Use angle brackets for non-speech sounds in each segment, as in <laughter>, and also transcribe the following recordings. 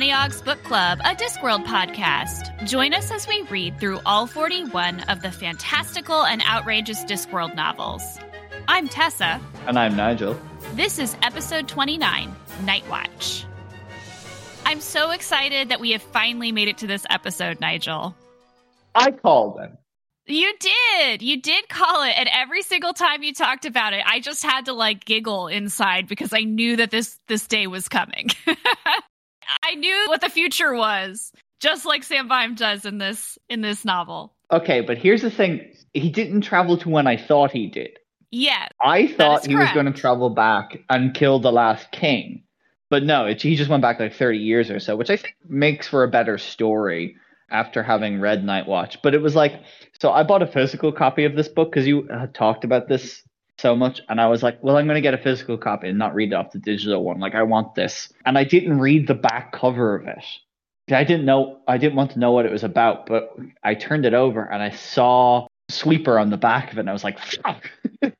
Nanny Ogg's Book Club, a Discworld podcast. Join us as we read through all 41 of the fantastical and outrageous Discworld novels. I'm Tessa. And I'm Nigel. This is episode 29 Night Watch. I'm so excited that we have finally made it to this episode, Nigel. I called him. You did. You did call it. And every single time you talked about it, I just had to like giggle inside because I knew that this this day was coming. <laughs> I knew what the future was, just like Sam Vimes does in this in this novel. Okay, but here's the thing. He didn't travel to when I thought he did. Yeah. I thought he was going to travel back and kill the last king. But no, it, he just went back like 30 years or so, which I think makes for a better story after having read Night Watch. But it was like, so I bought a physical copy of this book because you had talked about this so much. And I was like, well, I'm going to get a physical copy and not read off the digital one. Like, I want this. And I didn't read the back cover of it. I didn't know, I didn't want to know what it was about, but I turned it over and I saw Sweeper on the back of it. And I was like, fuck. <laughs>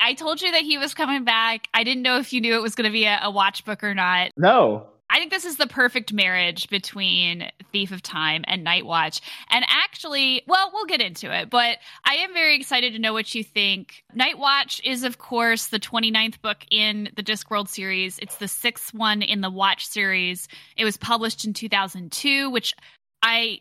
I told you that he was coming back. I didn't know if you knew it was going to be a, a watch book or not. No. I think this is the perfect marriage between Thief of Time and Night Watch. And actually, well, we'll get into it, but I am very excited to know what you think. Night Watch is, of course, the 29th book in the Discworld series. It's the sixth one in the Watch series. It was published in 2002, which I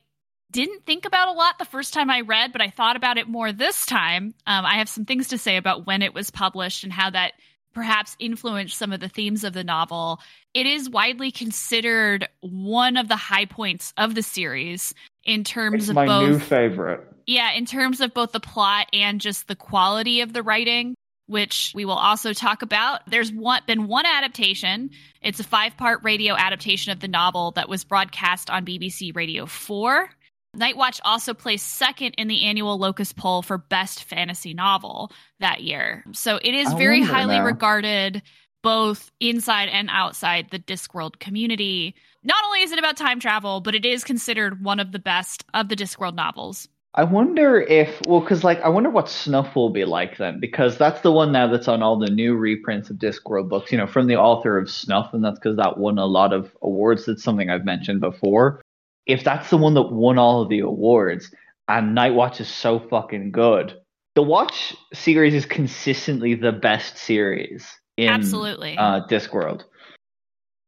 didn't think about a lot the first time I read, but I thought about it more this time. Um, I have some things to say about when it was published and how that perhaps influenced some of the themes of the novel. It is widely considered one of the high points of the series in terms it's of my both new favorite. Yeah, in terms of both the plot and just the quality of the writing, which we will also talk about. There's one, been one adaptation. It's a five-part radio adaptation of the novel that was broadcast on BBC Radio 4 Night Watch also placed second in the annual Locus poll for best fantasy novel that year. So it is very highly now. regarded both inside and outside the Discworld community. Not only is it about time travel, but it is considered one of the best of the Discworld novels. I wonder if, well, because like, I wonder what Snuff will be like then, because that's the one now that's on all the new reprints of Discworld books, you know, from the author of Snuff, and that's because that won a lot of awards. That's something I've mentioned before if that's the one that won all of the awards and Night Watch is so fucking good, the Watch series is consistently the best series in absolutely uh, Discworld.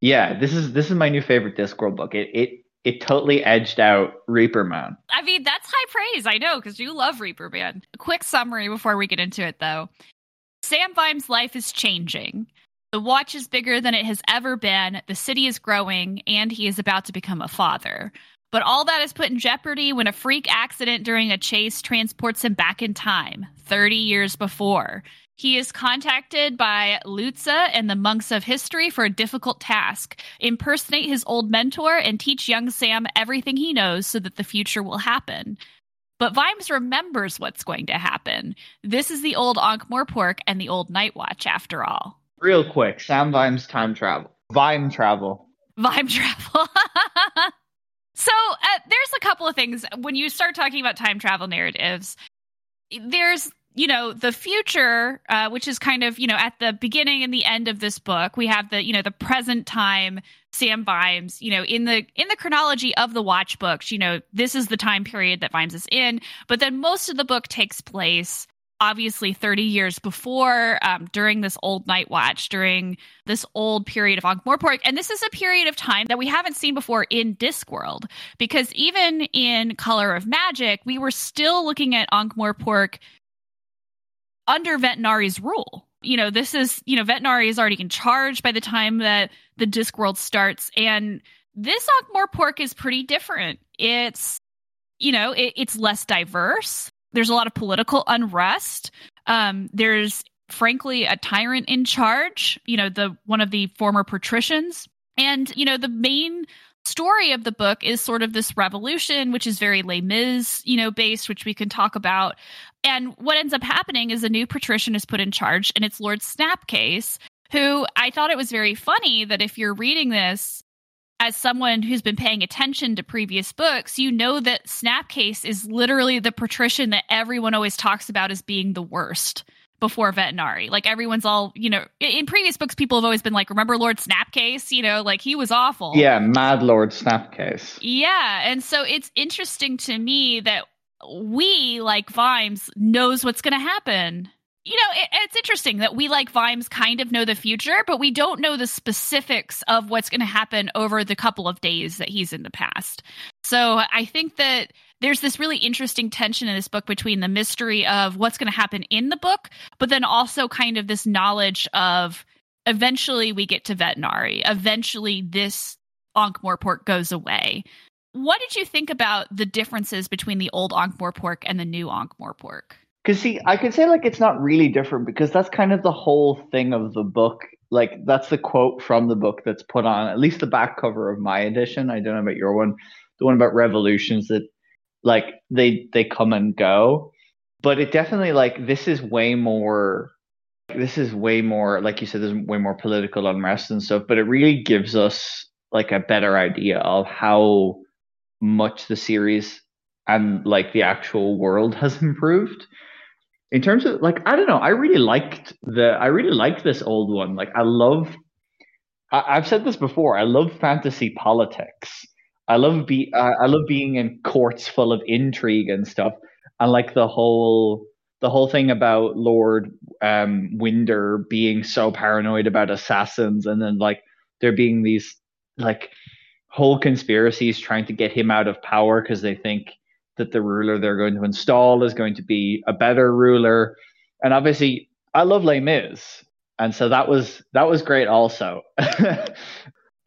Yeah, this is this is my new favorite Discworld book. It it it totally edged out Reaper Man. I mean, that's high praise. I know because you love Reaper Man. A quick summary before we get into it, though. Sam Vimes' life is changing. The watch is bigger than it has ever been, the city is growing, and he is about to become a father. But all that is put in jeopardy when a freak accident during a chase transports him back in time, 30 years before. He is contacted by Lu-Tze and the monks of history for a difficult task impersonate his old mentor and teach young Sam everything he knows so that the future will happen. But Vimes remembers what's going to happen. This is the old Ankh-Morpork and the old Night Watch, after all. Real quick, Sam Vimes time travel. Vime travel. Vime <laughs> travel. so uh, there's a couple of things when you start talking about time travel narratives. There's you know the future uh, which is kind of you know at the beginning and the end of this book we have the you know the present time sam vimes you know in the in the chronology of the watch books you know this is the time period that vimes is in but then most of the book takes place obviously 30 years before, um, during this old night watch, during this old period of Ankh-Morpork. And this is a period of time that we haven't seen before in Discworld, because even in Color of Magic, we were still looking at Ankh-Morpork under Vetinari's rule. You know, this is, you know, Vetinari is already in charge by the time that the Discworld starts. And this Ankh-Morpork is pretty different. It's, you know, it, it's less diverse there's a lot of political unrest. Um, there's frankly a tyrant in charge, you know, the one of the former patricians. And, you know, the main story of the book is sort of this revolution, which is very Les Mis, you know, based, which we can talk about. And what ends up happening is a new patrician is put in charge, and it's Lord Snapcase, who I thought it was very funny that if you're reading this, as someone who's been paying attention to previous books, you know that Snapcase is literally the patrician that everyone always talks about as being the worst before Vetinari. Like everyone's all, you know, in previous books, people have always been like, remember Lord Snapcase? You know, like he was awful. Yeah, Mad Lord Snapcase. Yeah. And so it's interesting to me that we, like Vimes, knows what's going to happen. You know, it, it's interesting that we, like Vimes, kind of know the future, but we don't know the specifics of what's going to happen over the couple of days that he's in the past. So I think that there's this really interesting tension in this book between the mystery of what's going to happen in the book, but then also kind of this knowledge of eventually we get to Vetinari. Eventually, this Ankh Morpork goes away. What did you think about the differences between the old Ankh Morpork and the new Ankh Morpork? Because see, I could say like it's not really different because that's kind of the whole thing of the book. Like that's the quote from the book that's put on at least the back cover of my edition. I don't know about your one, the one about revolutions that like they they come and go but it definitely like this is way more this is way more like you said there's way more political unrest and stuff but it really gives us like a better idea of how much the series and like the actual world has <laughs> improved. In terms of like i don't know i really liked the i really liked this old one. Like i love I, i've said this before i love fantasy politics. I love be I love being in courts full of intrigue and stuff, and like the whole the whole thing about Lord um, Winder being so paranoid about assassins, and then like there being these like whole conspiracies trying to get him out of power because they think that the ruler they're going to install is going to be a better ruler, and obviously I love Les Mis, and so that was that was great also. <laughs>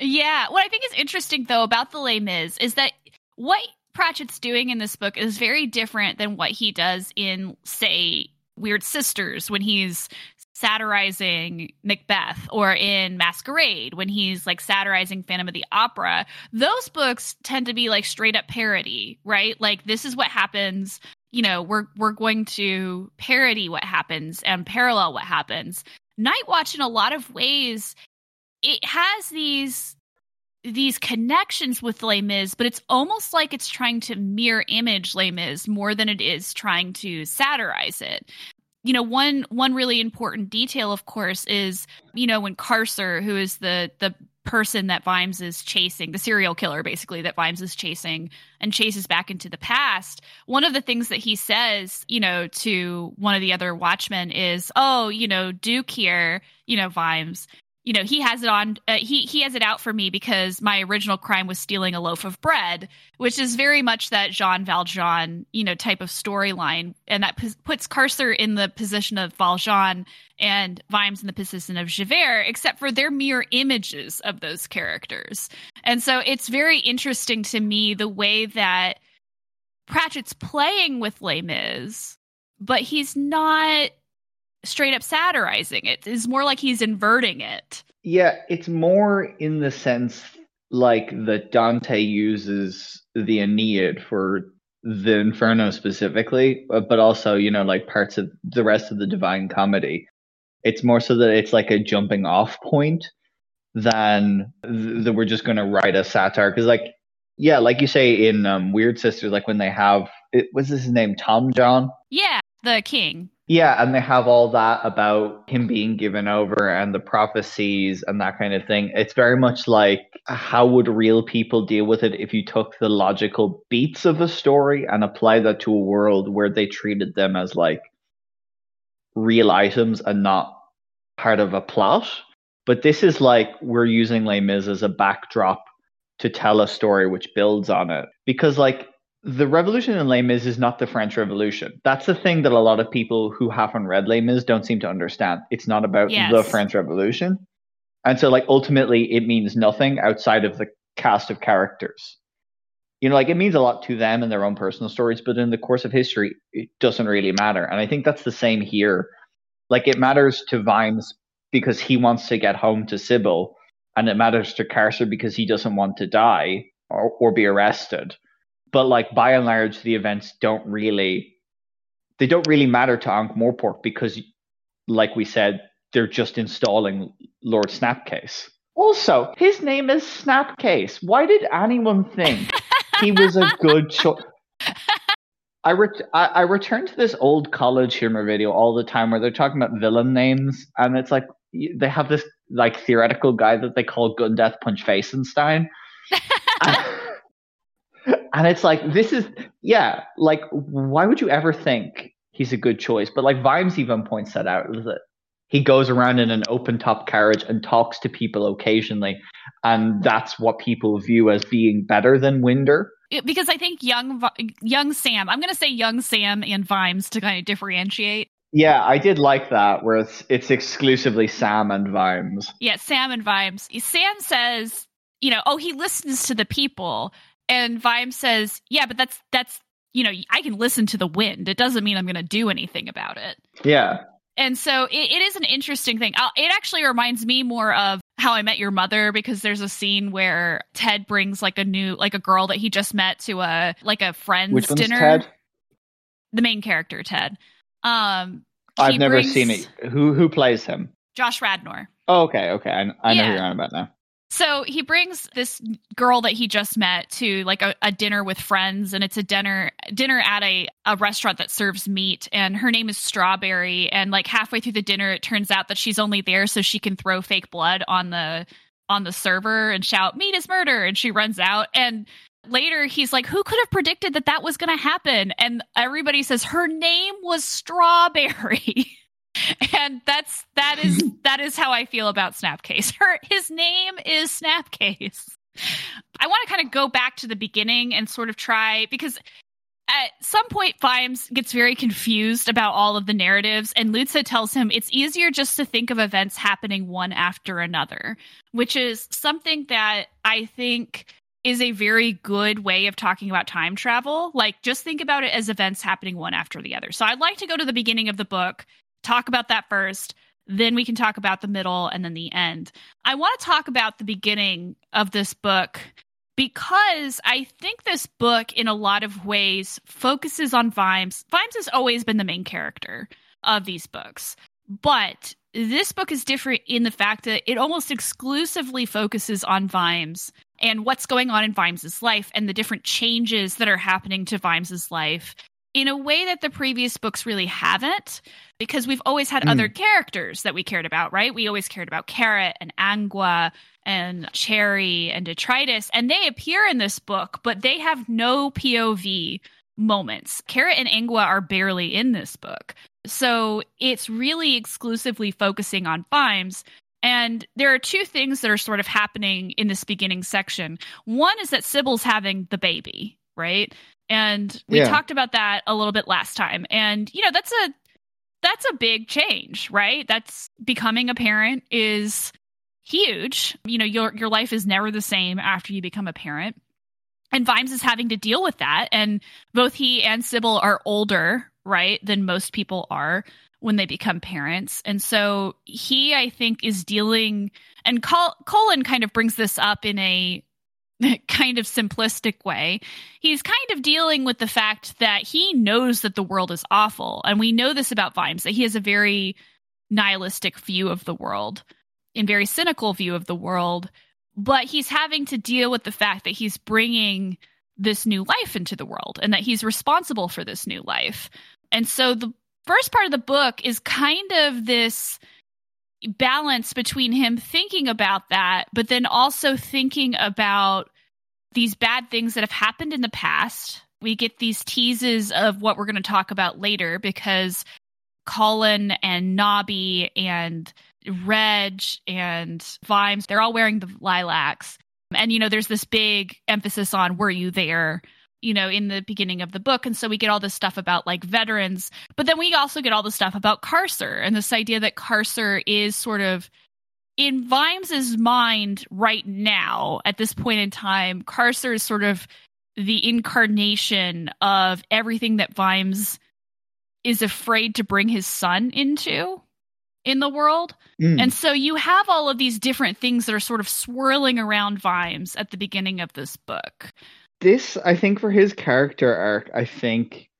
Yeah. What I think is interesting, though, about the Les Mis is that what Pratchett's doing in this book is very different than what he does in, say, Weird Sisters when he's satirizing Macbeth or in Masquerade when he's like satirizing Phantom of the Opera. Those books tend to be like straight up parody, right? Like this is what happens, you know, we're we're going to parody what happens and parallel what happens. Night Watch in a lot of ways it has these these connections with Les Mis, but it's almost like it's trying to mirror image Les Mis more than it is trying to satirize it. You know, one one really important detail, of course, is you know when carcer who is the the person that Vimes is chasing, the serial killer basically that Vimes is chasing and chases back into the past. One of the things that he says, you know, to one of the other watchmen is, "Oh, you know, Duke here, you know, Vimes, you know he has it on uh, he he has it out for me because my original crime was stealing a loaf of bread which is very much that jean valjean you know type of storyline. And that p- puts carcer in the position of valjean and vimes in the position of javert except for they're mere images of those characters. And so it's very interesting to me the way that pratchett's playing with les but he's not straight up satirizing it. It's more like he's inverting it. Yeah, it's more in the sense like that Dante uses the Aeneid for the Inferno specifically, but also, you know, like parts of the rest of the Divine Comedy. It's more so that it's like a jumping off point than th- that we're just going to write a satire. Because, like, yeah, like you say in um, Weird Sisters, like when they have, it was his name Tom John? Yeah, the king. Yeah, and they have all that about him being given over and the prophecies and that kind of thing. It's very much like how would real people deal with it if you took the logical beats of a story and applied that to a world where they treated them as like real items and not part of a plot. But this is like we're using Les Mis as a backdrop to tell a story which builds on it. Because like the revolution in Les Mis is not the French Revolution. That's the thing that a lot of people who haven't read Les Mis don't seem to understand. It's not about yes. the French Revolution. And so, like, ultimately, it means nothing outside of the cast of characters. You know, like, it means a lot to them and their own personal stories, but in the course of history, it doesn't really matter. And I think that's the same here. Like, it matters to Vimes because he wants to get home to Sybil, and it matters to Carcer because he doesn't want to die or, or be arrested but like by and large, the events don't really they don't really matter to Ankh Morpork because, like we said, they're just installing Lord Snapcase. Also, his name is Snapcase. Why did anyone think he was a good choice? I, ret- I, I return to this old college humor video all the time where they're talking about villain names, and it's like they have this like theoretical guy that they call Good Death Punch Facenstein. and, <laughs> and it's like this is yeah, like why would you ever think he's a good choice? But like Vimes even points that out that he goes around in an open top carriage and talks to people occasionally, and that's what people view as being better than Winder because I think young young Sam. I'm going to say young Sam and Vimes to kind of differentiate. Yeah, I did like that where it's it's exclusively Sam and Vimes. Yeah, Sam and Vimes. Sam says, you know, oh, he listens to the people, and Vimes says, yeah, but that's that's you know, I can listen to the wind. It doesn't mean I'm going to do anything about it. Yeah. And so it, it is an interesting thing. I'll, it actually reminds me more of how I Met Your Mother because there's a scene where Ted brings like a new, like a girl that he just met to a like a friend's Which dinner. Ted? The main character, Ted. Um, I've never brings... seen it. Who who plays him? Josh Radnor. Oh, okay, okay. I, I know who you're on about now. So he brings this girl that he just met to like a, a, dinner with friends, and it's a dinner dinner at a, a restaurant that serves meat. And her name is Strawberry. And like halfway through the dinner, it turns out that she's only there so she can throw fake blood on the on the server and shout "meat is murder," and she runs out. And later he's like, "Who could have predicted that that was going to happen?" And everybody says her name was Strawberry. <laughs> <laughs> and that's that is <laughs> that is how I feel about Snapcase. <laughs> Her his name is Snapcase. I want to kind of go back to the beginning and sort of try because at some point Vimes gets very confused about all of the narratives and Lu-Tze tells him it's easier just to think of events happening one after another, which is something that I think is a very good way of talking about time travel. Like just think about it as events happening one after the other. So I'd like to go to the beginning of the book talk about that first. Then we can talk about the middle and then the end. I want to talk about the beginning of this book because I think this book, in a lot of ways, focuses on Vimes. Vimes has always been the main character of these books, but this book is different in the fact that it almost exclusively focuses on Vimes and what's going on in Vimes's life and the different changes that are happening to Vimes's life in a way that the previous books really haven't because we've always had mm. other characters that we cared about, right? We always cared about Carrot and Angua and Cherry and Detritus, and they appear in this book, but they have no POV moments. Carrot and Angua are barely in this book. So it's really exclusively focusing on Vimes. And there are two things that are sort of happening in this beginning section. One is that Sybil's having the baby, right? And we yeah. talked about that a little bit last time. And you know, that's a that's a big change, right? That's becoming a parent is huge. You know, your your life is never the same after you become a parent. And Vimes is having to deal with that. And both he and Sybil are older, right, than most people are when they become parents. And so he, I think, is dealing, and Col- Colin kind of brings this up in a <laughs> kind of simplistic way, he's kind of dealing with the fact that he knows that the world is awful. And we know this about Vimes, that he has a very nihilistic view of the world and very cynical view of the world. But he's having to deal with the fact that he's bringing this new life into the world and that he's responsible for this new life. And so the first part of the book is kind of this balance between him thinking about that, but then also thinking about these bad things that have happened in the past. We get these teases of what we're going to talk about later because Colin and Nobby and Reg and Vimes, they're all wearing the lilacs. And, you know, there's this big emphasis on were you there? you know, in the beginning of the book. And so we get all this stuff about like veterans, but then we also get all the stuff about Carcer and this idea that Carcer is sort of in Vimes's mind right now, at this point in time, Carcer is sort of the incarnation of everything that Vimes is afraid to bring his son into in the world. Mm. And so you have all of these different things that are sort of swirling around Vimes at the beginning of this book this I think for his character arc, I think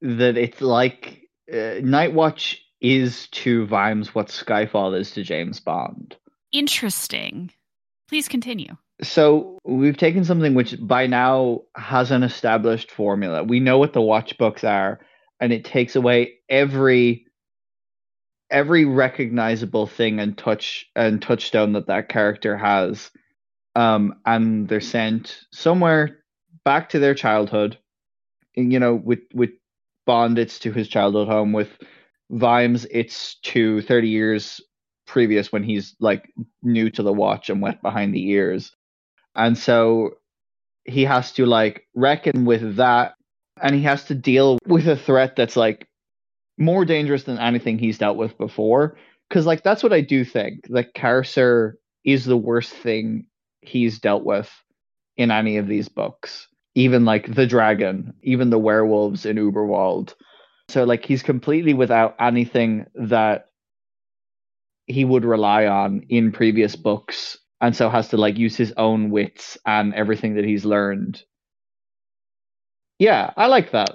that it's like uh, Nightwatch is to Vimes what Skyfall is to James Bond. Interesting. Please continue. So we've taken something which by now has an established formula. We know what the watch books are, and it takes away every every recognizable thing and touch and touchstone that that character has. Um, and they're sent somewhere back to their childhood. You know, with with Bond, it's to his childhood home. With Vimes, it's to thirty years previous when he's like new to the watch and wet behind the ears. And so he has to like reckon with that and he has to deal with a threat that's like more dangerous than anything he's dealt with before. Because like that's what i do think. That Carcer is the worst thing he's dealt with in any of these books. Even like the dragon even the werewolves in uberwald so like he's completely without anything that he would rely on in previous books and so has to like use his own wits and everything that he's learned. Yeah, I like that.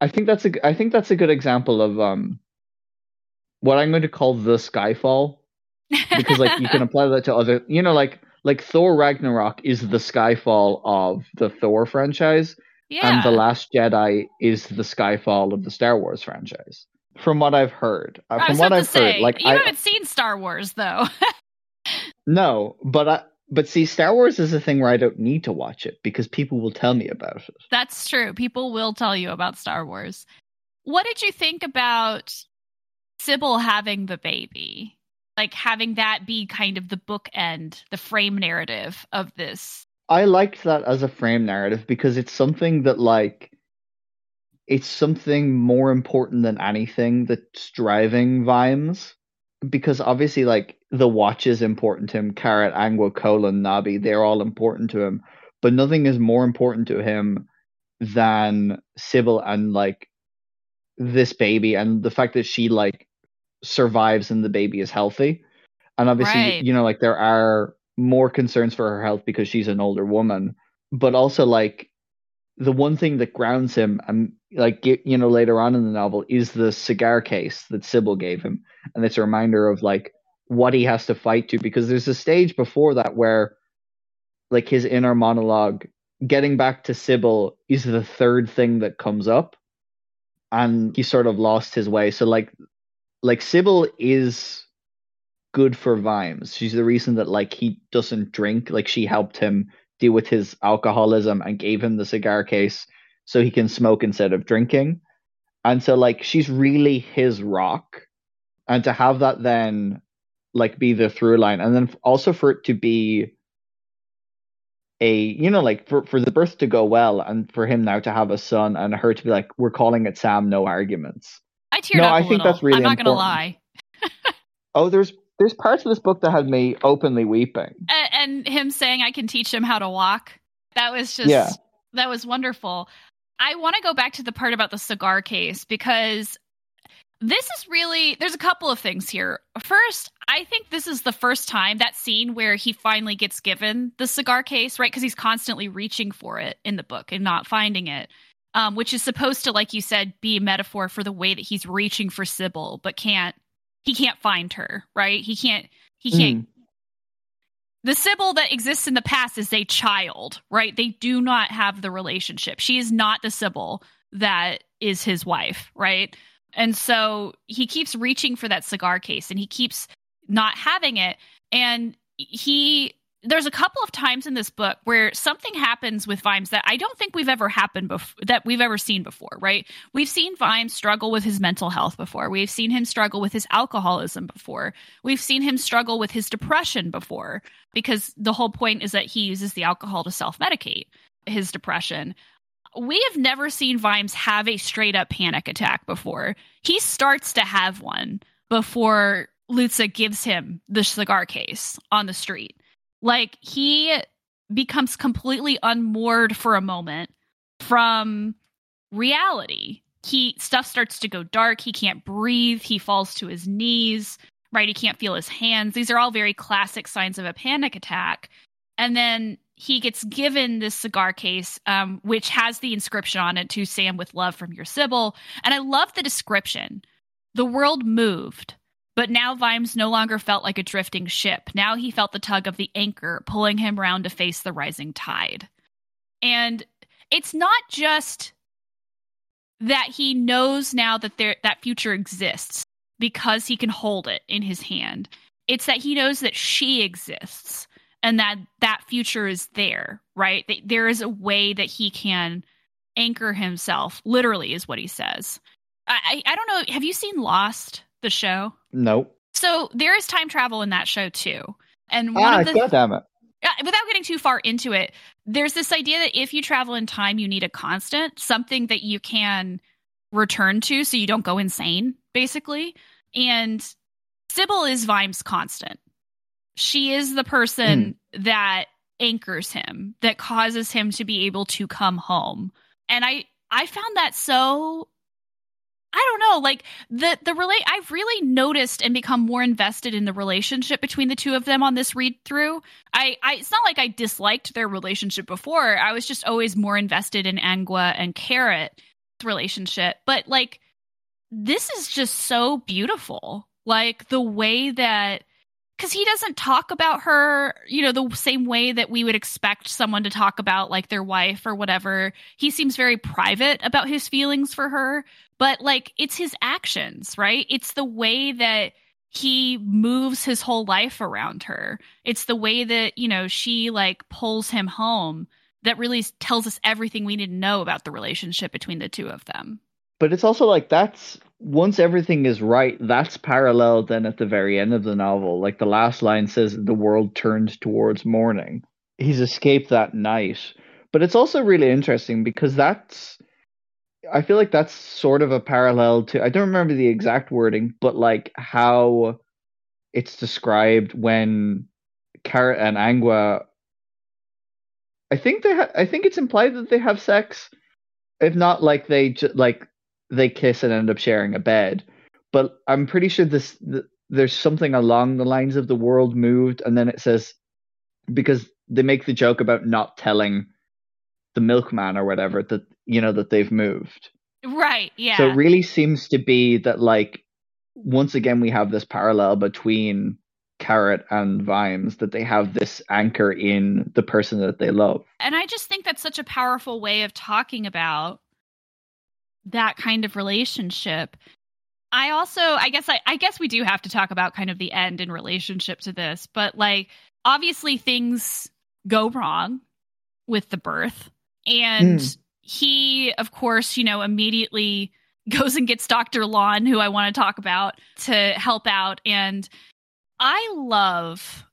I think that's a I think that's a good example of um what I'm going to call the Skyfall because like you can <laughs> apply that to other you know like like Thor Ragnarok is the Skyfall of the Thor franchise yeah. and the Last Jedi is the Skyfall of the Star Wars franchise. From what I've heard, uh, from what I've say, heard, like you I, haven't seen Star Wars though. <laughs> No, but I, but see, Star Wars is a thing where I don't need to watch it because people will tell me about it. That's true. People will tell you about Star Wars. What did you think about Sybil having the baby? Like having that be kind of the bookend, the frame narrative of this. I liked that as a frame narrative because it's something that like it's something more important than anything that's driving Vimes because obviously like the watch is important to him Carrot, Angua, Colin, Nobby, they're all important to him. But nothing is more important to him than Sybil and like this baby and the fact that she like survives and the baby is healthy. And obviously, right. you know, like there are more concerns for her health because she's an older woman, but also like the one thing that grounds him and like you know later on in the novel is the cigar case that Sybil gave him. And it's a reminder of like what he has to fight to because there's a stage before that where like his inner monologue getting back to Sybil is the third thing that comes up. And he sort of lost his way. So like like Sybil is good for Vimes she's the reason that like he doesn't drink like she helped him deal with his alcoholism and gave him the cigar case so he can smoke instead of drinking and so like she's really his rock and to have that then like be the through line and then also for it to be a you know like for for the birth to go well and for him now to have a son and her to be like we're calling it Sam no arguments. I teared no, up I think little. that's really I'm not going to lie. <laughs> oh, there's there's parts of this book that had me openly weeping. And, and, him saying I can teach him how to walk. That was just yeah. that was wonderful. I want to go back to the part about the cigar case because this is really there's a couple of things here. First, I think this is the first time that scene where he finally gets given the cigar case, right? Because he's constantly reaching for it in the book and not finding it. Um, which is supposed to, like you said, be a metaphor for the way that he's reaching for Sybil, but can't he can't find her, right? He can't he can't mm. The Sybil that exists in the past is a child, right? They do not have the relationship. She is not the Sybil that is his wife, right? And so he keeps reaching for that cigar case and he keeps not having it. And he there's a couple of times in this book where something happens with Vimes that I don't think we've ever happened before that we've ever seen before, right? We've seen Vimes struggle with his mental health before. We've seen him struggle with his alcoholism before. We've seen him struggle with his depression before because the whole point is that he uses the alcohol to self-medicate his depression we have never seen Vimes have a straight up panic attack before. He starts to have one before Lu-Tze gives him the cigar case on the street. Like he becomes completely unmoored for a moment from reality. He stuff starts to go dark. He can't breathe. He falls to his knees, right? He can't feel his hands. These are all very classic signs of a panic attack. And then he gets given this cigar case, um, which has the inscription on it to Sam with love from your Sybil. And I love the description. The world moved. But now Vimes no longer felt like a drifting ship. Now he felt the tug of the anchor pulling him round to face the rising tide. And it's not just that he knows now that there that future exists because he can hold it in his hand. It's that he knows that she exists and that that future is there, right? There is a way that he can anchor himself, literally, is what he says. I, I, don't know. Have you seen Lost, the show? No. So there is time travel in that show too. And one ah, of the, God damn it. Without getting too far into it, there's this idea that if you travel in time, you need a constant, something that you can return to so you don't go insane, basically. And Sybil is Vimes' constant. She is the person mm. that anchors him, that causes him to be able to come home. And I I found that so I don't know, like the the relate I've really noticed and become more invested in the relationship between the two of them on this read through. I, I it's not like I disliked their relationship before. I was just always more invested in Angua and Carrot relationship. But like this is just so beautiful. Like the way that because he doesn't talk about her, you know, the same way that we would expect someone to talk about like their wife or whatever. He seems very private about his feelings for her, but like it's his actions, right? It's the way that he moves his whole life around her. It's the way that, you know, she like pulls him home that really tells us everything we need to know about the relationship between the two of them. But it's also like that's once everything is right, that's parallel then at the very end of the novel. Like the last line says, the world turned towards morning. He's escaped that night. But it's also really interesting because that's, I feel like that's sort of a parallel to, I don't remember the exact wording, but like how it's described when Carrot and Angua I think they ha- I think it's implied that they have sex. If not, like they ju- like they kiss and end up sharing a bed. But I'm pretty sure this th- there's something along the lines of the world moved, and then it says because they make the joke about not telling the milkman or whatever that you know that they've moved. Right. Yeah. So it really seems to be that like once again we have this parallel between Carrot and Vimes that they have this anchor in the person that they love. And I just think that's such a powerful way of talking about that kind of relationship. I also, I guess, I, I guess we do have to talk about kind of the end in relationship to this, but like obviously things go wrong with the birth, and mm. He, of course, you know, immediately <laughs> goes and gets Dr. Lawn, who I want to talk about, to help out. And I love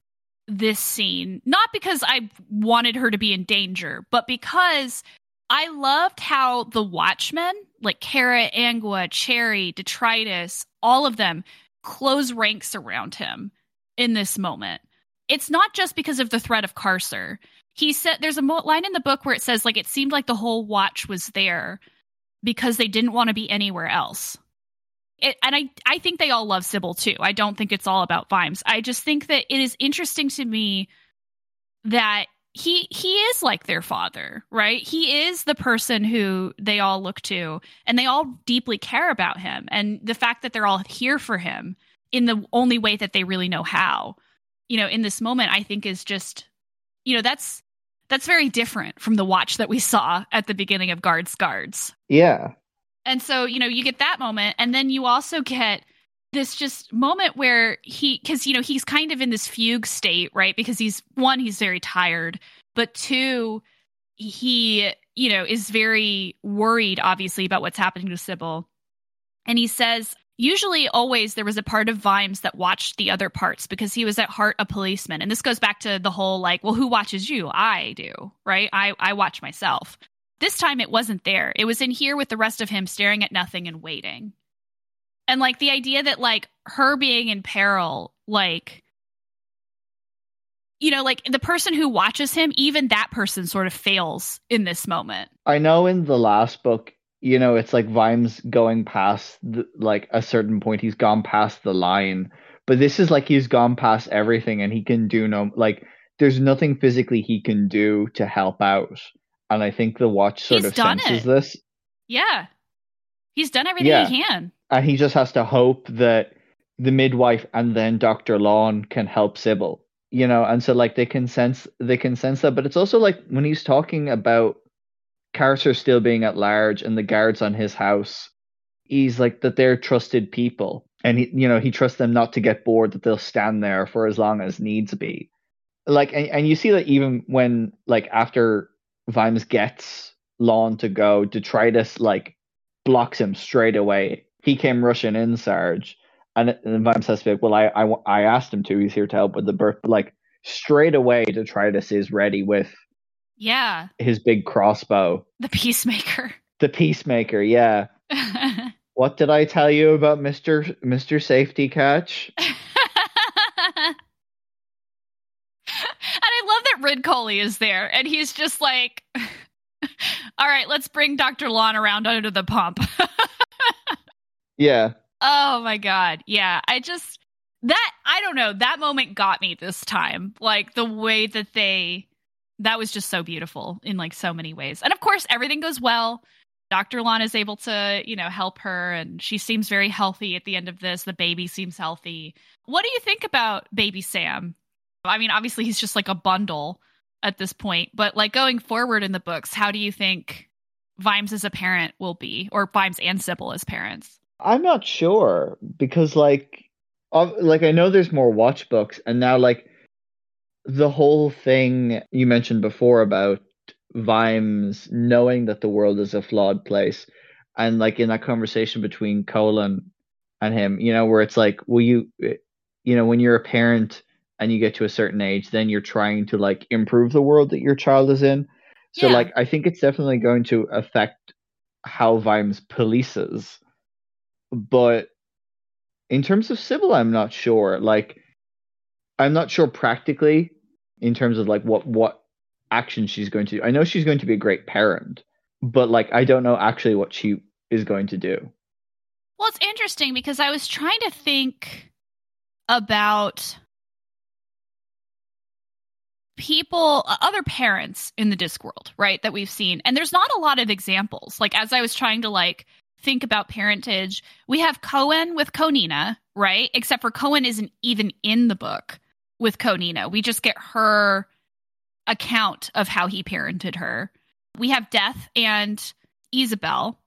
this scene, not because I wanted her to be in danger, but because I loved how the Watchmen, like Carrot, Angua, Cherry, Detritus, all of them close ranks around him in this moment. It's not just because of the threat of Carcer. He said there's a line in the book where it says like it seemed like the whole watch was there because they didn't want to be anywhere else it, and I, I think they all love Sybil too. I don't think it's all about Vimes. I just think that it is interesting to me that he he is like their father, right? He is the person who they all look to and they all deeply care about him. And the fact that they're all here for him in the only way that they really know how, you know, in this moment, I think is just, you know, that's that's very different from the watch that we saw at the beginning of Guards Guards. Yeah. And so, you know, you get that moment. And then you also get this just moment where he, because, you know, he's kind of in this fugue state, right? Because he's, one, he's very tired, but two, he, you know, is very worried, obviously, about what's happening to Sybil. And he says, usually always there was a part of Vimes that watched the other parts because he was at heart a policeman. And this goes back to the whole like, well, who watches you? I do, right? I, I watch myself. This time it wasn't there. It was in here with the rest of him staring at nothing and waiting. And like the idea that like her being in peril, like you know, like the person who watches him, even that person sort of fails in this moment. I know in the last book, you know, it's like Vimes going past the, like a certain point, he's gone past the line. But this is like he's gone past everything and he can do no like there's nothing physically he can do to help out and I think the watch sort He's of senses it. this. Yeah, he's done everything yeah. he can, and he just has to hope that the midwife and then Dr. Lawn can help Sybil. You know, and so like they can sense they can sense that, but it's also like when he's talking about Carcer still being at large and the guards on his house, he's like that they're trusted people. And he you know, he trusts them not to get bored, that they'll stand there for as long as needs be. Like and, and you see that even when like after Vimes gets Lawn to go, Detritus like blocks him straight away. He came rushing in, Sarge. And, and Vimes says, well, I, I, I asked him to. He's here to help with the birth. But like straight away, Detritus is ready with yeah his big crossbow. The peacemaker. The peacemaker, yeah. <laughs> what did I tell you about Mister Mister Safety Catch? <laughs> and I love that Rid Colley is there, and he's just like, <laughs> "All right, let's bring Doctor Lawn around under the pump." yeah. Oh my god. Yeah, I just that I don't know, that moment got me this time. Like the way that they that was just so beautiful in like so many ways. And of course, everything goes well. Dr. Lawn is able to, you know, help her and she seems very healthy at the end of this. The baby seems healthy. What do you think about baby Sam? I mean, obviously he's just like a bundle at this point, but like going forward in the books, how do you think Vimes as a parent will be or Vimes and Sybil as parents? I'm not sure because like like I know there's more watch books and now like the whole thing you mentioned before about Vimes knowing that the world is a flawed place and like in that conversation between Colin and him, you know, where it's like, will you eh, you know, when you're a parent and you get to a certain age, then you're trying to like improve the world that your child is in. So yeah. like I think it's definitely going to affect how Vimes polices but in terms of Sybil, I'm not sure. Like, I'm not sure practically in terms of like what what action she's going to do. I know she's going to be a great parent, but like I don't know actually what she is going to do. Well, it's interesting because I was trying to think about people uh, other parents in the discworld right that we've seen and there's not a lot of examples like as i was trying to like think about parentage, we have Cohen with Conina, right? Except for Cohen isn't even in the book with Conina. We just get her account of how he parented her. We have Death and Isabel,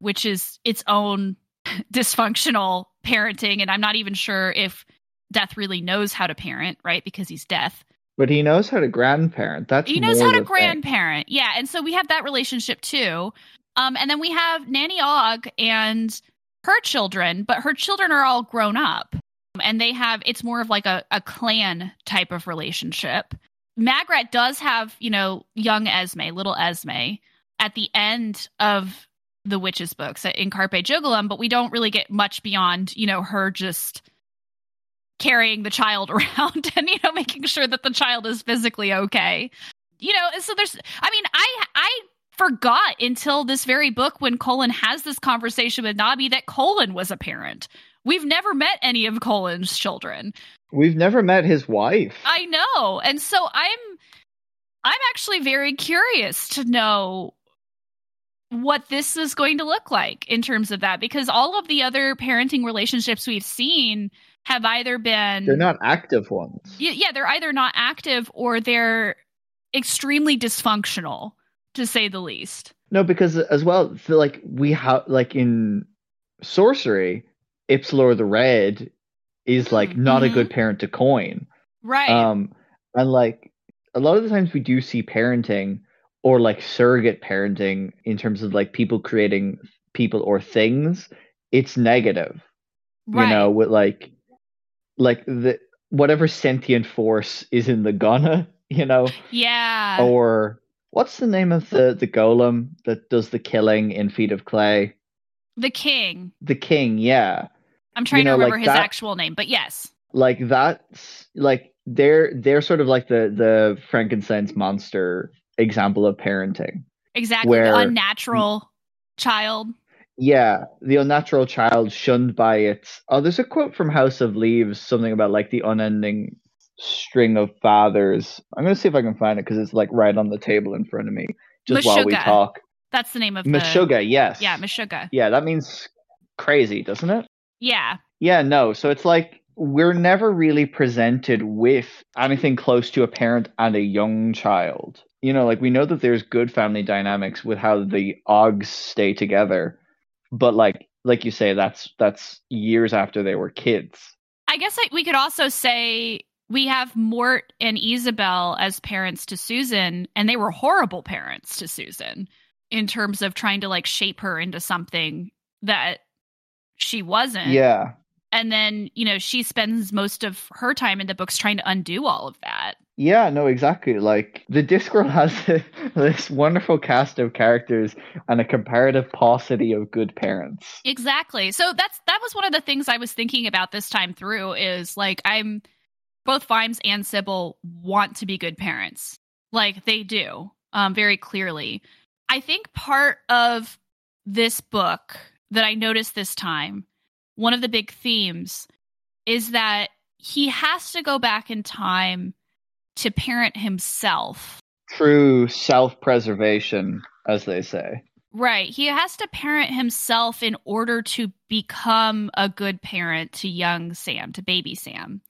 which is its own <laughs> dysfunctional parenting. And I'm not even sure if Death really knows how to parent, right? Because he's Death. But he knows how to grandparent. That's he knows how to grandparent. Thing. Yeah, and so we have that relationship too. Um, and then we have Nanny Ogg and her children, but her children are all grown up. And they have, it's more of like a, a clan type of relationship. Magrat does have, you know, young Esme, little Esme, at the end of the witches books in Carpe Jugulum, but we don't really get much beyond, you know, her just carrying the child <laughs> around and, you know, making sure that the child is physically okay. You know, so there's, I mean, I, I forgot until this very book when Colin has this conversation with Nobby that Colin was a parent. We've never met any of Colin's children. We've never met his wife. I know. And so I'm I'm actually very curious to know what this is going to look like in terms of that because all of the other parenting relationships we've seen have either been They're not active ones. Yeah, they're either not active or they're extremely dysfunctional to say the least. No, because as well, like we have like in sorcery, Ipslore the Red is like mm-hmm. not a good parent to coin. Right. Um and like a lot of the times we do see parenting or like surrogate parenting in terms of like people creating people or things, it's negative. Right. You know, with like like the whatever sentient force is in the gonne, <laughs> you know? Yeah. Or What's the name of the the golem that does the killing in Feet of Clay? The King. The King, yeah. I'm trying you know, to remember like his that, actual name, but yes. Like that's like they're they're sort of like the the Frankenstein's monster example of parenting. Exactly, where, the unnatural child. Yeah, the unnatural child shunned by its. Oh, there's a quote from House of Leaves, something about like the unending string of fathers. I'm gonna see if I can find it because it's like right on the table in front of me, just Meshuggah. while we talk. That's the name of Meshuggah. The... Yes. Yeah, Meshuggah. Yeah, that means crazy, doesn't it? Yeah, Yeah, no. So it's like we're never really presented with anything close to a parent and a young child. You know, like we know that there's good family dynamics with how the Oggs stay together, but like like you say, that's that's years after they were kids. I guess like, we could also say we have Mort and Ysabell as parents to Susan, and they were horrible parents to Susan in terms of trying to like shape her into something that she wasn't. Yeah. And then, you know, she spends most of her time in the books trying to undo all of that. Yeah, no, exactly. Like the Discworld <laughs> has this wonderful cast of characters and a comparative paucity of good parents. Exactly. So that's that was one of the things I was thinking about this time through is like I'm both Vimes and Sybil want to be good parents. Like they do, um, very clearly. I think part of this book that I noticed this time, one of the big themes is that he has to go back in time to parent himself. True self preservation, as they say. Right. He has to parent himself in order to become a good parent to young Sam, to baby Sam.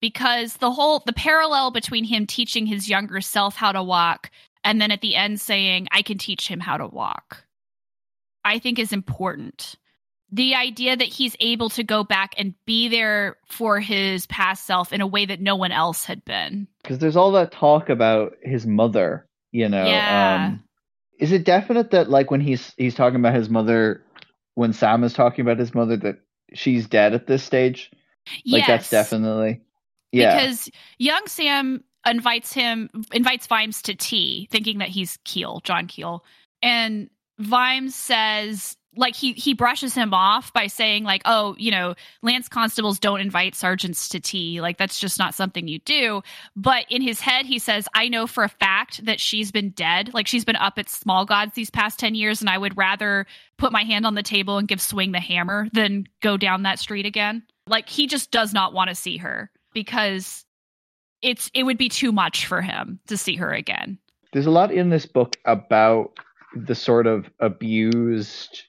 Because the whole the parallel between him teaching his younger self how to walk and then at the end saying, I can teach him how to walk, I think is important. The idea that he's able to go back and be there for his past self in a way that no one else had been. Because there's all that talk about his mother, you know. Yeah. Um, is it definite that like when he's he's talking about his mother when Sam is talking about his mother that she's dead at this stage? Like yes. that's definitely yeah. Because young Sam invites him invites Vimes to tea, thinking that he's Keel, John Keel. And Vimes says like he he brushes him off by saying like oh you know lance constables don't invite sergeants to tea. Like that's just not something you do. But in his head he says i know for a fact that she's been dead. Like she's been up at small gods these past 10 years and i would rather put my hand on the table and give swing the hammer than go down that street again. Like he just does not want to see her because it's it would be too much for him to see her again. There's a lot in this book about the sort of abused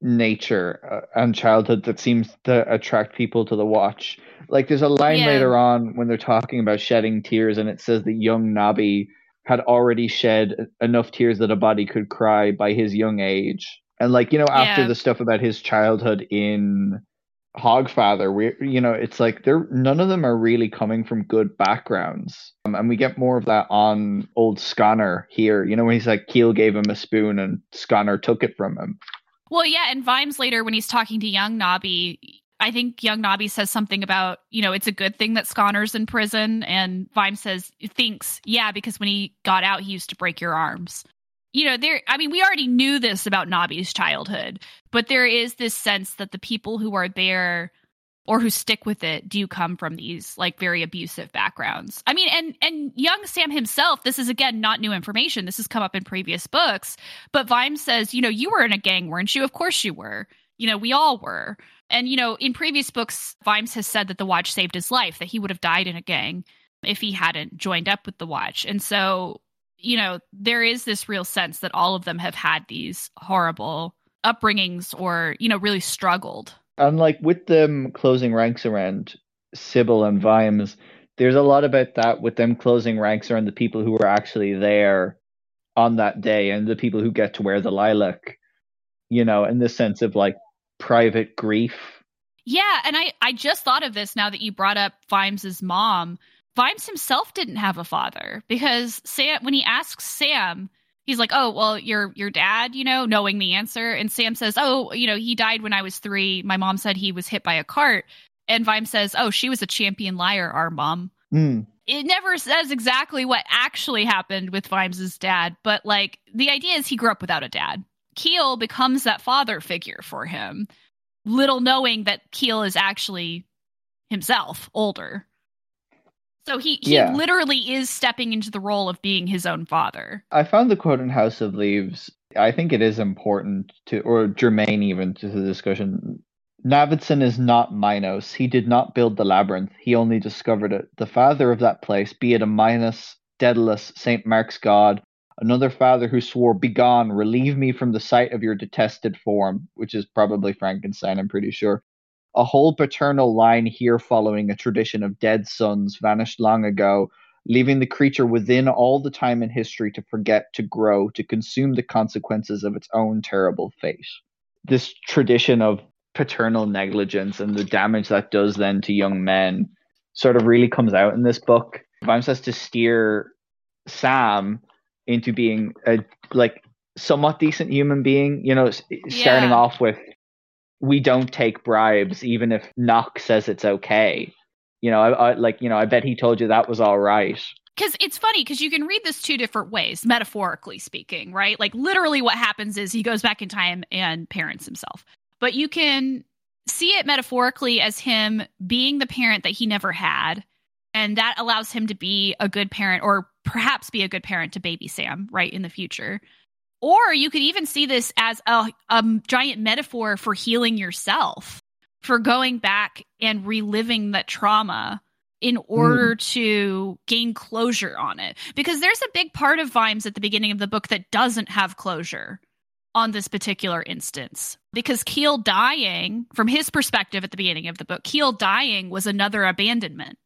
nature uh, and childhood that seems to attract people to the watch. Like there's a line yeah. later on when they're talking about shedding tears and it says that young Nobby had already shed enough tears that a body could cry by his young age. And like, you know, after yeah. the stuff about his childhood in Hogfather, we you know, it's like they're none of them are really coming from good backgrounds, um, and we get more of that on old Skonner here. You know, when he's like Keel gave him a spoon and Skonner took it from him. Well, yeah, and Vimes later when he's talking to young Nobby, I think young Nobby says something about you know it's a good thing that Skonner's in prison, and Vimes says thinks yeah because when he got out he used to break your arms you know, there, I mean, we already knew this about Nobby's childhood, but there is this sense that the people who are there or who stick with it do come from these like very abusive backgrounds. I mean, and and young Sam himself, this is again not new information. This has come up in previous books, but Vimes says, you know, you were in a gang, weren't you? Of course you were. You know, we all were. And you know, in previous books, Vimes has said that the watch saved his life, that he would have died in a gang if he hadn't joined up with the watch. And so you know, there is this real sense that all of them have had these horrible upbringings or, you know, really struggled. And like with them closing ranks around Sybil and Vimes, there's a lot about that with them closing ranks around the people who were actually there on that day and the people who get to wear the lilac, you know, in the sense of like private grief. Yeah, and I I just thought of this now that you brought up Vimes's mom Vimes himself didn't have a father because Sam, when he asks Sam, he's like, "Oh, well, your your dad, you know, knowing the answer." And Sam says, "Oh, you know, he died when I was three. My mom said he was hit by a cart." And Vimes says, "Oh, she was a champion liar, our mom." Mm. It never says exactly what actually happened with Vimes's dad, but like the idea is he grew up without a dad. Keel becomes that father figure for him, little knowing that Keel is actually himself older. So he, he yeah. literally is stepping into the role of being his own father. I found the quote in House of Leaves. I think it is important to, or germane even to the discussion. Navidson is not Minos. He did not build the labyrinth. He only discovered it. The father of that place, be it a Minos, Daedalus, St. Mark's god, Another father who swore, Begone, relieve me from the sight of your detested form, which is probably Frankenstein, I'm pretty sure. A whole paternal line here following a tradition of dead sons vanished long ago, leaving the creature within all the time in history to forget, to grow, to consume the consequences of its own terrible fate. This tradition of paternal negligence and the damage that does then to young men sort of really comes out in this book. Vimes has to steer Sam into being a like somewhat decent human being. You know, starting yeah. off with we don't take bribes, even if Knock says it's okay. You know, I, I like you know, I bet he told you that was all right. Because it's funny because you can read this two different ways, metaphorically speaking, right? Like literally, what happens is he goes back in time and parents himself. But you can see it metaphorically as him being the parent that he never had and that allows him to be a good parent or perhaps be a good parent to baby Sam right in the future. Or you could even see this as a, a giant metaphor for healing yourself, for going back and reliving that trauma in order mm. to gain closure on it. Because there's a big part of Vimes at the beginning of the book that doesn't have closure on this particular instance. Because Keel dying, from his perspective at the beginning of the book, Keel dying was another abandonment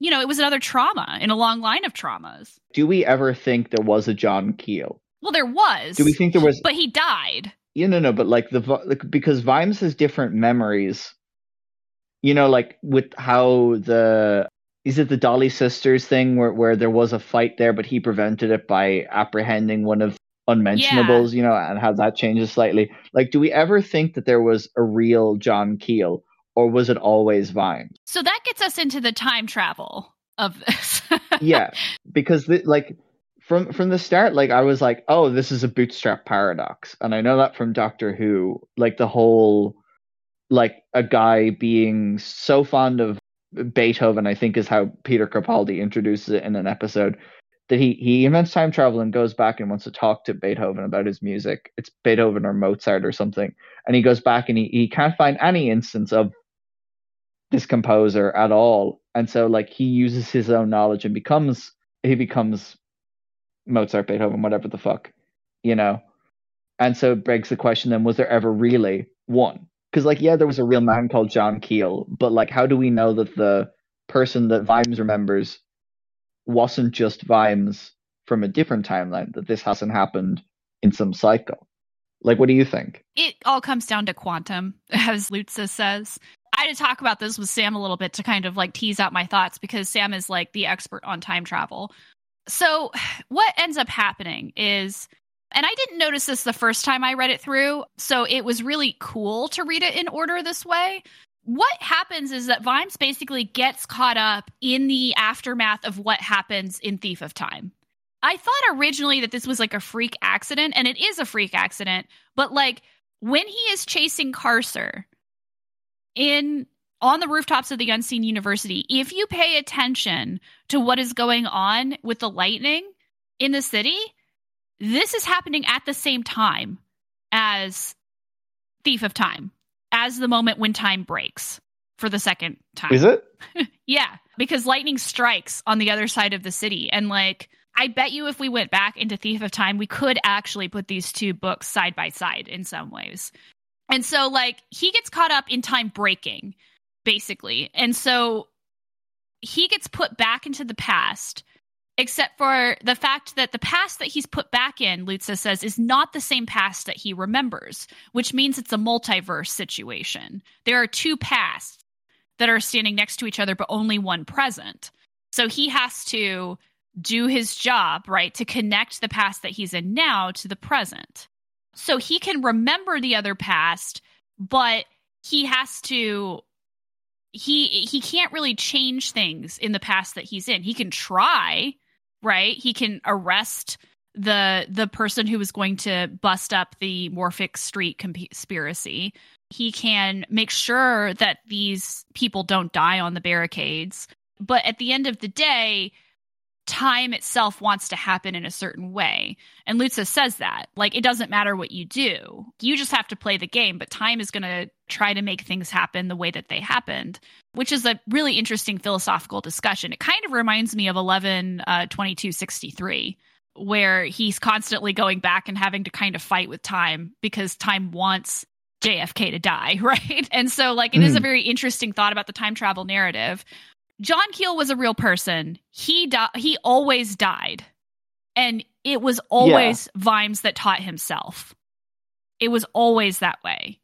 you know, it was another trauma in a long line of traumas. Do we ever think there was a John Keel? Well, there was. Do we think there was? But he died. Yeah, no, no. But like the like, because Vimes has different memories. You know, like with how the is it the Dolly sisters thing where where there was a fight there, but he prevented it by apprehending one of unmentionables. Yeah. You know, and how that changes slightly. Like, do we ever think that there was a real John Keel? or was it always Vine? So that gets us into the time travel of this. yeah, <laughs> because the, like from from the start, like I was like, oh, this is a bootstrap paradox, and I know that from Doctor Who, like the whole like a guy being so fond of Beethoven, I think is how Peter Capaldi introduces it in an episode. That he he invents time travel and goes back and wants to talk to Beethoven about his music. It's Beethoven or Mozart or something. And he goes back and he, he can't find any instance of this composer at all and so like he uses his own knowledge and becomes he becomes mozart beethoven whatever the fuck you know? And so it begs the question then was there ever really one? Because like yeah there was a real man called john keel but like how do we know that the person that vimes remembers wasn't just vimes from a different timeline that this hasn't happened in some cycle? Like what do you think? It all comes down to quantum <laughs> as Lu-Tze says. I had to talk about this with Sam a little bit to kind of like tease out my thoughts because Sam is like the expert on time travel. So, what ends up happening is, and I didn't notice this the first time I read it through, so it was really cool to read it in order this way. What happens is that Vimes basically gets caught up in the aftermath of what happens in Thief of Time. I thought originally that this was like a freak accident, and it is a freak accident, but like when he is chasing Carcer, in on the rooftops of the unseen university if you pay attention to what is going on with the lightning in the city this is happening at the same time as thief of time as the moment when time breaks for the second time. Is it? <laughs> Yeah because lightning strikes on the other side of the city. And like i bet you if we went back into thief of time we could actually put these two books side by side in some ways. And so, like, he gets caught up in time breaking, basically. And so he gets put back into the past, except for the fact that the past that he's put back in, Lu-Tze says, is not the same past that he remembers, which means it's a multiverse situation. There are two pasts that are standing next to each other, but only one present. So he has to do his job, right, to connect the past that he's in now to the present so he can remember the other past, but he has to he he can't really change things in the past that he's in. He can try, right? He can arrest the the person who was going to bust up the Morphic Street conspiracy. He can make sure that these people don't die on the barricades. But at the end of the day, time itself wants to happen in a certain way. And Lu-Tze says that. Like, it doesn't matter what you do, you just have to play the game, but time is going to try to make things happen the way that they happened, which is a really interesting philosophical discussion. It kind of reminds me of 11 uh, 2263 where he's constantly going back and having to kind of fight with time because time wants JFK to die, <laughs> right? And so, like, it mm. is a hmm. very interesting thought about the time travel narrative. John Keel was a real person. He di- he always died, and it was always yeah. Vimes that taught himself. It was always that way.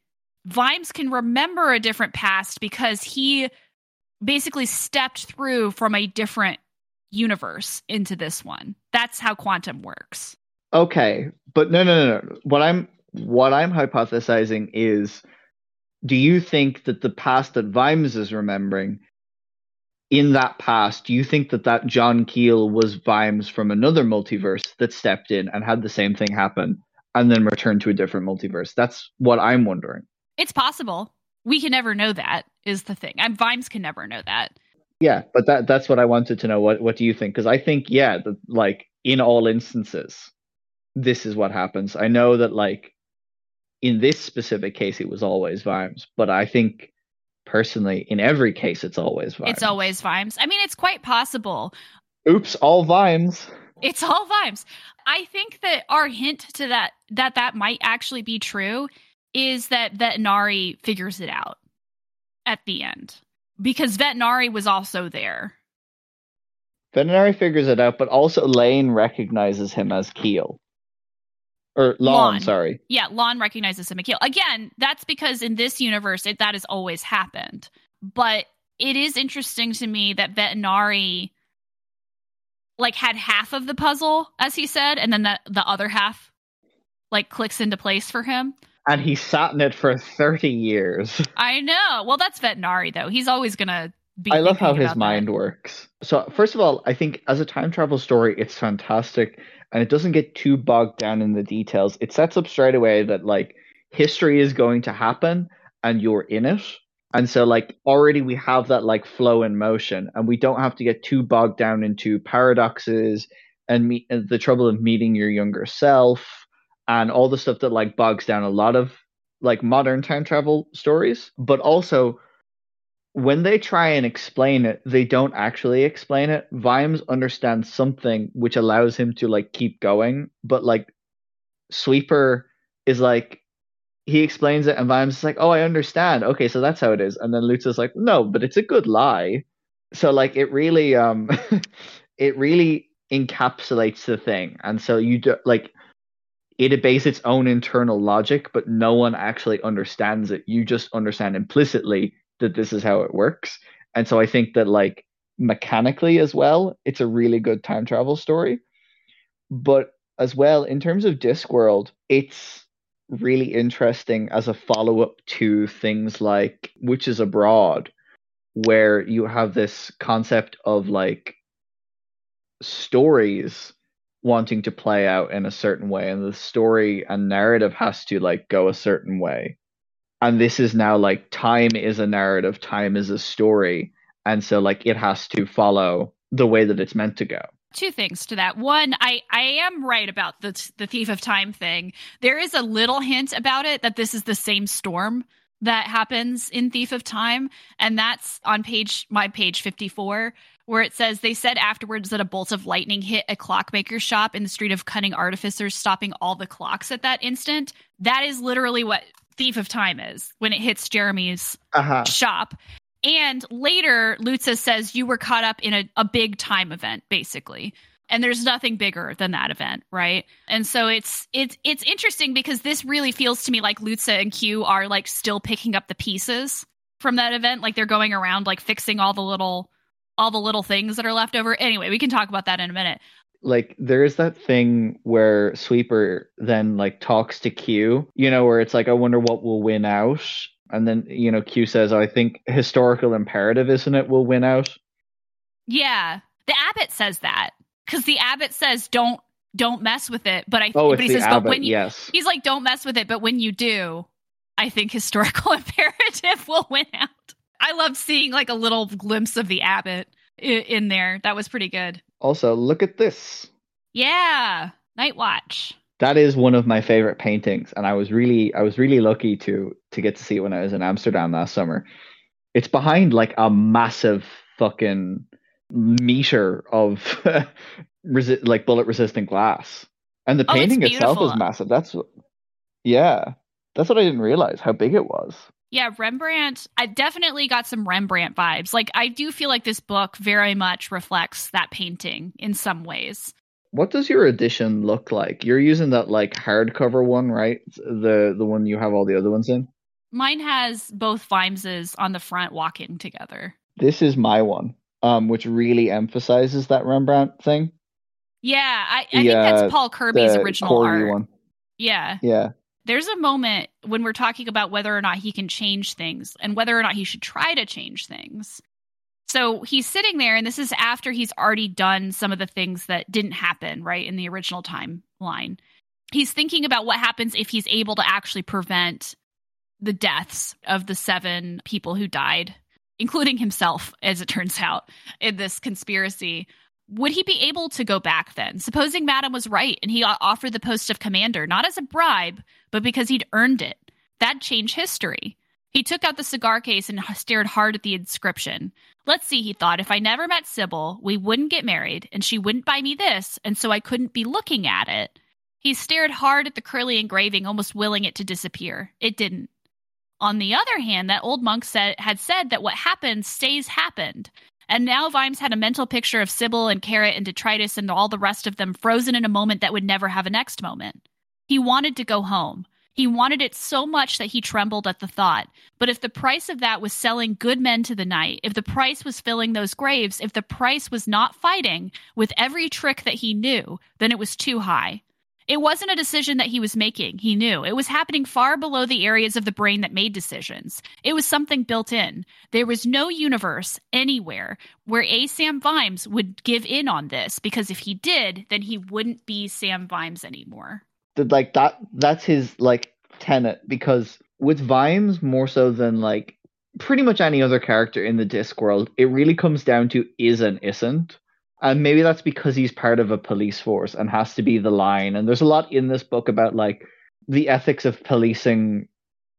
Vimes can remember a different past because he basically stepped through from a different universe into this one. That's how quantum works. Okay, but no, no, no, no. What I'm what I'm hypothesizing is, do you think that the past that Vimes is remembering, in that past, do you think that that John Keel was Vimes from another multiverse that stepped in and had the same thing happen, and then returned to a different multiverse? That's what I'm wondering. It's possible. We can never know that. Is the thing. I'm Vimes can never know that. Yeah, but that that's what I wanted to know. What what do you think? Because I think yeah, that like in all instances, this is what happens. I know that like in this specific case, it was always Vimes, but I think personally, in every case, it's always Vimes. It's always Vimes. I mean, it's quite possible. Oops, all Vimes. It's all Vimes. I think that our hint to that that that might actually be true is that Vetinari figures it out at the end because Vetinari was also there. Vetinari figures it out, but also Lane recognizes him as Keel. Or Lawn, Lawn. sorry. Yeah, Lawn recognizes him Again, that's because in this universe, it, that has always happened. But it is interesting to me that Vetinari like had half of the puzzle, as he said, and then the, the other half like clicks into place for him and he sat in it for 30 years. <laughs> I know. Well, that's Vetinari, though. He's always going to be. I love how his mind that. works. So, first of all, I think as a time travel story, it's fantastic and it doesn't get too bogged down in the details. It sets up straight away that, like, history is going to happen and you're in it. And so, like, already we have that, like, flow in motion and we don't have to get too bogged down into paradoxes and meet the trouble of meeting your younger self and all the stuff that like bogs down a lot of like modern time travel stories, but also when they try and explain it, they don't actually explain it. Vimes understands something which allows him to like keep going, but like Sweeper is like he explains it and Vimes is like, "Oh, I understand. Okay, so that's how it is." And then Lu-Tze is like, "No, but it's a good lie." So like it really um <laughs> it really encapsulates the thing. And so you do like it obeys its own internal logic, but no one actually understands it. You just understand implicitly that this is how it works. And so I think that like mechanically as well, it's a really good time travel story. But as well, in terms of Discworld, it's really interesting as a follow up to things like Witches Abroad, where you have this concept of like stories wanting to play out in a certain way and the story and narrative has to like go a certain way and this is now like time is a narrative time is a story. And so like it has to follow the way that it's meant to go. Two things to that. One i i am right about the the thief of time thing. There is a little hint about it that this is the same storm that happens in thief of time. And that's on page my page 54 where it says they said afterwards that a bolt of lightning hit a clockmaker's shop in the street of cunning artificers, stopping all the clocks at that instant. That is literally what Thief of Time is when it hits Jeremy's uh-huh. shop. And later, Lu-Tze says you were caught up in a, a big time event, basically. And there's nothing bigger than that event, right? And so it's it's it's interesting because this really feels to me like Lu-Tze and Qu are like still picking up the pieces from that event. Like they're going around like fixing all the little all the little things that are left over. Anyway, we can talk about that in a minute. Like there is that thing where Sweeper then like talks to Qu, you know, where it's like, I wonder what will win out. And then, you know, Qu says, oh, I think historical imperative, isn't it, will win out? Yeah. The abbot says that. Because the abbot says don't don't mess with it. But I oh, but he says, abbot, but when you yes. he's like, don't mess with it, but when you do, I think historical <laughs> imperative will win out. I loved seeing like a little glimpse of the abbot in there. That was pretty good. Also, look at this. Yeah, Night Watch. That is one of my favorite paintings, and I was really, I was really lucky to to get to see it when I was in Amsterdam last summer. It's behind like a massive fucking meter of <laughs> resi- like bullet resistant glass. And the Oh, painting itself is massive. That's yeah. That's what I didn't realize how big it was. Yeah, Rembrandt, I definitely got some Rembrandt vibes. Like, I do feel like this book very much reflects that painting in some ways. What does your edition look like? You're using that like hardcover one, right? The the one you have all the other ones in. Mine has both Vimeses on the front walking together. This is my one, um, which really emphasizes that Rembrandt thing. Yeah, I, I The, think that's Paul Kirby's original Corgi art. one. Yeah. Yeah. There's a moment when we're talking about whether or not he can change things and whether or not he should try to change things. So he's sitting there, and this is after he's already done some of the things that didn't happen, right, in the original timeline. He's thinking about what happens if he's able to actually prevent the deaths of the seven people who died, including himself, as it turns <laughs> out, in this conspiracy. Would he be able to go back then? Supposing Madam was right and he offered the post of commander, not as a bribe, but because he'd earned it. That'd change history. He took out the cigar case and stared hard at the inscription. Let's see, he thought, if I never met Sybil, we wouldn't get married, and she wouldn't buy me this, and so I couldn't be looking at it. He stared hard at the curly engraving, almost willing it to disappear. It didn't. On the other hand, that old monk said had said that what happened stays happened. And now Vimes had a mental picture of Sybil and Carrot and Detritus and all the rest of them frozen in a moment that would never have a next moment. He wanted to go home. He wanted it so much that he trembled at the thought. But if the price of that was selling good men to the night, if the price was filling those graves, if the price was not fighting with every trick that he knew, then it was too high. It wasn't a decision that he was making, he knew. It was happening far below the areas of the brain that made decisions. It was something built in. There was no universe anywhere where a Sam Vimes would give in on this because if he did, then he wouldn't be Sam Vimes anymore. Like that that's his like tenet because with Vimes more so than like pretty much any other character in the Discworld, it really comes down to is and isn't. And maybe that's because he's part of a police force and has to be the line. And there's a lot in this book about like the ethics of policing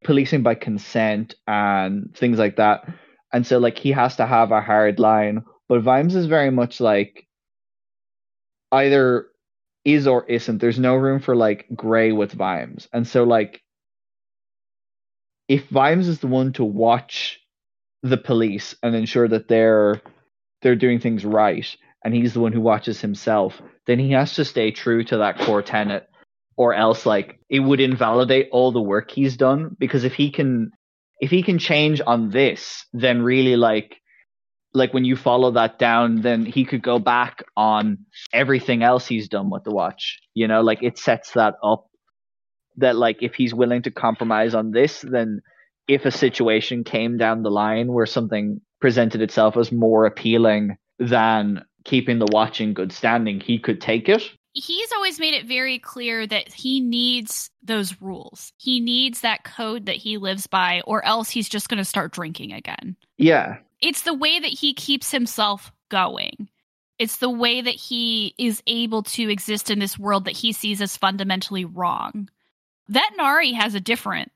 policing by consent and things like that. And so like he has to have a hard line. But Vimes is very much like either is or isn't. There's no room for like gray with Vimes. And so like if Vimes is the one to watch the police and ensure that they're they're doing things right and he's the one who watches himself, then he has to stay true to that core tenet or else like it would invalidate all the work he's done because if he can if he can change on this, then really like like when you follow that down, then he could go back on everything else he's done with the watch. You know, like it sets that up that like if he's willing to compromise on this, then if a situation came down the line where something presented itself as more appealing than keeping the watch in good standing, he could take it. He's always made it very clear that he needs those rules. He needs that code that he lives by, or else he's just going to start drinking again. Yeah. It's the way that he keeps himself going. It's the way that he is able to exist in this world that he sees as fundamentally wrong. Vetinari has a different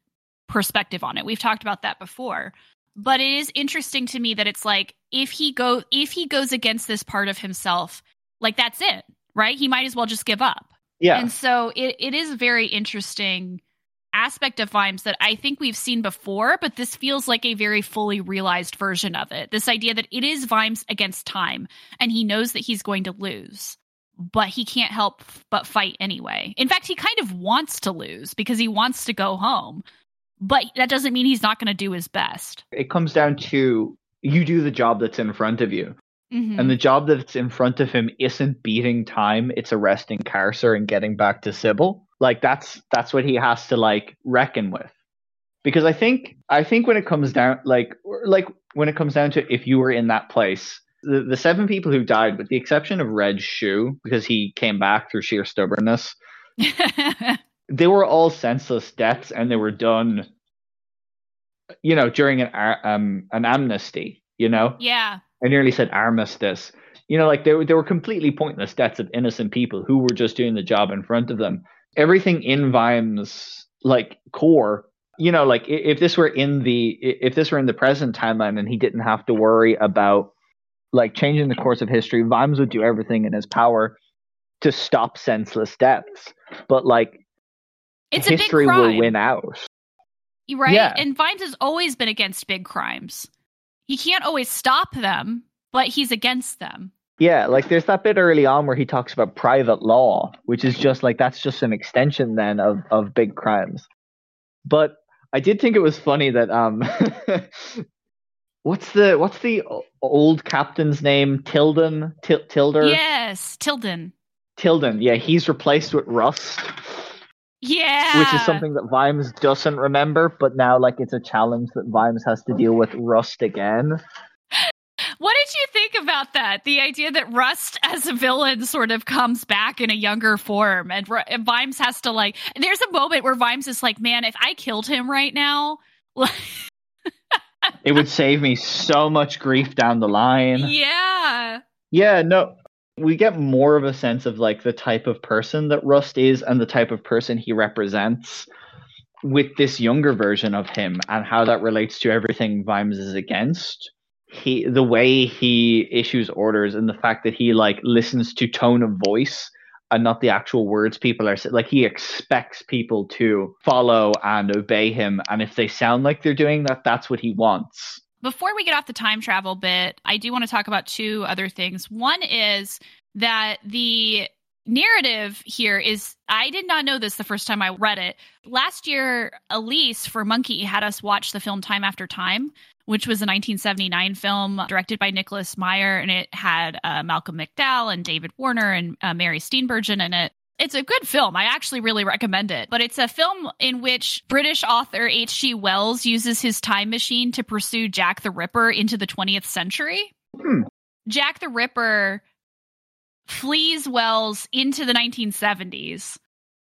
perspective on it. We've talked about that before. But it is interesting to me that it's like if he go if he goes against this part of himself, like that's it, right? He might as well just give up. Yeah. And so it, it is a very interesting aspect of Vimes that I think we've seen before, but this feels like a very fully realized version of it. This idea that it is Vimes against time, and he knows that he's going to lose, but he can't help but fight anyway. In fact, he kind of wants to lose because he wants to go home, but that doesn't mean he's not going to do his best. it comes down to you do the job that's in front of you. Mhm. And the job that's in front of him isn't beating time, it's arresting Carcer and getting back to Sybil. Like that's that's what he has to like reckon with. Because I think I think when it comes down like like when it comes down to if you were in that place, the, the seven people who died, with the exception of Reg Shoe, because he came back through sheer stubbornness, <laughs> they were all senseless deaths and they were done you know during an um an amnesty you know yeah. i nearly said armistice you know like they were, they were completely pointless deaths of innocent people who were just doing the job in front of them everything in vimes like core you know like if this were in the if this were in the present timeline and he didn't have to worry about like changing the course of history vimes would do everything in his power to stop senseless deaths. But like it's history will win out. Right? Yeah. And Vimes has always been against big crimes. He can't always stop them, but he's against them. Yeah, like there's that bit early on where he talks about private law, which is just like that's just an extension then of of big crimes. But I did think it was funny that um <laughs> what's the what's the old captain's name? Tilden? Til- Tilder? Yes, Tilden. Tilden. Yeah, he's replaced with Rust. Yeah. Which is something that Vimes doesn't remember, but now like it's a challenge that Vimes has to deal with Rust again. What did you think about that? The idea that Rust as a villain sort of comes back in a younger form, and, and Vimes has to like. There's a moment where Vimes is like, "Man, if I killed him right now." <laughs> it would save me so much grief down the line. Yeah. Yeah, no. We get more of a sense of like the type of person that Rust is and the type of person he represents with this younger version of him and how that relates to everything Vimes is against he the way he issues orders and the fact that he like listens to tone of voice and not the actual words people are saying. Like he expects people to follow and obey him, and if they sound like they're doing that, that's what he wants. Before we get off the time travel bit, I do want to talk about two other things. One is that the narrative here is I did not know this the first time I read it. Last year, Elise for Monkey had us watch the film Time After Time, which was a 1979 film directed by Nicholas Meyer, and it had uh, Malcolm McDowell and David Warner and uh, Mary Steenburgen in it. It's a good film. I actually really recommend it. But it's a film in which British author H.G. Wells uses his time machine to pursue Jack the Ripper into the 20th century. Hmm. Jack the Ripper flees Wells into the 1970s,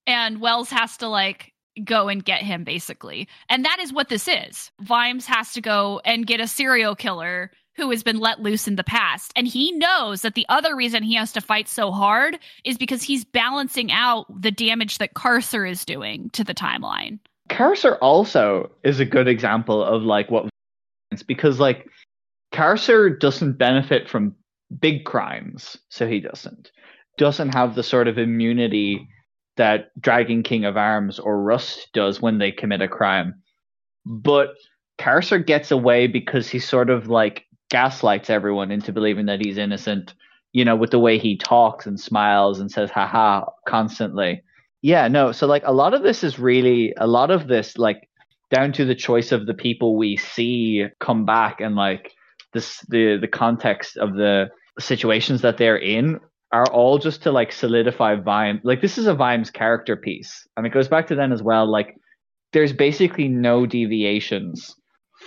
and Wells has to like go and get him basically. And that is what this is. Vimes has to go and get a serial killer who has been let loose in the past. And he knows that the other reason he has to fight so hard is because he's balancing out the damage that Carcer is doing to the timeline. Carcer also is a good example of like what because like Carcer doesn't benefit from big crimes, so he doesn't. Doesn't have the sort of immunity that Dragon King of Arms or Rust does when they commit a crime. But Carcer gets away because he's sort of like gaslights everyone into believing that he's innocent, you know, with the way he talks and smiles and says haha constantly. Yeah, no, so like a lot of this is really a lot of this like down to the choice of the people we see come back and like this the the context of the situations that they're in are all just to like solidify Vimes. Like this is a Vimes character piece, and it goes back to then as well. Like there's basically no deviations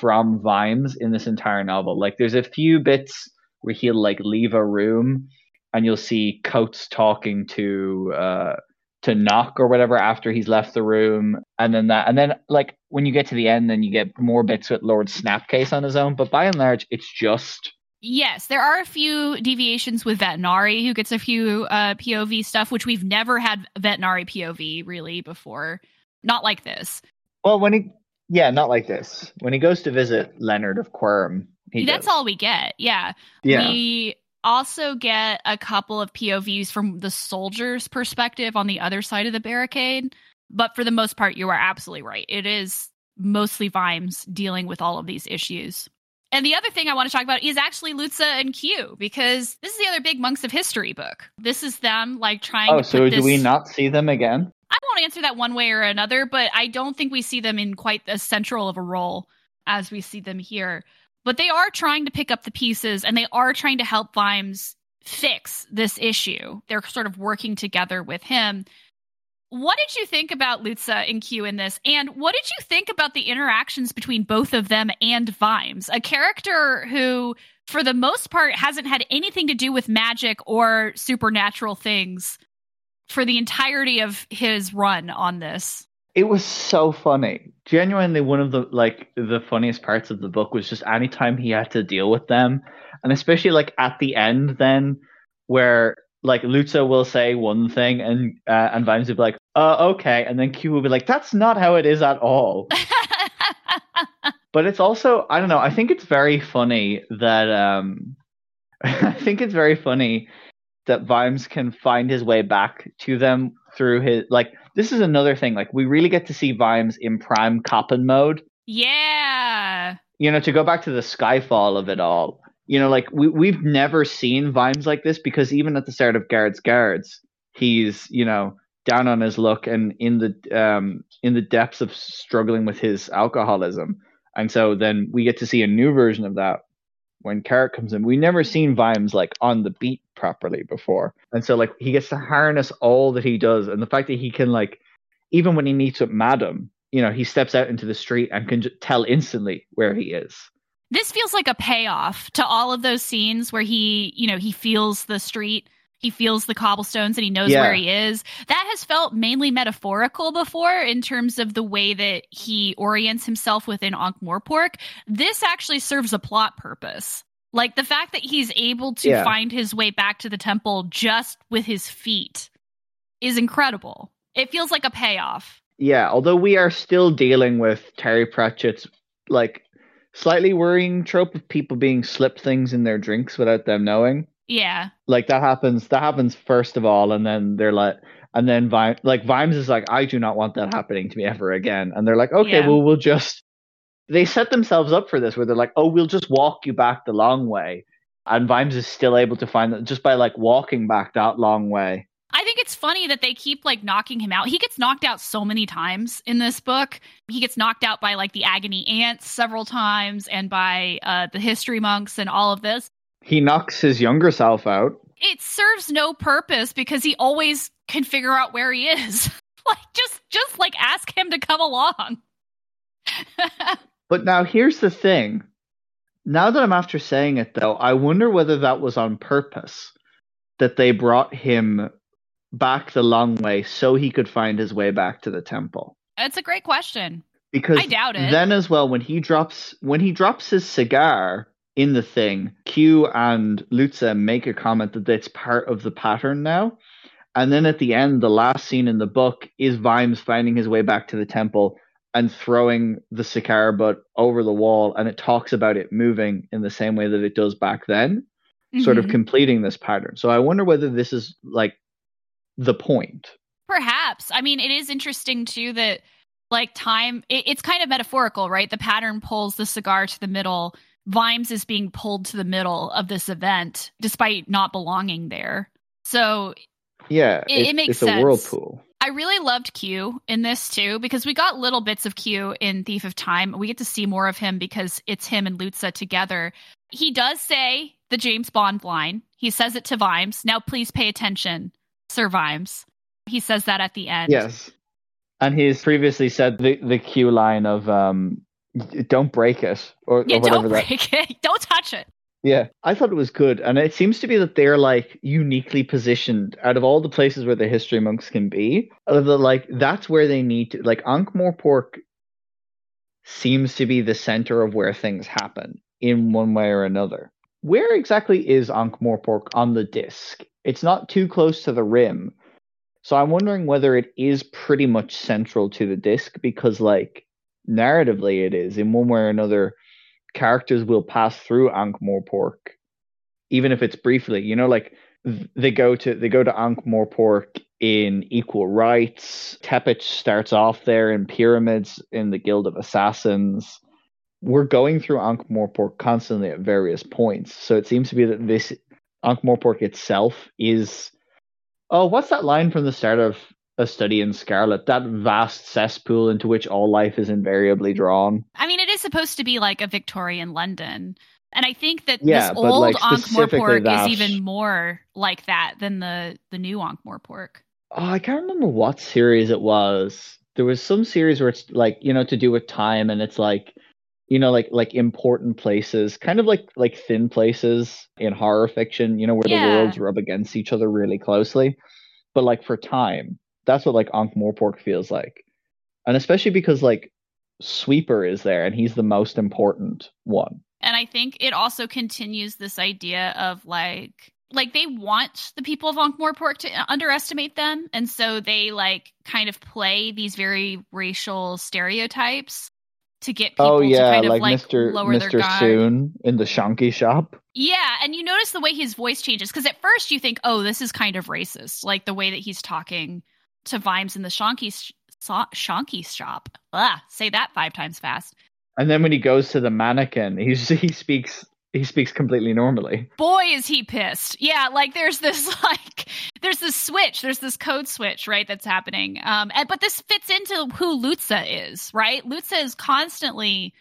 from Vimes in this entire novel. Like there's a few bits where he'll like leave a room, and you'll see Coates talking to uh to knock or whatever after he's left the room, and then that, and then like when you get to the end, then you get more bits with Lord Snapcase on his own. But by and large, it's just Yes, there are a few deviations with Vetinari, who gets a few uh, POV stuff, which we've never had Vetinari POV really before. Not like this. Well, when he, yeah, not like this. When he goes to visit Leonard of Quirm, that's does. all we get. Yeah. Yeah. We also get a couple of POVs from the soldier's perspective on the other side of the barricade. But for the most part, you are absolutely right. It is mostly Vimes dealing with all of these issues. And the other thing I want to talk about is actually Lu-Tze and Qu because this is the other big Monks of History book. This is them like trying. Oh, so do we not see them again? I won't answer that one way or another, but I don't think we see them in quite as central of a role as we see them here. But they are trying to pick up the pieces and they are trying to help Vimes fix this issue. They're sort of working together with him. What did you think about Lu-Tze and Qu in this? And what did you think about the interactions between both of them and Vimes? A character who, for the most part, hasn't had anything to do with magic or supernatural things for the entirety of his run on this. It was so funny. Genuinely one of the like the funniest parts of the book was just anytime he had to deal with them. And especially like at the end then where like Lu-Tze will say one thing and uh, and Vimes will be like, uh, okay. And then Qu will be like, that's not how it is at all. <laughs> but it's also, I don't know, I think it's very funny that, um, <laughs> I think it's very funny that Vimes can find his way back to them through his like this is another thing. Like we really get to see Vimes in prime Coppin mode. Yeah. You know, to go back to the Skyfall of it all. You know, like we we've never seen Vimes like this because even at the start of Guards Guards, he's, you know, down on his luck and in the um in the depths of struggling with his alcoholism. And so then we get to see a new version of that when Carrot comes in. We've never seen Vimes like on the beat properly before. And so like he gets to harness all that he does and the fact that he can like even when he meets with Madam, you know, he steps out into the street and can tell instantly where he is. This feels like a payoff to all of those scenes where he, you know, he feels the street he feels the cobblestones and he knows yeah. where he is. That has felt mainly metaphorical before in terms of the way that he orients himself within Ankh-Morpork. This actually serves a plot purpose. Like the fact that he's able to yeah. find his way back to the temple just with his feet is incredible. It feels like a payoff. Yeah, although we are still dealing with Terry Pratchett's like slightly worrying trope of people being slipped things in their drinks without them knowing. Yeah. Like that happens that happens first of all and then they're like and then Vime, like Vimes is like I do not want that happening to me ever again and they're like okay yeah. well we'll just they set themselves up for this where they're like oh we'll just walk you back the long way and Vimes is still able to find that just by like walking back that long way. I think it's funny that they keep like knocking him out. He gets knocked out so many times in this book. He gets knocked out by like the agony ants several times and by uh, the history monks and all of this he knocks his younger self out. It serves no purpose because he always can figure out where he is. <laughs> like just just like ask him to come along. <laughs> but now here's the thing. Now that I'm after saying it though, I wonder whether that was on purpose that they brought him back the long way so he could find his way back to the temple. It's a great question. Because I doubt it. Then as well when he drops when he drops his cigar, in the thing, Qu and Lu-Tze make a comment that it's part of the pattern now. And then at the end, the last scene in the book is Vimes finding his way back to the temple and throwing the cigar butt over the wall. And it talks about it moving in the same way that it does back then, mm-hmm. sort of mm-hmm. completing this pattern. So I wonder whether this is like the point. Perhaps. I mean, it is interesting too that like time, it, it's kind of metaphorical, right? The pattern pulls the cigar to the middle Vimes is being pulled to the middle of this event despite not belonging there. So yeah, it, it makes it's sense. a whirlpool. I really loved Qu in this too because we got little bits of Qu in Thief of Time. We get to see more of him because it's him and Lu-Tze together. He does say the James Bond line. He says it to Vimes. Now please pay attention, Sir Vimes. He says that at the end. Yes. And he's previously said the the Q line of um don't break it or, yeah, or don't break that. it. <laughs> Don't touch it. Yeah, I thought it was good, and it seems to be that they're like uniquely positioned out of all the places where the history monks can be. Uh, the, like that's where they need to. Like Ankh-Morpork seems to be the center of where things happen in one way or another. Where exactly is Ankh-Morpork on the disc? It's not too close to the rim, so I'm wondering whether it is pretty much central to the disc because like narratively it is in one way or another characters will pass through Ankh-Morpork even if it's briefly. You know like they go to they go to Ankh-Morpork in equal rites Teppic starts off there in pyramids in the guild of assassins. We're going through Ankh-Morpork constantly at various points so it seems to be that this Ankh-Morpork itself is oh what's that line from the start of a study in Scarlet, that vast cesspool into which all life is invariably drawn. I mean, it is supposed to be like a Victorian London. And I think that yeah, this old like Ankh-Morpork is even more like that than the the new Ankh-Morpork. Oh, I can't remember what series it was. There was some series where it's like, you know, to do with time and it's like you know like like important places kind of like like thin places in horror fiction you know where yeah. the worlds rub against each other really closely but like for time that's what like Ankh-Morpork feels like, and especially because like Sweeper is there and he's the most important one. And I think it also continues this idea of like like they want the people of Ankh-Morpork to uh, underestimate them, and so they like kind of play these very racial stereotypes to get oh, people oh yeah, to kind of like, like Mr. lower their Mr. guard. Soon in the Shonky shop. Yeah, and you notice the way his voice changes because at first you think, "Oh, this is kind of racist," like the way that he's talking to Vimes in the Shonky Shonky shop. Ah, say that five times fast. And then when he goes to the mannequin, he's he speaks he speaks completely normally. Boy, is he pissed! Yeah, like there's this <laughs> like there's this switch, there's this code switch, right? That's happening. Um, and, but this fits into who Lu-Tze is, right? Lu-Tze is constantly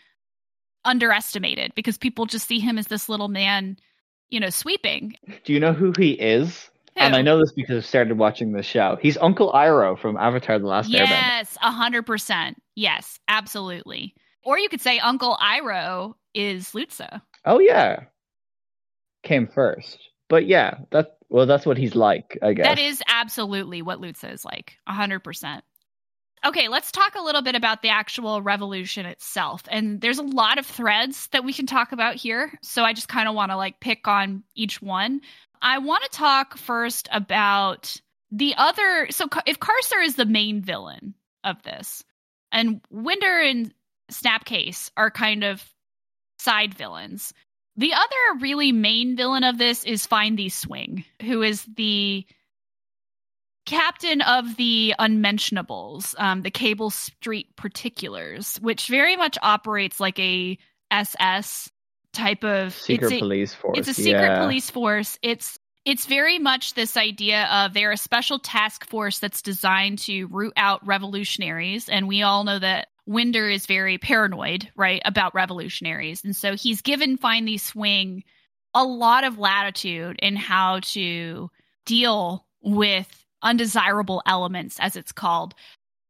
underestimated because people just see him as this little man, you know, sweeping. Do you know who he is? And I know this because I started watching the show. He's Uncle Iroh from Avatar: The Last Airbender. Yes, a hundred percent. Yes, absolutely. Or you could say Uncle Iroh is Lu-Tze. Oh yeah, came first. But yeah, that well, that's what he's like, I guess. That is absolutely what Lu-Tze is like, a hundred percent. Okay, let's talk a little bit about the actual revolution itself. And there's a lot of threads that we can talk about here. So I just kind of want to like pick on each one. I want to talk first about the other. So if Carcer is the main villain of this, and Winder and Snapcase are kind of side villains, the other really main villain of this is Findthee Swing, who is the captain of the unmentionables, um, the Cable Street Particulars, which very much operates like a SS type of secret it's a, police force. it's a secret yeah. police force. It's it's very much this idea of they're a special task force that's designed to root out revolutionaries, and we all know that Winder is very paranoid, right, about revolutionaries, and so he's given Findthee Swing a lot of latitude in how to deal with undesirable elements, as it's called.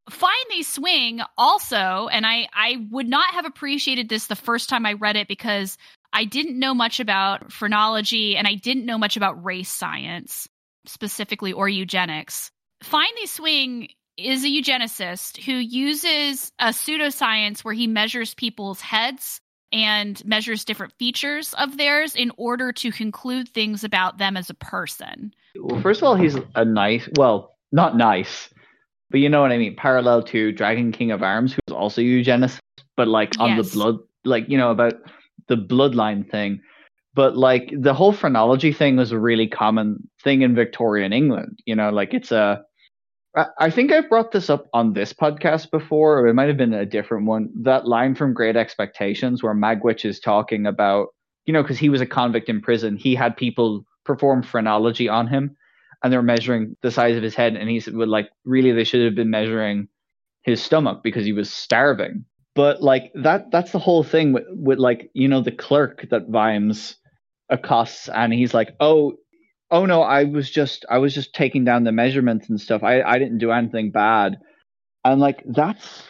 Find Swing also, and I, I would not have appreciated this the first time I read it because I didn't know much about phrenology and I didn't know much about race science, specifically, or eugenics. Find Swing is a eugenicist who uses a pseudoscience where he measures people's heads and measures different features of theirs in order to conclude things about them as a person. Well, first of all, he's a nice. Well, not nice, but you know what I mean. Parallel to Dragon King of Arms, who's also eugenicist, but like on Yes. the blood, like you know about the bloodline thing. But like the whole phrenology thing was a really common thing in Victorian England. You know, like it's a. I think I've brought this up on this podcast before, or it might have been a different one. That line from Great Expectations, where Magwitch is talking about, you know, because he was a convict in prison, he had people perform phrenology on him, and they're measuring the size of his head, and he said, "Well, like really, they should have been measuring his stomach because he was starving." But like that—that's the whole thing with, with like you know the clerk that Vimes accosts, and he's like, "Oh, oh no, I was just I was just taking down the measurements and stuff. I I didn't do anything bad." And like that's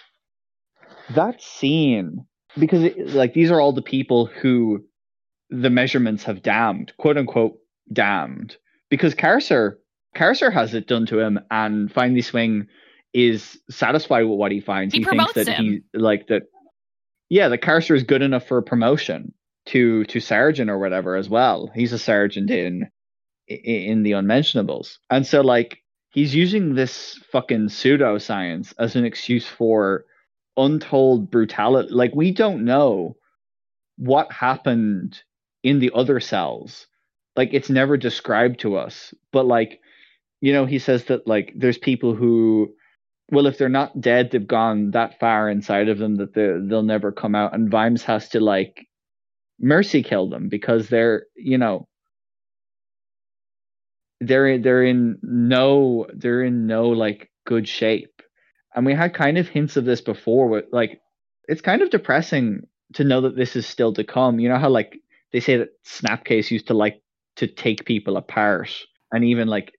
that scene because it, like these are all the people who the measurements have damned, quote unquote damned, because Carcer Carcer has it done to him, and Findthee Swing is satisfied with what he finds. He thinks promotes that him. he like that. Yeah, the Carcer is good enough for a promotion to to sergeant or whatever as well. He's a sergeant in in the unmentionables, and so like he's using this fucking pseudoscience as an excuse for untold brutality. Like we don't know what happened in the other cells. Like it's never described to us. But like, you know, he says that like there's people who well, if they're not dead, they've gone that far inside of them that they they'll never come out. And Vimes has to like mercy kill them because they're, you know, they're they're in no they're in no like good shape. And we had kind of hints of this before with like it's kind of depressing to know that this is still to come. You know how like they say that Snapcase used to like to take people apart, and even like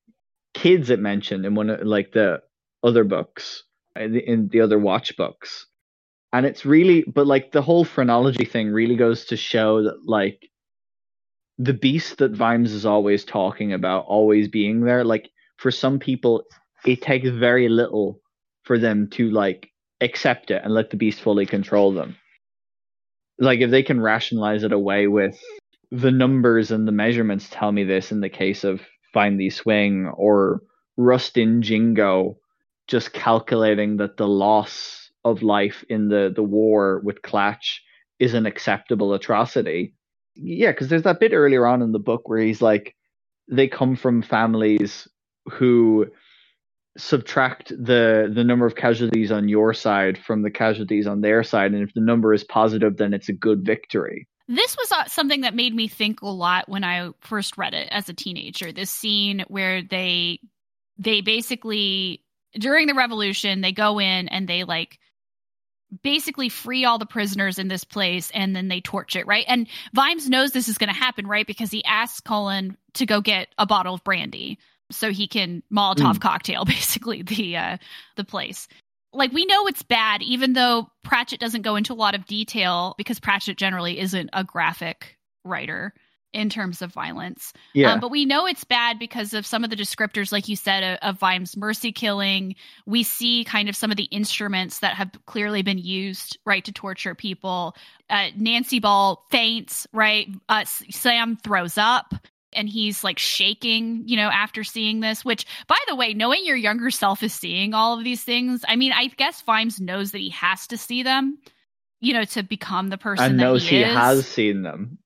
kids it mentioned in one of like the other books in the, in the other watch books, and it's really but like the whole phrenology thing really goes to show that like the beast that Vimes is always talking about always being there. Like for some people, it takes very little for them to like accept it and let the beast fully control them. Like if they can rationalize it away with the numbers and the measurements tell me this in the case of Findthee Swing or Rust in Jingo just calculating that the loss of life in the the war with Klatch is an acceptable atrocity. Yeah, because there's that bit earlier on in the book where he's like, they come from families who subtract the the number of casualties on your side from the casualties on their side and if the number is positive then it's a good victory this was uh, something that made me think a lot when i first read it as a teenager this scene where they they basically during the revolution they go in and they like basically free all the prisoners in this place and then they torch it right and vimes knows this is going to happen right because he asks Colon to go get a bottle of brandy so he can Molotov mm. cocktail <laughs> basically the uh, the place. Like we know it's bad, even though Pratchett doesn't go into a lot of detail because Pratchett generally isn't a graphic writer in terms of violence. Yeah. Um, but we know it's bad because of some of the descriptors, like you said, of, of Vimes' mercy killing. We see kind of some of the instruments that have clearly been used, right, to torture people. Uh, Nancyball faints, right? Uh, Sam throws up and he's like shaking, you know, after seeing this, which by the way, knowing your younger self is seeing all of these things, I mean, I guess Vimes knows that he has to see them, you know, to become the person and knows he, he has seen them.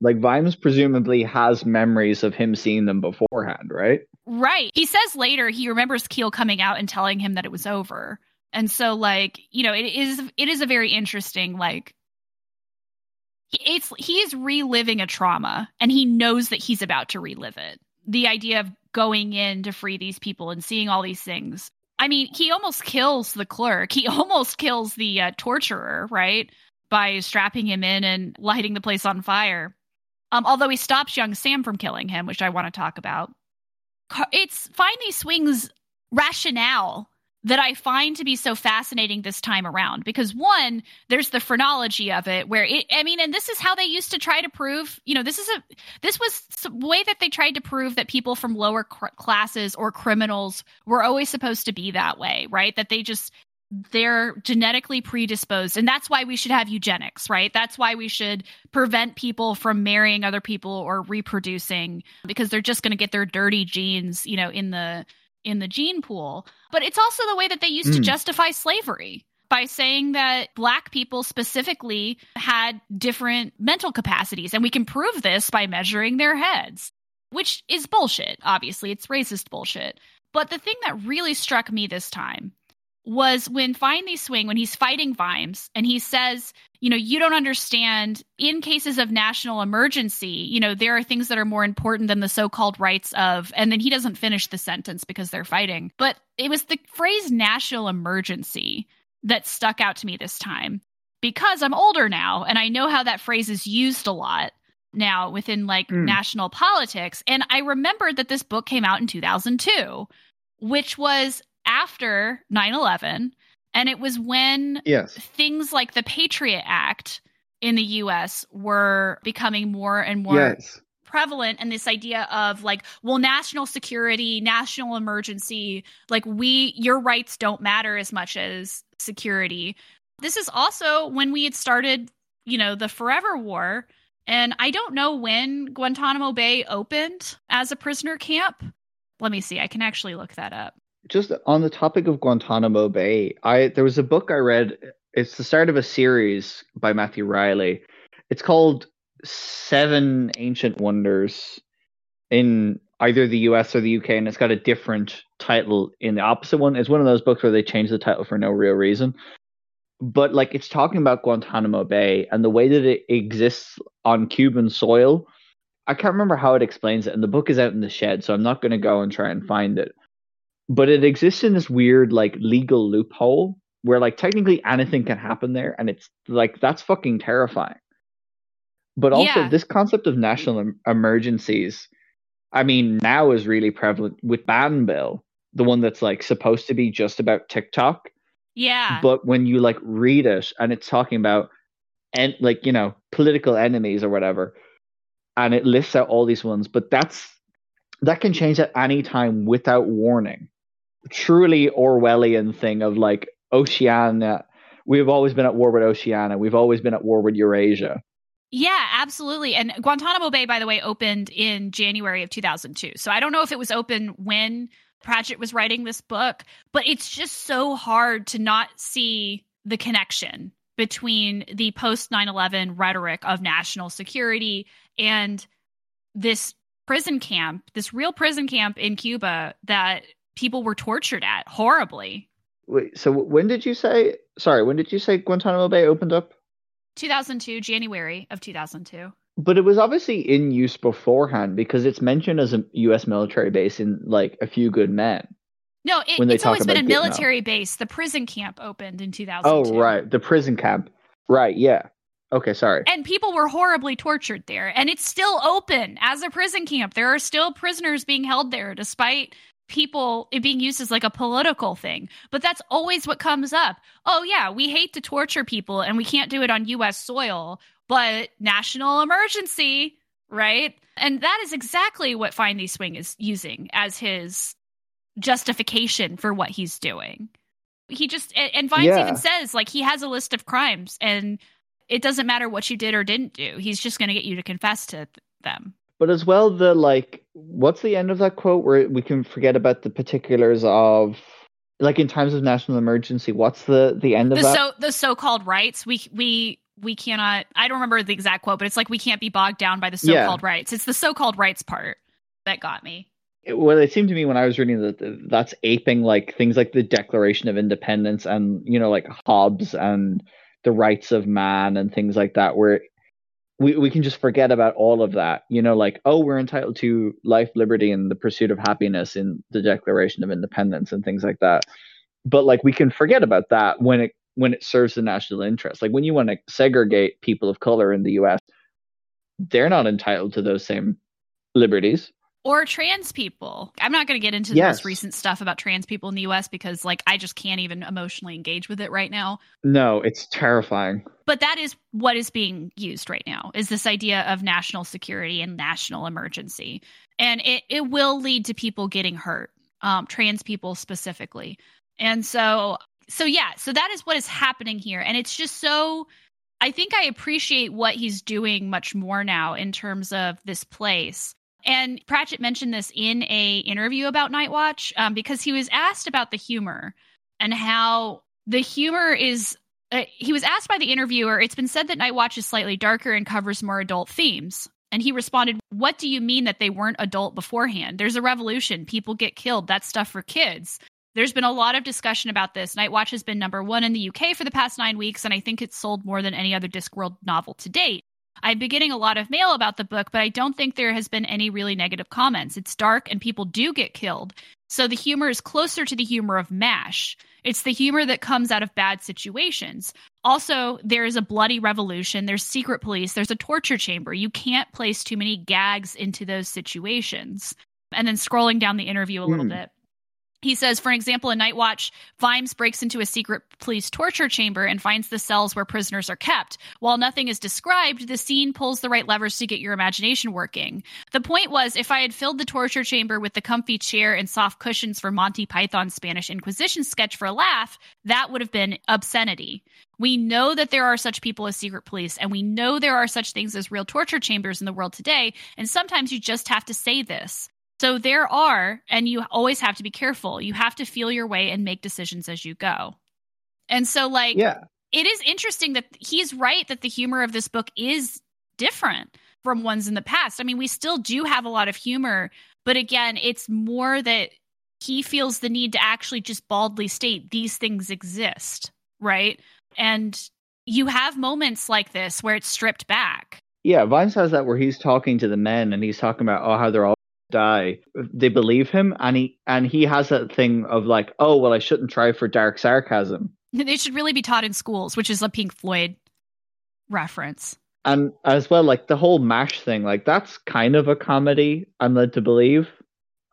Like Vimes presumably has memories of him seeing them beforehand, right? Right. He says later he remembers Keel coming out and telling him that it was over. And so like, you know, it is it is a very interesting like it's he's reliving a trauma and he knows that he's about to relive it. The idea of going in to free these people and seeing all these things. I mean, he almost kills the clerk. He <laughs> almost kills the uh, torturer, right? By strapping him in and lighting the place on fire. Um, although he stops young Sam from killing him, which I want to talk about. It's Findthee Swing's rationale that I find to be so fascinating this time around because one, there's the phrenology of it where it, I mean, and this is how they used to try to prove, you know, this is a, this was the way that they tried to prove that people from lower cr- classes or criminals were always supposed to be that way, right? That they just, they're genetically predisposed. And that's why we should have eugenics, right? That's why we should prevent people from marrying other people or reproducing because they're just going to get their dirty genes, you know, in the, in the gene pool. But it's also the way that they used mm. to justify slavery by saying that black people specifically had different mental capacities. And we can prove this by measuring their heads, which is bullshit. Obviously, it's racist bullshit. But the thing that really struck me this time was when Findthee Swing, when he's fighting Vimes, and he says, you know, you don't understand in cases of national emergency, you know, there are things that are more important than the so called rights of, and then he doesn't finish the sentence because they're fighting. But it was the phrase national emergency that stuck out to me this time because I'm older now and I know how that phrase is used a lot now within like mm. national politics. And I remembered that this book came out in 2002, which was after 9-11 and it was when yes. things like the patriot act in the us were becoming more and more yes. prevalent and this idea of like well national security national emergency like we your rights don't matter as much as security this is also when we had started you know the forever war and i don't know when guantanamo bay opened as a prisoner camp let me see i can actually look that up just on the topic of Guantanamo Bay, I there was a book I read. It's the start of a series by Matthew Reilly. It's called Seven Ancient Wonders in either the US or the UK, and it's got a different title in the opposite one. It's one of those books where they change the title for no real reason. But like it's talking about Guantanamo Bay and the way that it exists on Cuban soil. I can't remember how it explains it, and the book is out in the shed, so I'm not going to go and try and find it but it exists in this weird like legal loophole where like technically anything can happen there and it's like that's fucking terrifying. But also yeah. this concept of national em- emergencies i mean now is really prevalent with ban bill the one that's like supposed to be just about tiktok. Yeah. But when you like read it and it's talking about and like you know political enemies or whatever and it lists out all these ones but that's that can change at any time without warning truly Orwellian thing of like Oceania. We've always been at war with Oceania. We've always been at war with Eurasia. Yeah, absolutely. And Guantanamo Bay, by the way, opened in January of 2002. So I don't know if it was open when Pratchett was writing this book, but it's just so hard to not see the connection between the post 9 11 rhetoric of national security and this prison camp, this real prison camp in Cuba that people were tortured at horribly. Wait, so when did you say? Sorry, when did you say Guantanamo Bay opened up? 2002, January of 2002. But it was obviously in use beforehand because it's mentioned as a U.S. military base in like A Few Good Men. No, it, it's always been a military base. The prison camp opened in 2002. Oh, right. The prison camp. Right, yeah. Okay, sorry. And people were horribly tortured there. And it's still open as a prison camp. There are still prisoners being held there despite people it being used as like a political thing. But that's always what comes up. Oh, yeah, we hate to torture people and we can't do it on US soil, but national emergency, right? And that is exactly what Findthee Swing is using as his justification for what he's doing. He just and Vimes yeah. even says like he has a list of crimes and it doesn't matter what you did or didn't do. He's just going to get you to confess to them. But as well, the like, what's the end of that quote where we can forget about the particulars of, like, in times of national emergency? What's the the end of the that? So the so-called rights. We we we cannot. I don't remember the exact quote, but it's like we can't be bogged down by the so-called yeah. rights. It's the so-called rights part that got me. It, well, it seemed to me when I was reading that that's aping like things like the Declaration of Independence and you know like Hobbes and the rights of man and things like that, where we, we can just forget about all of that. You know, like, oh, we're entitled to life, liberty, and the pursuit of happiness in the Declaration of Independence and things like that. But like we can forget about that when it when it serves the national interest. Like when you want to segregate people of color in the US, they're not entitled to those same liberties or trans people. I'm not going to get into the most recent stuff about trans people in the US because like I just can't even emotionally engage with it right now. No, it's terrifying. But that is what is being used right now is this idea of national security and national emergency. And it, it will lead to people getting hurt, um, trans people specifically. And so so yeah, so that is what is happening here. And it's just so I think I appreciate what he's doing much more now in terms of this place and Pratchett mentioned this in a interview about Night Watch um, because he was asked about the humor and how the humor is. Uh, he was asked by the interviewer, "It's been said that Night Watch is slightly darker and covers more adult themes." And he responded, "What do you mean that they weren't adult beforehand? There's a revolution. People get killed. That's stuff for kids." There's been a lot of discussion about this. Night Watch has been number one in the UK for the past nine weeks, and I think it's sold more than any other Discworld novel to date. I've been getting a lot of mail about the book, but I don't think there has been any really negative comments. It's dark and people do get killed. So the humor is closer to the humor of MASH. It's the humor that comes out of bad situations. Also, there is a bloody revolution, there's secret police, there's a torture chamber. You can't place too many gags into those situations. And then scrolling down the interview a little mm. bit. He says, for example, in Night Watch, Vimes breaks into a secret police torture chamber and finds the cells where prisoners are kept. While nothing is described, the scene pulls the right levers to get your imagination working. The point was, if I had filled the torture chamber with the comfy chair and soft cushions for Monty Python's Spanish Inquisition sketch for a laugh, that would have been obscenity. We know that there are such people as secret police, and we know there are such things as real torture chambers in the world today, and sometimes you just have to say this. So there are, and you always have to be careful. You have to feel your way and make decisions as you go. And so, like, yeah. it is interesting that he's right that the humor of this book is different from ones in the past. I mean, we still do have a lot of humor, but again, it's more that he feels the need to actually just baldly state these things exist, right? And you have moments like this where it's stripped back. Yeah, Vimes has that where he's talking to the men and he's talking about oh how they're all die, they believe him, and he and he has that thing of like, oh well, I shouldn't try for dark sarcasm. <laughs> They should really be taught in schools, which is a Pink Floyd reference. And as well, like the whole Mash thing, like that's kind of a comedy. I'm led to believe.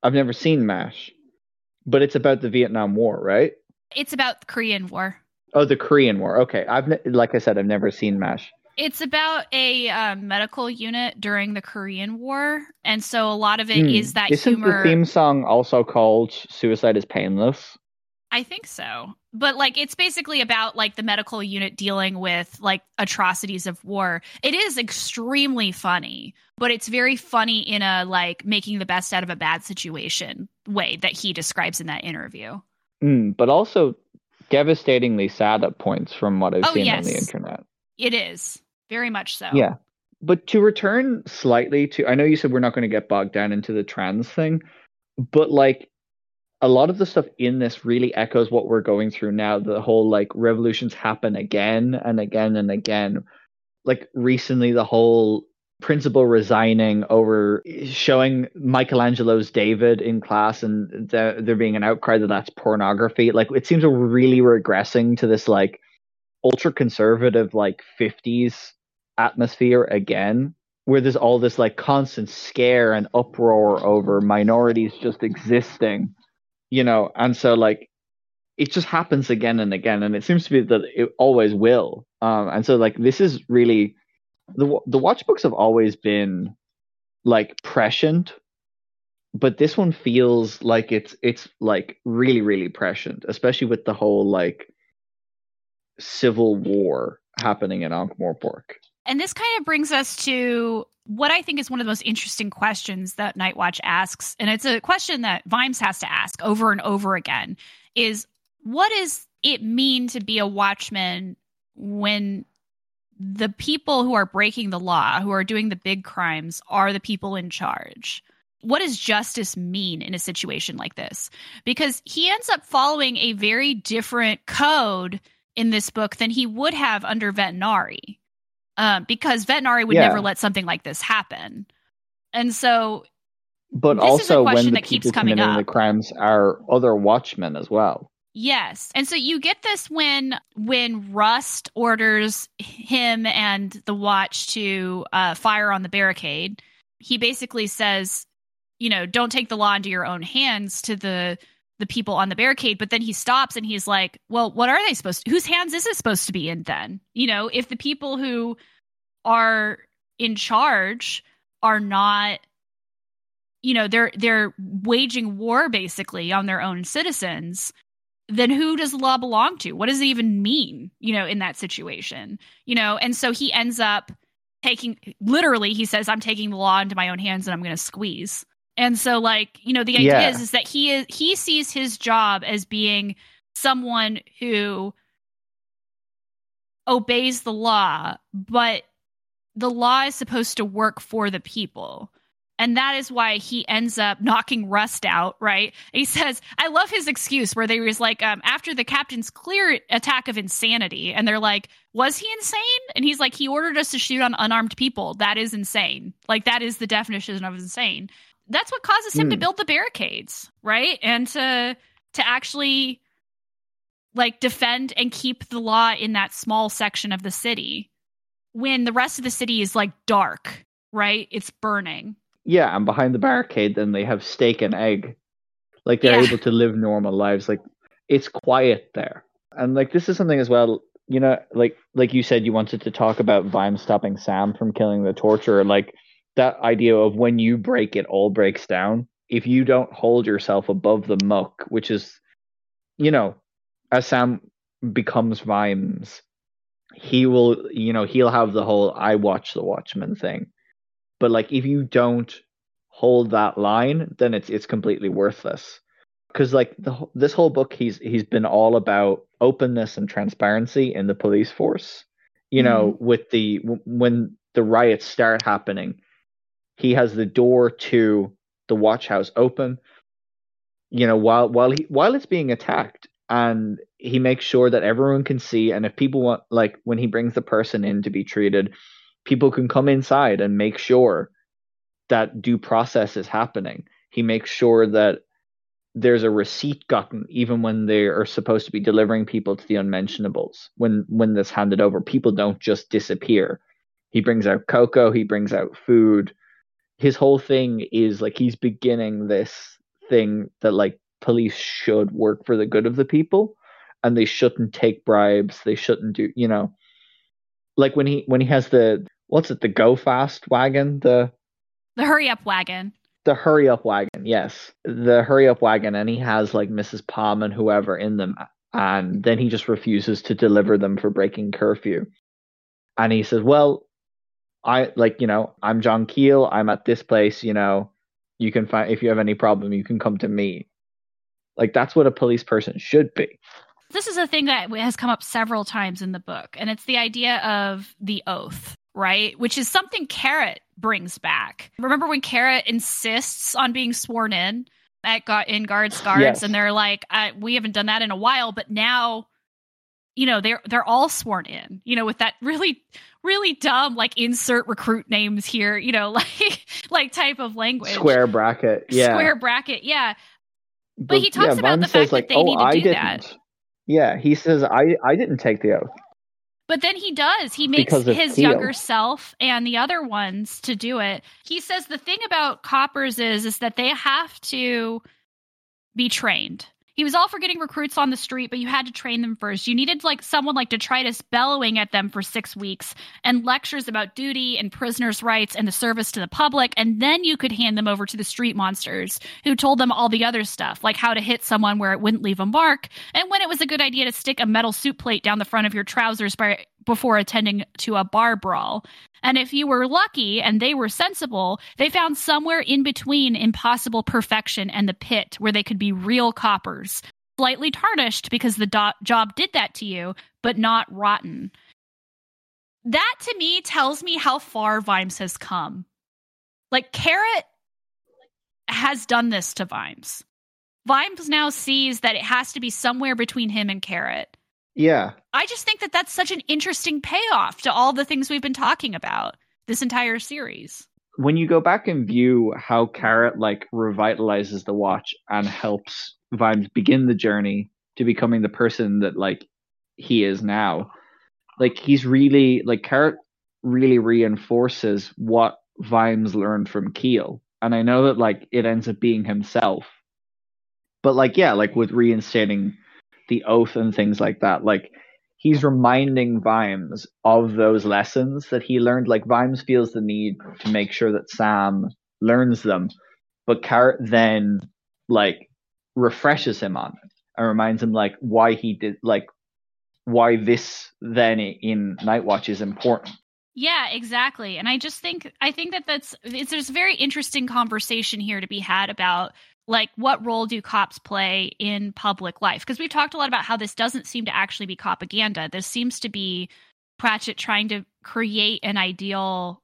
I've never seen Mash, but it's about the Vietnam War, right? It's about the Korean War. Oh, the Korean War. Okay, I've ne- like I said, I've never seen Mash. It's about a uh, medical unit during the Korean War, and so a lot of it mm. is that Isn't humor. the theme song also called "Suicide is Painless"? I think so. But like it's basically about like the medical unit dealing with like atrocities of war. It is extremely funny, but it's very funny in a like making the best out of a bad situation way that he describes in that interview. Mm, but also devastatingly sad at points from what I've oh, seen yes. on the internet. It is very much so. Yeah. But to return slightly to, I know you said we're not going to get bogged down into the trans thing, but like a lot of the stuff in this really echoes what we're going through now. The whole like revolutions happen again and again and again. Like recently, the whole principal resigning over showing Michelangelo's David in class and the, there being an outcry that that's pornography. Like it seems we're really regressing to this like ultra conservative like 50s atmosphere again where there's all this like constant scare and uproar over minorities just existing you know? And so like it just happens again and again and it seems to be that it always will. Um and so like this is really the the watch books have always been like prescient but this one feels like it's it's like really really prescient especially with the whole like civil war happening in Ankh-Morpork and this kind of brings us to what I think is one of the most interesting questions that Nightwatch asks, and it's a question that Vimes has to ask over and over again, is what does it mean to be a watchman when the people who are breaking the law, who are doing the big crimes, are the people in charge? What does justice mean in a situation like this? Because he ends up following a very different code in this book than he would have under Vetinari um, because Vetinari would yeah. never let something like this happen. And so, but also when the people committing up. the crimes are other watchmen as well. Yes. And so you get this when when Rust orders him and the watch to uh, fire on the barricade. He basically says, you know, don't take the law into your own hands to the the people on the barricade, but then he stops and he's like, "Well, what are they supposed to? Whose hands is it supposed to be in then? You know, if the people who are in charge are not you know they're they're waging war basically on their own citizens then who does the law belong to? What does it even mean you know in that situation? You know and so he ends up taking literally he says i'm taking the law into my own hands and i'm going to squeeze. And so like you know the idea yeah. is, is that he is he sees his job as being someone who obeys the law but the law is supposed to work for the people. And that is why he ends up knocking Rust out, right? He says, I love his excuse where they was like, um, after the captain's clear attack of insanity, and they're like, was he insane? And he's like, he ordered us to shoot on unarmed people. That is insane. Like, that is the definition of insane. That's what causes him mm. to hmm. build the barricades, right? And to to actually like defend and keep the law in that small section of the city when the rest of the city is like dark, right? It's burning. Yeah, and behind the barricade, then they have steak and egg. Like they're yeah. able to live normal lives. Like it's quiet there. And like this is something as well, you know, like like you said you wanted to talk about Vime stopping Sam from killing the torturer. Like that idea of when you break it all breaks down. If you don't hold yourself above the muck, which is you know, as Sam becomes Vimes, he will you know he'll have the whole i watch the watchmen thing. But like if you don't hold that line then it's it's completely worthless. Because like the, this whole book he's he's been all about openness and transparency in the police force. You know mm-hmm. with the when the riots start happening he has the door to the watch house open you know while while he while it's being attacked. And he makes sure that everyone can see and if people want like when he brings the person in to be treated people can come inside and make sure that due process is happening. He makes sure that there's a receipt gotten even when they are supposed to be delivering people to the unmentionables. When when this handed over people don't just disappear. He brings out cocoa he brings out food. His whole thing is like he's beginning this thing that like police should work for the good of the people and they shouldn't take bribes. They shouldn't do you know like when he when he has the what's it the go fast wagon the the hurry up wagon. the hurry up wagon yes. The hurry up wagon and he has like mrs palm and whoever in them and then he just refuses to deliver them for breaking curfew. And he says well i like you know i'm john keel. I'm at this place you know. You can find if you have any problem, you can come to me. Like that's what a police person should be. This is a thing that has come up several times in the book, and it's the idea of the oath, right? Which is something Carrot brings back. Remember when Carrot insists on being sworn in at got in guards guards, yes. and they're like, "We haven't done that in a while," but now you know they're they're all sworn in you know with that really really dumb like insert recruit names here you know <laughs> like like type of language square bracket yeah square bracket yeah but, but he talks yeah, about the fact like, oh, that they oh, need to I do didn't. that yeah he says i i didn't take the oath. But then he does. He makes his younger self and the other ones to do it. He says the thing about coppers is is that they have to be trained he was all for getting recruits on the street, but you had to train them first. You needed like someone like detritus bellowing at them for six weeks and lectures about duty and prisoners' rights and the service to the public, and then you could hand them over to the street monsters who told them all the other stuff, like how to hit someone where it wouldn't leave a mark, and when it was a good idea to stick a metal soup plate down the front of your trousers by before attending to a bar brawl. And if you were lucky and they were sensible, they found somewhere in between impossible perfection and the pit where they could be real coppers, slightly tarnished because the do- job did that to you, but not rotten. That to me tells me how far Vimes has come. Like Carrot has done this to Vimes. Vimes now sees that it has to be somewhere between him and Carrot. Yeah. I just think that that's such an interesting payoff to all the things we've been talking about this entire series. When you go back and view how Carrot like revitalizes the watch and helps Vimes begin the journey to becoming the person that like he is now, like he's really like Carrot really reinforces what Vimes learned from Keel. And I know that like it ends up being himself. But like yeah, like with reinstating the oath and things like that. Like he's reminding Vimes of those lessons that he learned. Like Vimes feels the need to make sure that Sam learns them, but Carrot then like refreshes him on it and reminds him like why he did like why this then in Night Watch is important. Yeah, exactly. And I just think I think that that's it's, there's a very interesting conversation here to be had about like what role do cops play in public life? Because we've talked a lot about how this doesn't seem to actually be propaganda. This seems to be pratchett trying to create an ideal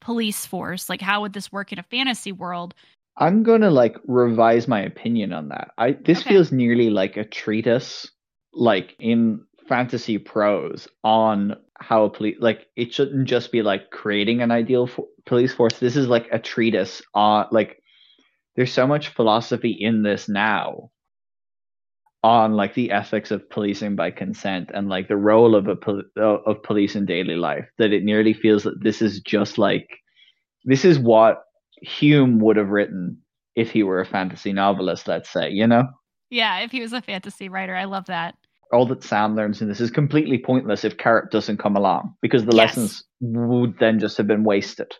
police force. Like how would this work in a fantasy world? I'm gonna like revise my opinion on that. I this okay. feels nearly like a treatise like in fantasy prose on how a police like it shouldn't just be like creating an ideal fo- police force. This is like a treatise on like there's so much philosophy in this now on like the ethics of policing by consent and like the role of a pol- of police in daily life that it nearly feels that this is just like this is what Hume would have written if he were a fantasy novelist let's say you know yeah if he was a fantasy writer i love that all that sam learns in this is completely pointless if carrot doesn't come along because the yes. lessons would then just have been wasted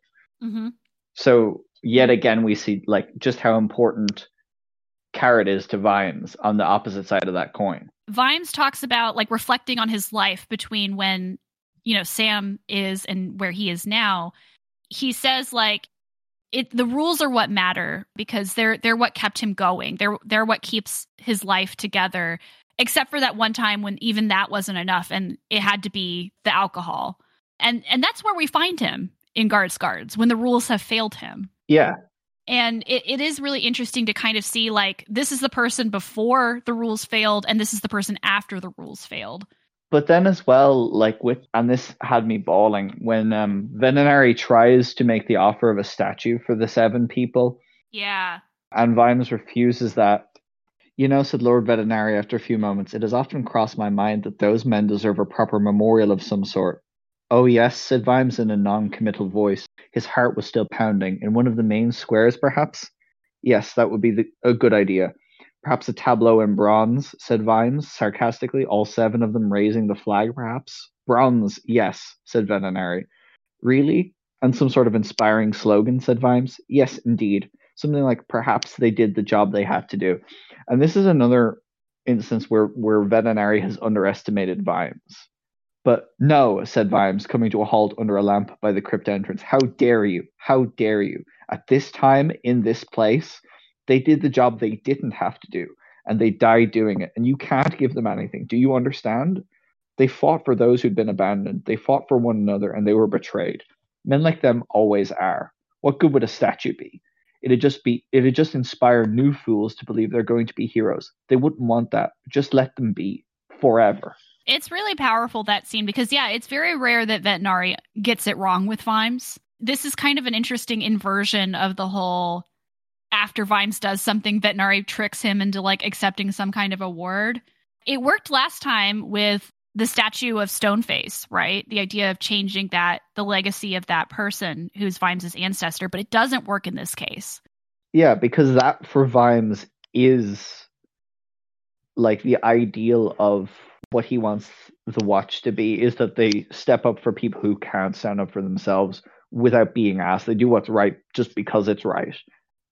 mm-hmm. so yet again we see like just how important carrot is to Vimes on the opposite side of that coin. Vimes talks about like reflecting on his life between when you know Sam is and where he is now. He says like it the rules are what matter because they're they're what kept him going. They're they're what keeps his life together. Except for that one time when even that wasn't enough and it had to be the alcohol. And and that's where we find him in Guards Guards when the rules have failed him. Yeah. And it, it is really interesting to kind of see like this is the person before the rules failed and this is the person after the rules failed. But then as well, like with and this had me bawling when um Vetinari tries to make the offer of a statue for the seven people. Yeah. And Vimes refuses that. You know, said Lord Vetinari after a few moments, it has often crossed my mind that those men deserve a proper memorial of some sort. Oh yes, said Vimes in a non-committal voice. His heart was still pounding. In one of the main squares, perhaps? Yes, that would be the, a good idea. Perhaps a tableau in bronze, said Vimes sarcastically, all seven of them raising the flag, perhaps? Bronze, yes, said Vetinari. Really? And some sort of inspiring slogan, said Vimes. Yes, indeed. Something like perhaps they did the job they had to do. And this is another instance where, where Vetinari has underestimated Vimes. But no, said Vimes, coming to a halt under a lamp by the crypt entrance. How dare you? How dare you? at this time in this place, they did the job they didn't have to do and they died doing it. And you can't give them anything. Do you understand? They fought for those who'd been abandoned. They fought for one another and they were betrayed. Men like them always are. What good would a statue be? It'd just be it'd just inspire new fools to believe they're going to be heroes. They wouldn't want that. Just let them be forever. It's really powerful that scene because yeah, it's very rare that Vetinari gets it wrong with Vimes. This is kind of an interesting inversion of the whole after Vimes does something, Vetinari tricks him into like accepting some kind of award. It worked last time with the statue of Stoneface, right? The idea of changing that, the legacy of that person who's Vimes' ancestor, but it doesn't work in this case. Yeah, because that for Vimes is like the ideal of what he wants the watch to be is that they step up for people who can't stand up for themselves without being asked. They do what's right just because it's right.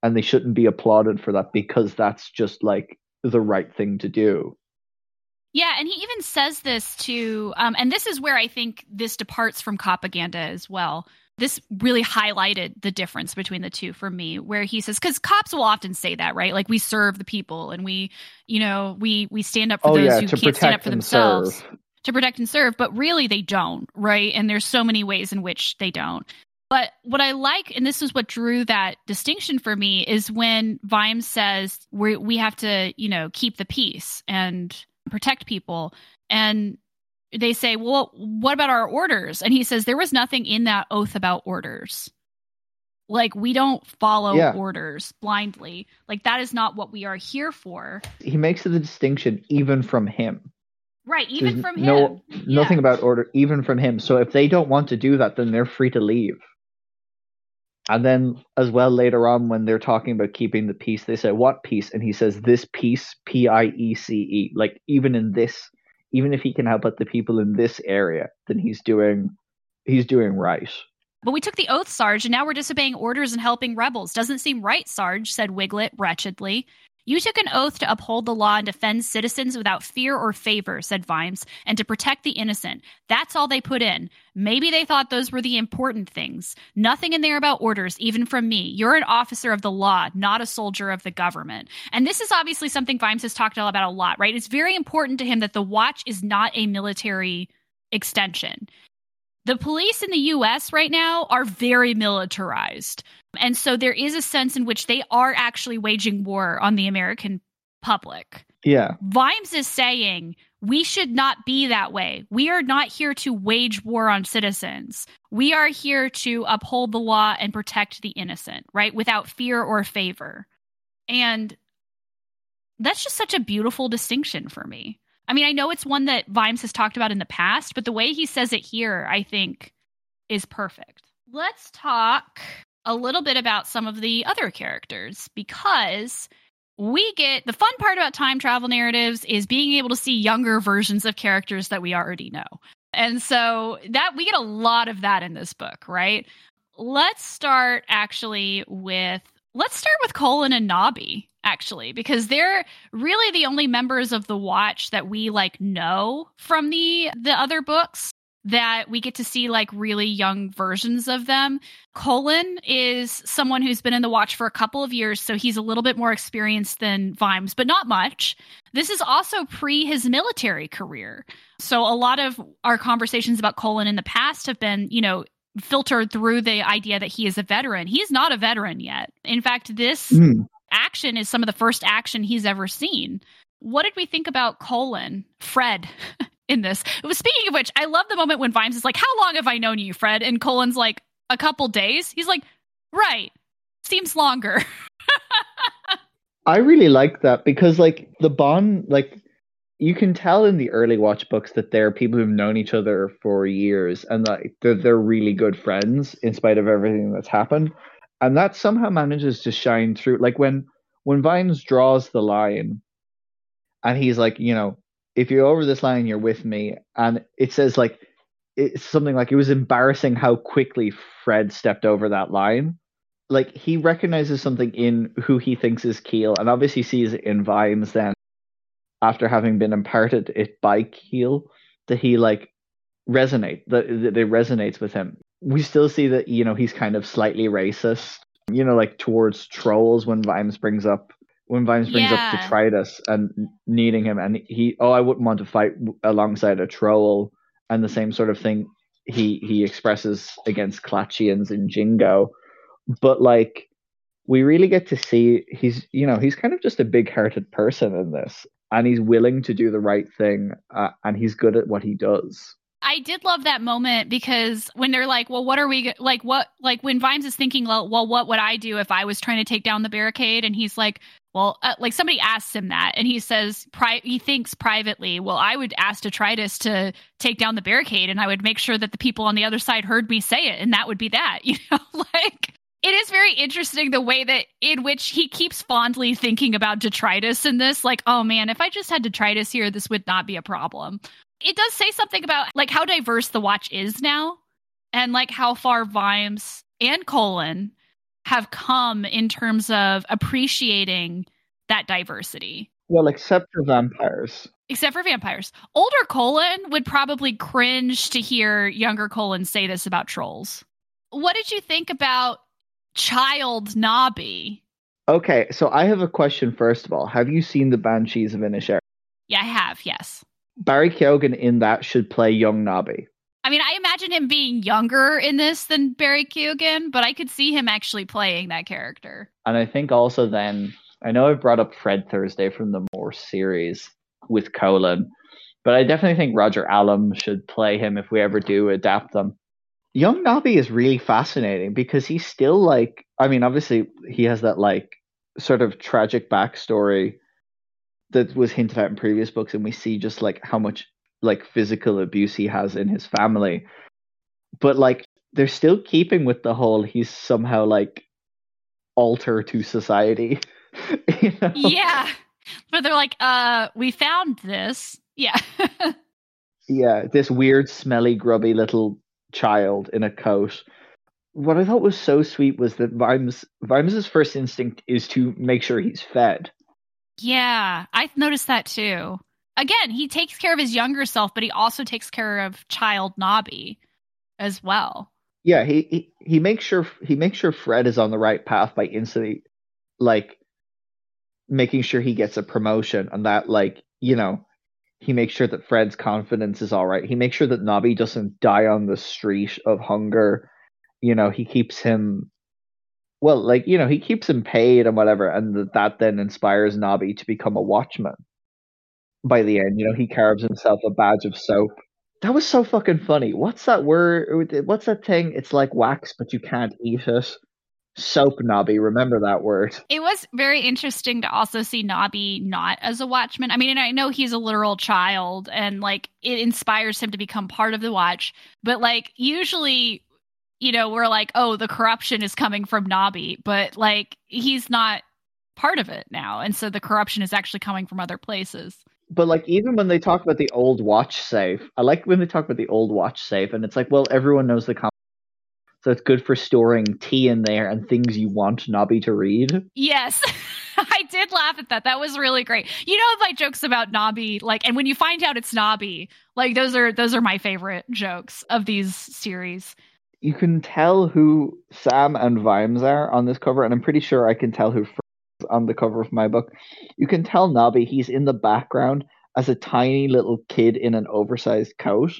And they shouldn't be applauded for that because that's just like the right thing to do. Yeah, and he even says this to, um, and this is where I think this departs from propaganda as well. This really highlighted the difference between the two for me, where he says, because cops will often say that, right? Like we serve the people, and we, you know, we we stand up for oh, those yeah, who can't stand up for themselves, serve. to protect and serve. But really, they don't, right? And there's so many ways in which they don't. But what I like, and this is what drew that distinction for me, is when Vimes says we we have to, you know, keep the peace and protect people. And they say, well, what about our orders? And he says, there was nothing in that oath about orders. Like, we don't follow yeah. orders blindly. Like, that is not what we are here for. He makes the distinction even from him. Right, even There's from no, him. Nothing yeah. about order, even from him. So if they don't want to do that, then they're free to leave. And then, as well, later on, when they're talking about keeping the peace, they say, What peace? And he says, This peace, P I E C E. Like, even in this, even if he can help out the people in this area, then he's doing he's doing right. But we took the oath, Sarge, and now we're disobeying orders and helping rebels. Doesn't seem right, Sarge, said Wiglet wretchedly. You took an oath to uphold the law and defend citizens without fear or favor, said Vimes, and to protect the innocent. That's all they put in. Maybe they thought those were the important things. Nothing in there about orders, even from me. You're an officer of the law, not a soldier of the government. And this is obviously something Vimes has talked about a lot, right? It's very important to him that the watch is not a military extension. The police in the US right now are very militarized. And so there is a sense in which they are actually waging war on the American public. Yeah. Vimes is saying we should not be that way. We are not here to wage war on citizens. We are here to uphold the law and protect the innocent, right? Without fear or favor. And that's just such a beautiful distinction for me. I mean, I know it's one that Vimes has talked about in the past, but the way he says it here, I think, is perfect. Let's talk a little bit about some of the other characters because we get the fun part about time travel narratives is being able to see younger versions of characters that we already know. And so that we get a lot of that in this book, right? Let's start actually with let's start with Colon and Nobby actually because they're really the only members of the watch that we like know from the the other books that we get to see like really young versions of them. Colon is someone who's been in the watch for a couple of years, so he's a little bit more experienced than Vimes, but not much. This is also pre his military career. So a lot of our conversations about Colon in the past have been, you know, filtered through the idea that he is a veteran. He's not a veteran yet. In fact, this mm. Action is some of the first action he's ever seen. What did we think about Colon, Fred, <laughs> in this? Speaking of which, I love the moment when Vimes is like, How long have I known you, Fred? And Colon's like, A couple days. He's like, Right. Seems longer. <laughs> I really like that because, like, the bond, like, you can tell in the early watch books that they're people who've known each other for years and that they're, they're really good friends in spite of everything that's happened and that somehow manages to shine through like when when Vimes draws the line and he's like you know if you're over this line you're with me and it says like it's something like it was embarrassing how quickly fred stepped over that line like he recognizes something in who he thinks is keel and obviously sees it in Vimes then after having been imparted it by Keel that he like resonate that, that it resonates with him. We still see that you know he's kind of slightly racist. you know, like towards trolls when Vimes brings up when Vimes brings yeah. up detritus and needing him, and he, oh, I wouldn't want to fight alongside a troll, and the same sort of thing he he expresses against Klatchians in Jingo, but like we really get to see he's you know he's kind of just a big-hearted person in this, and he's willing to do the right thing, uh, and he's good at what he does. I did love that moment because when they're like, "Well, what are we like? What like when Vimes is thinking, well, what would I do if I was trying to take down the barricade?" And he's like, "Well, uh, like somebody asks him that, and he says, pri- he thinks privately, well, I would ask detritus to take down the barricade, and I would make sure that the people on the other side heard me say it, and that would be that, <laughs> you know, like." It is very interesting the way that in which he keeps fondly thinking about detritus in this. Like, oh man, if I just had detritus here, this would not be a problem it does say something about like how diverse the watch is now and like how far Vimes and Colon have come in terms of appreciating that diversity. Well, except for vampires. Except for vampires. Older Colon would probably cringe to hear younger Colon say this about trolls. What did you think about child Nobby? Okay, so I have a question first of all. Have you seen the Banshees of Inisherin? Yeah, I have, yes. Barry Keoghan in that should play young Nobby. I mean, I imagine him being younger in this than Barry Keoghan, but I could see him actually playing that character. And I think also then, I know I brought up Fred Thursday from the Morse series with Colon, but I definitely think Roger Allam should play him if we ever do adapt them. Young Nobby is really fascinating because he's still like, I mean, obviously he has that like sort of tragic backstory that was hinted at in previous books, and we see just like how much like physical abuse he has in his family. But like they're still keeping with the whole he's somehow like alter to society. <laughs> you know? Yeah. But they're like, uh, we found this. Yeah. <laughs> yeah, this weird, smelly, grubby little child in a coat. What I thought was so sweet was that Vimes Vimes's first instinct is to make sure he's fed. Yeah, I've noticed that too. Again, he takes care of his younger self, but he also takes care of child Nobby as well. Yeah, he, he he makes sure he makes sure Fred is on the right path by instantly like making sure he gets a promotion and that like, you know, he makes sure that Fred's confidence is all right. He makes sure that Nobby doesn't die on the street of hunger. You know, he keeps him well, like you know, he keeps him paid and whatever, and that then inspires Nobby to become a watchman. By the end, you know, he carves himself a badge of soap. That was so fucking funny. What's that word? Uh, what's that thing? It's like wax, but you can't eat it. Soap Nobby, Remember that word. It was very interesting to also see Nobby not as a watchman. I mean, and I know he's a literal child and like it inspires him to become part of the watch, but like usually you know, we're like, oh, the corruption is coming from Nobby, but like he's not part of it now. And so the corruption is actually coming from other places. But like even when they talk about the old watch safe, I like when they talk about the old watch safe and it's like, well, everyone knows the so it's good for storing tea in there and things you want Nobby to read. Yes. <laughs> I did laugh at that. That was really great. You know my jokes about Nobby, like and when you find out it's Nobby, like those are those are my favorite jokes of these series you can tell who Sam and Vimes are on this cover, and I'm pretty sure I can tell who Fred's on the cover of my book. You can tell Nobby he's in the background as a tiny little kid in an oversized coat.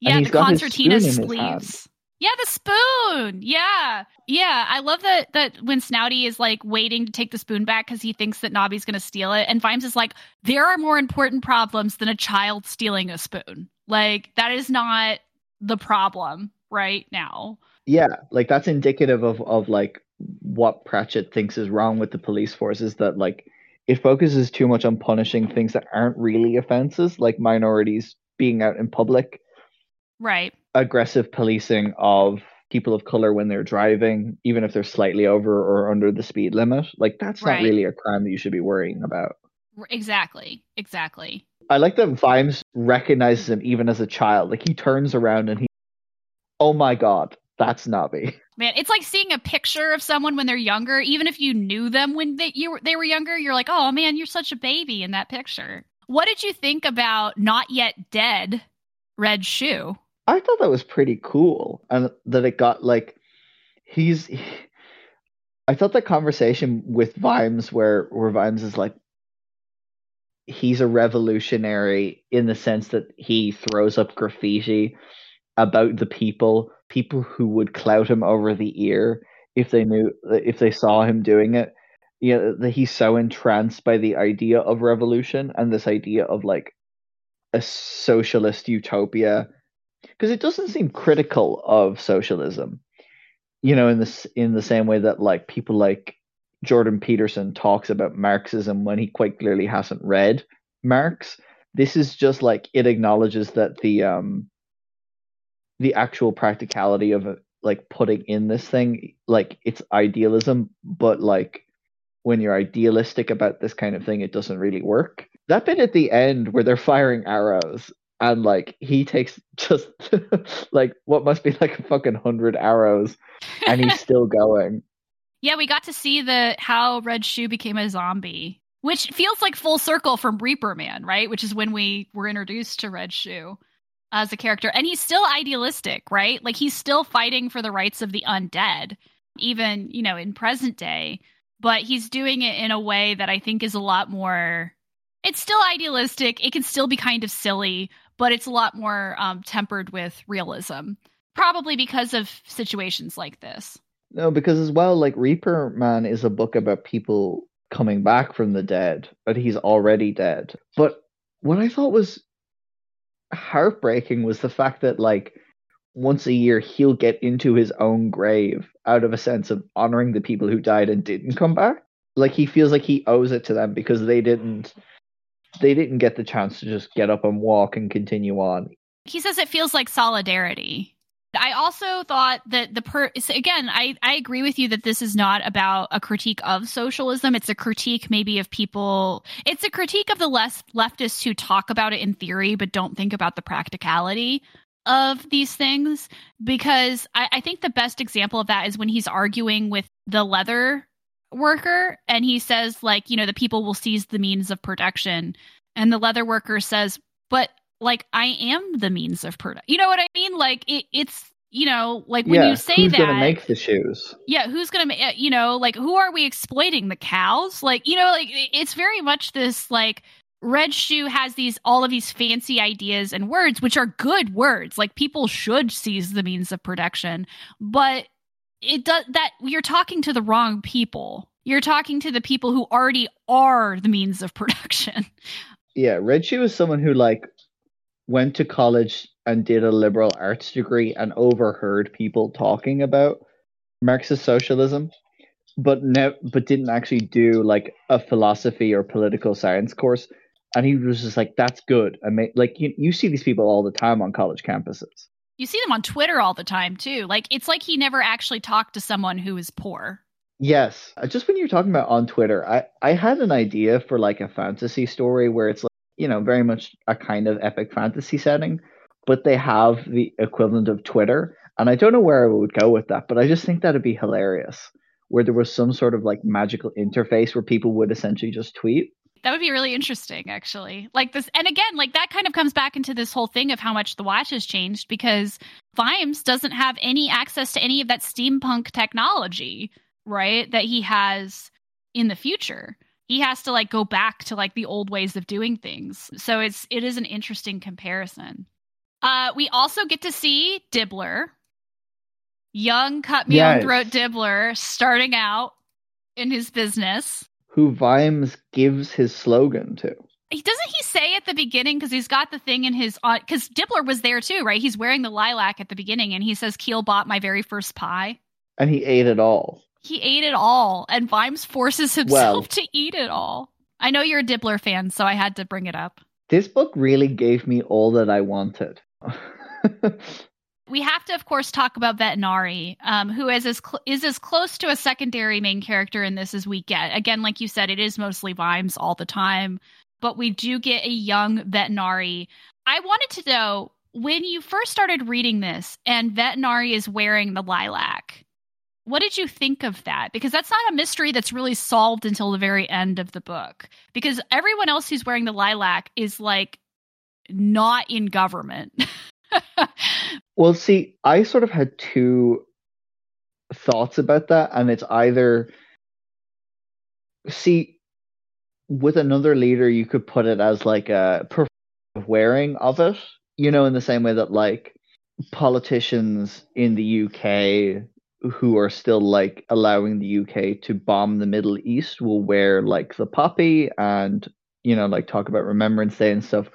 Yeah, the concertina sleeves. Yeah, the spoon. Yeah. Yeah. I love that that when Snouty is like waiting to take the spoon back because he thinks that Nobby's gonna steal it. And Vimes is like, there are more important problems than a child stealing a spoon. Like, that is not the problem right now. Yeah, like that's indicative of of like what Pratchett thinks is wrong with the police force is that like it focuses too much on punishing things that aren't really offenses, like minorities being out in public. Right. Aggressive policing of people of color when they're driving, even if they're slightly over or under the speed limit. Like that's right. not really a crime that you should be worrying about. Exactly. Exactly. I like that Vimes recognizes him even as a child. Like he turns around and he oh my god, that's Nobby. <laughs> Man, it's like seeing a picture of someone when they're younger. Even if you knew them when they you they were younger, you're like, oh man, you're such a baby in that picture. What did you think about not yet dead Reg Shoe? I thought that was pretty cool, and that it got like he's. I thought that conversation with Vimes, where where Vimes is like, he's a revolutionary in the sense that he throws up graffiti about the people, people who would clout him over the ear if they knew if they saw him doing it. You know, that he's so entranced by the idea of revolution and this idea of like a socialist utopia because it doesn't seem critical of socialism you know in this in the same way that like people like jordan peterson talks about marxism when he quite clearly hasn't read marx this is just like it acknowledges that the um the actual practicality of like putting in this thing like it's idealism but like when you're idealistic about this kind of thing it doesn't really work. That bit at the end where they're firing arrows and like he takes <laughs> just like what must be like a fucking hundred arrows and he's <laughs> still going. Yeah we got to see the how Reg Shoe became a zombie which feels like full circle from reaper man right? Which is when we were introduced to Reg Shoe as a character and he's still idealistic right like he's still fighting for the rights of the undead even you know in present day but he's doing it in a way that i think is a lot more it's still idealistic. It can still be kind of silly, but it's a lot more um, tempered with realism. Probably because of situations like this. No, because as well, like Reaper Man is a book about people coming back from the dead, but he's already dead. But what I thought was heartbreaking was the fact that, like, once a year he'll get into his own grave out of a sense of honoring the people who died and didn't come back. Like, he feels like he owes it to them because they didn't they didn't get the chance to just get up and walk and continue on. He says it feels like solidarity. I also thought that the per again, I, I agree with you that this is not about a critique of socialism. It's a critique maybe of people. It's a critique of the less leftists who talk about it in theory but don't think about the practicality of these things. Because I, I think the best example of that is when he's arguing with the leather worker and he says like you know the people will seize the means of production and the leather worker says but like i am the means of production you know what i mean? Like it, it's you know like when yeah, you say who's that who's gonna make the shoes? Yeah who's gonna make eh, you know like who are we exploiting? The cows? Like you know like it's very much this like Reg Shoe has these all of these fancy ideas and words which are good words. Like people should seize the means of production but it does that you're talking to the wrong people. You're talking to the people who already are the means of <laughs> production. Yeah, Reg Shoe is someone who like went to college and did a liberal arts degree and overheard people talking about Marxist socialism, but ne- but didn't actually do like a philosophy or political science course. And he was just like, "That's good." I mean, like you, you see these people all the time on college campuses. You see them on Twitter all the time too. Like it's like he never actually talked to someone who is poor. Yes. Just when you're talking about on Twitter, I I had an idea for like a fantasy story where it's like, you know, very much a kind of epic fantasy setting, but they have the equivalent of Twitter. And I don't know where I would go with that, but I just think that'd be hilarious where there was some sort of like magical interface where people would essentially just tweet. That would be really interesting, actually. Like this, and again, like that kind of comes back into this whole thing of how much the watch has changed because Vimes doesn't have any access to any of that steampunk technology, right? That he has in the future. He has to like go back to like the old ways of doing things. So it's it is an interesting comparison. Uh, we also get to see Dibbler, young cut me yes. throat Dibbler, starting out in his business who Vimes gives his slogan to. He doesn't he say at the beginning because he's got the thing in his because uh, Dibbler was there too, right? He's wearing the lilac at the beginning, and he says Keel bought my very first pie, and he ate it all. He ate it all, and Vimes forces himself well, <laughs> to eat it all. I know you're a Dibbler fan, so I had to bring it up. This book really gave me all that I wanted. <laughs> we have to, of course, talk about Vetinari, um, who is as cl- is as close to a secondary main character in this as we get. Again, like you said, it is mostly Vimes all the time, but we do get a young Vetinari. I wanted to know when you first started reading this, and Vetinari is wearing the lilac. What did you think of that? Because that's not a mystery that's really solved until the very end of the book. Because everyone else who's wearing the lilac is like not in government. <laughs> well, see, I sort of had two thoughts about that, and it's either See, with another leader, you could put it as like a wearing of it, you know, in the same way that like politicians in the UK who are still like allowing the UK to bomb the Middle East will wear like the poppy and you know like talk about Remembrance Day and stuff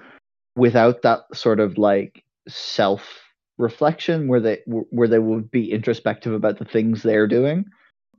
without that sort of like self reflection where they where they would be introspective about the things they're doing.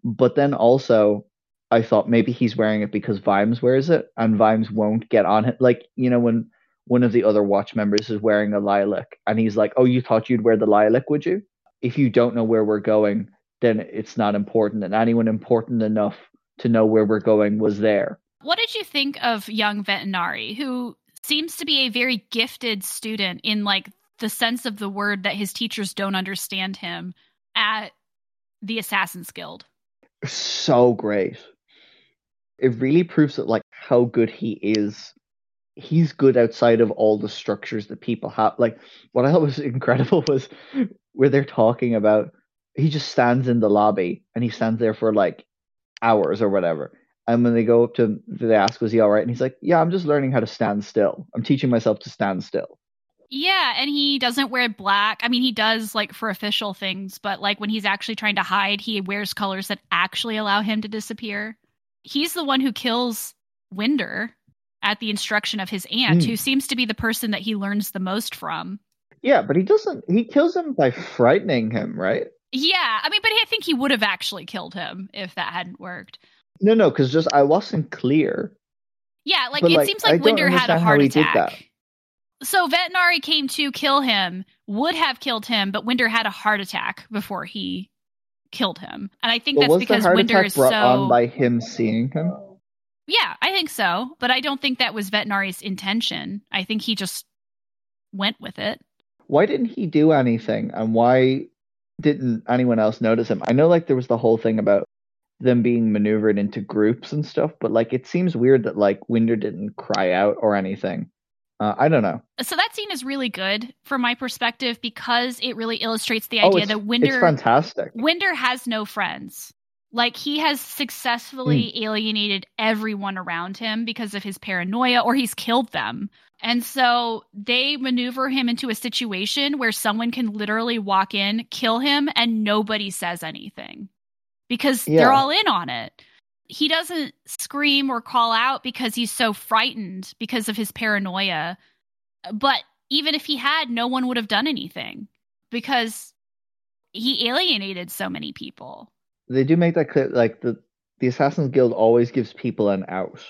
But then also I thought maybe he's wearing it because Vimes wears it and Vimes won't get on it like you know when one of the other watch members is wearing a lilac and he's like oh you thought you'd wear the lilac would you? If you don't know where we're going then it's not important. And anyone important enough to know where we're going was there. What did you think of young Vetinari, who seems to be a very gifted student in like the sense of the word that his teachers don't understand him at the Assassin's Guild? So great. It really proves that like how good he is. He's good outside of all the structures that people have. Like what I thought was <laughs> incredible was where they're talking about he just stands in the lobby and he stands there for like hours or whatever. And when they go up to him, they ask, "Was he all right?" And he's like, "Yeah, I'm just learning how to stand still. I'm teaching myself to stand still." Yeah, and he doesn't wear black. I mean, he does like for official things, but like when he's actually trying to hide, he wears colors that actually allow him to disappear. He's the one who kills Winder at the instruction of his aunt, mm. who seems to be the person that he learns the most from. Yeah, but he doesn't. He kills him by frightening him, right? Yeah, I mean, but I think he would have actually killed him if that hadn't worked. No, no, because just I wasn't clear. Yeah, like it like, seems like Winder had a heart attack. So Vetinari came to kill him, would have killed him, but Winder had a heart attack before he killed him, and I think that's because Winder is so on by him seeing him. Yeah, I think so, but I don't think that was Vetinari's intention. I think he just went with it. Why didn't he do anything, and why didn't anyone else notice him? I know like there was the whole thing about them being maneuvered into groups and stuff, but like it seems weird that like Winder didn't cry out or anything. Uh, I don't know. So that scene is really good from my perspective because it really illustrates the oh, idea oh, that Winder it's fantastic. Winder has no friends. Like he has successfully mm. alienated everyone around him because of his paranoia or he's killed them. And so they maneuver him into a situation where someone can literally walk in, kill him, and nobody says anything because yeah. they're all in on it. He doesn't scream or call out because he's so frightened because of his paranoia. But even if he had, no one would have done anything because he alienated so many people. They do make that clear. Like the, the Assassin's Guild always gives people an out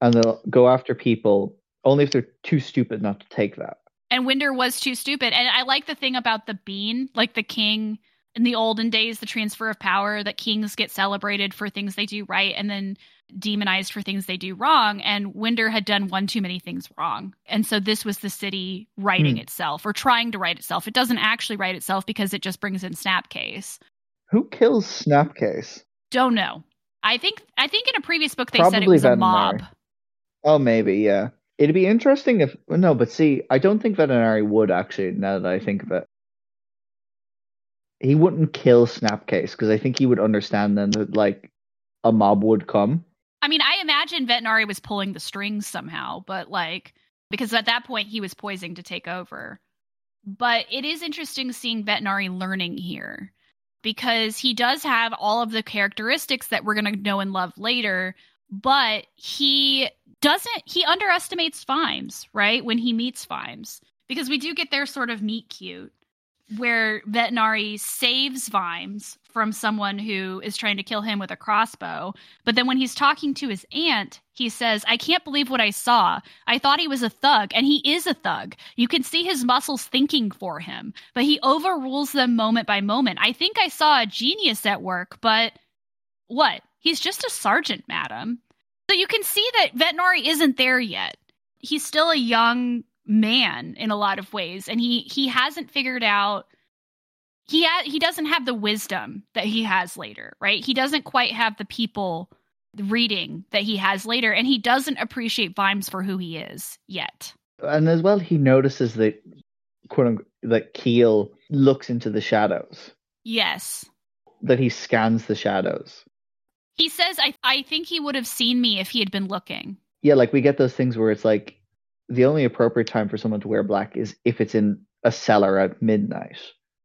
and they'll go after people only if they're too stupid not to take that. And Winder was too stupid. And I like the thing about the bean, like the king in the olden days, the transfer of power, that kings get celebrated for things they do right and then demonized for things they do wrong. And Winder had done one too many things wrong. And so this was the city writing hmm. itself or trying to write itself. It doesn't actually write itself because it just brings in Snapcase. Who kills Snapcase? Don't know. I think I think in a previous book they Probably said it was a mob. Oh, maybe, yeah. It'd be interesting if no, but see, I don't think Vetinari would actually. Now that I think of it, he wouldn't kill Snapcase because I think he would understand then that like a mob would come. I mean, I imagine Vetinari was pulling the strings somehow, but like because at that point he was poising to take over. But it is interesting seeing Vetinari learning here because he does have all of the characteristics that we're going to know and love later, but he doesn't he underestimates Vimes, right? When he meets Vimes. Because we do get their sort of meet cute where Vetinari saves Vimes from someone who is trying to kill him with a crossbow. But then when he's talking to his aunt, he says, I can't believe what I saw. I thought he was a thug, and he is a thug. You can see his muscles thinking for him, but he overrules them moment by moment. I think I saw a genius at work, but what? He's just a sergeant, madam. So you can see that Vetinari isn't there yet. He's still a young man in a lot of ways, and he he hasn't figured out he ha- he doesn't have the wisdom that he has later, right? He doesn't quite have the people reading that he has later, and he doesn't appreciate Vimes for who he is yet. And as well, he notices that quote unquote, that Keel looks into the shadows. Yes. That he scans the shadows. He says, I, I think he would have seen me if he had been looking. Yeah, like we get those things where it's like the only appropriate time for someone to wear black is if it's in a cellar at midnight.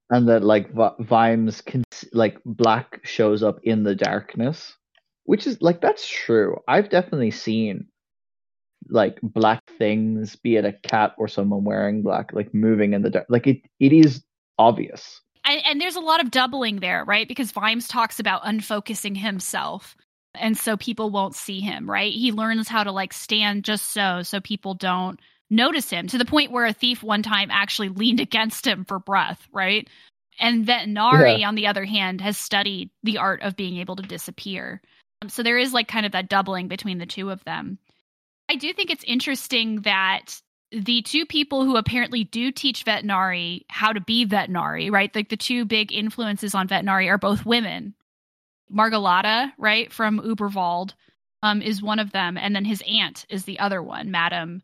And that like v- Vimes can like black shows up in the darkness, which is like that's true. I've definitely seen like black things, be it a cat or someone wearing black, like moving in the dark. Like it, it is obvious. And, there's a lot of doubling there, right? Because Vimes talks about unfocusing himself. And so people won't see him, right? He learns how to like stand just so, so people don't notice him to the point where a thief one time actually leaned against him for breath, right? And Vetinari, yeah. on the other hand, has studied the art of being able to disappear. So there is like kind of that doubling between the two of them. I do think it's interesting that the two people who apparently do teach Vetinari how to be Vetinari, right? Like the two big influences on Vetinari are both women. Margolotta, right, from Uberwald, um, is one of them, and then his aunt is the other one, Madam.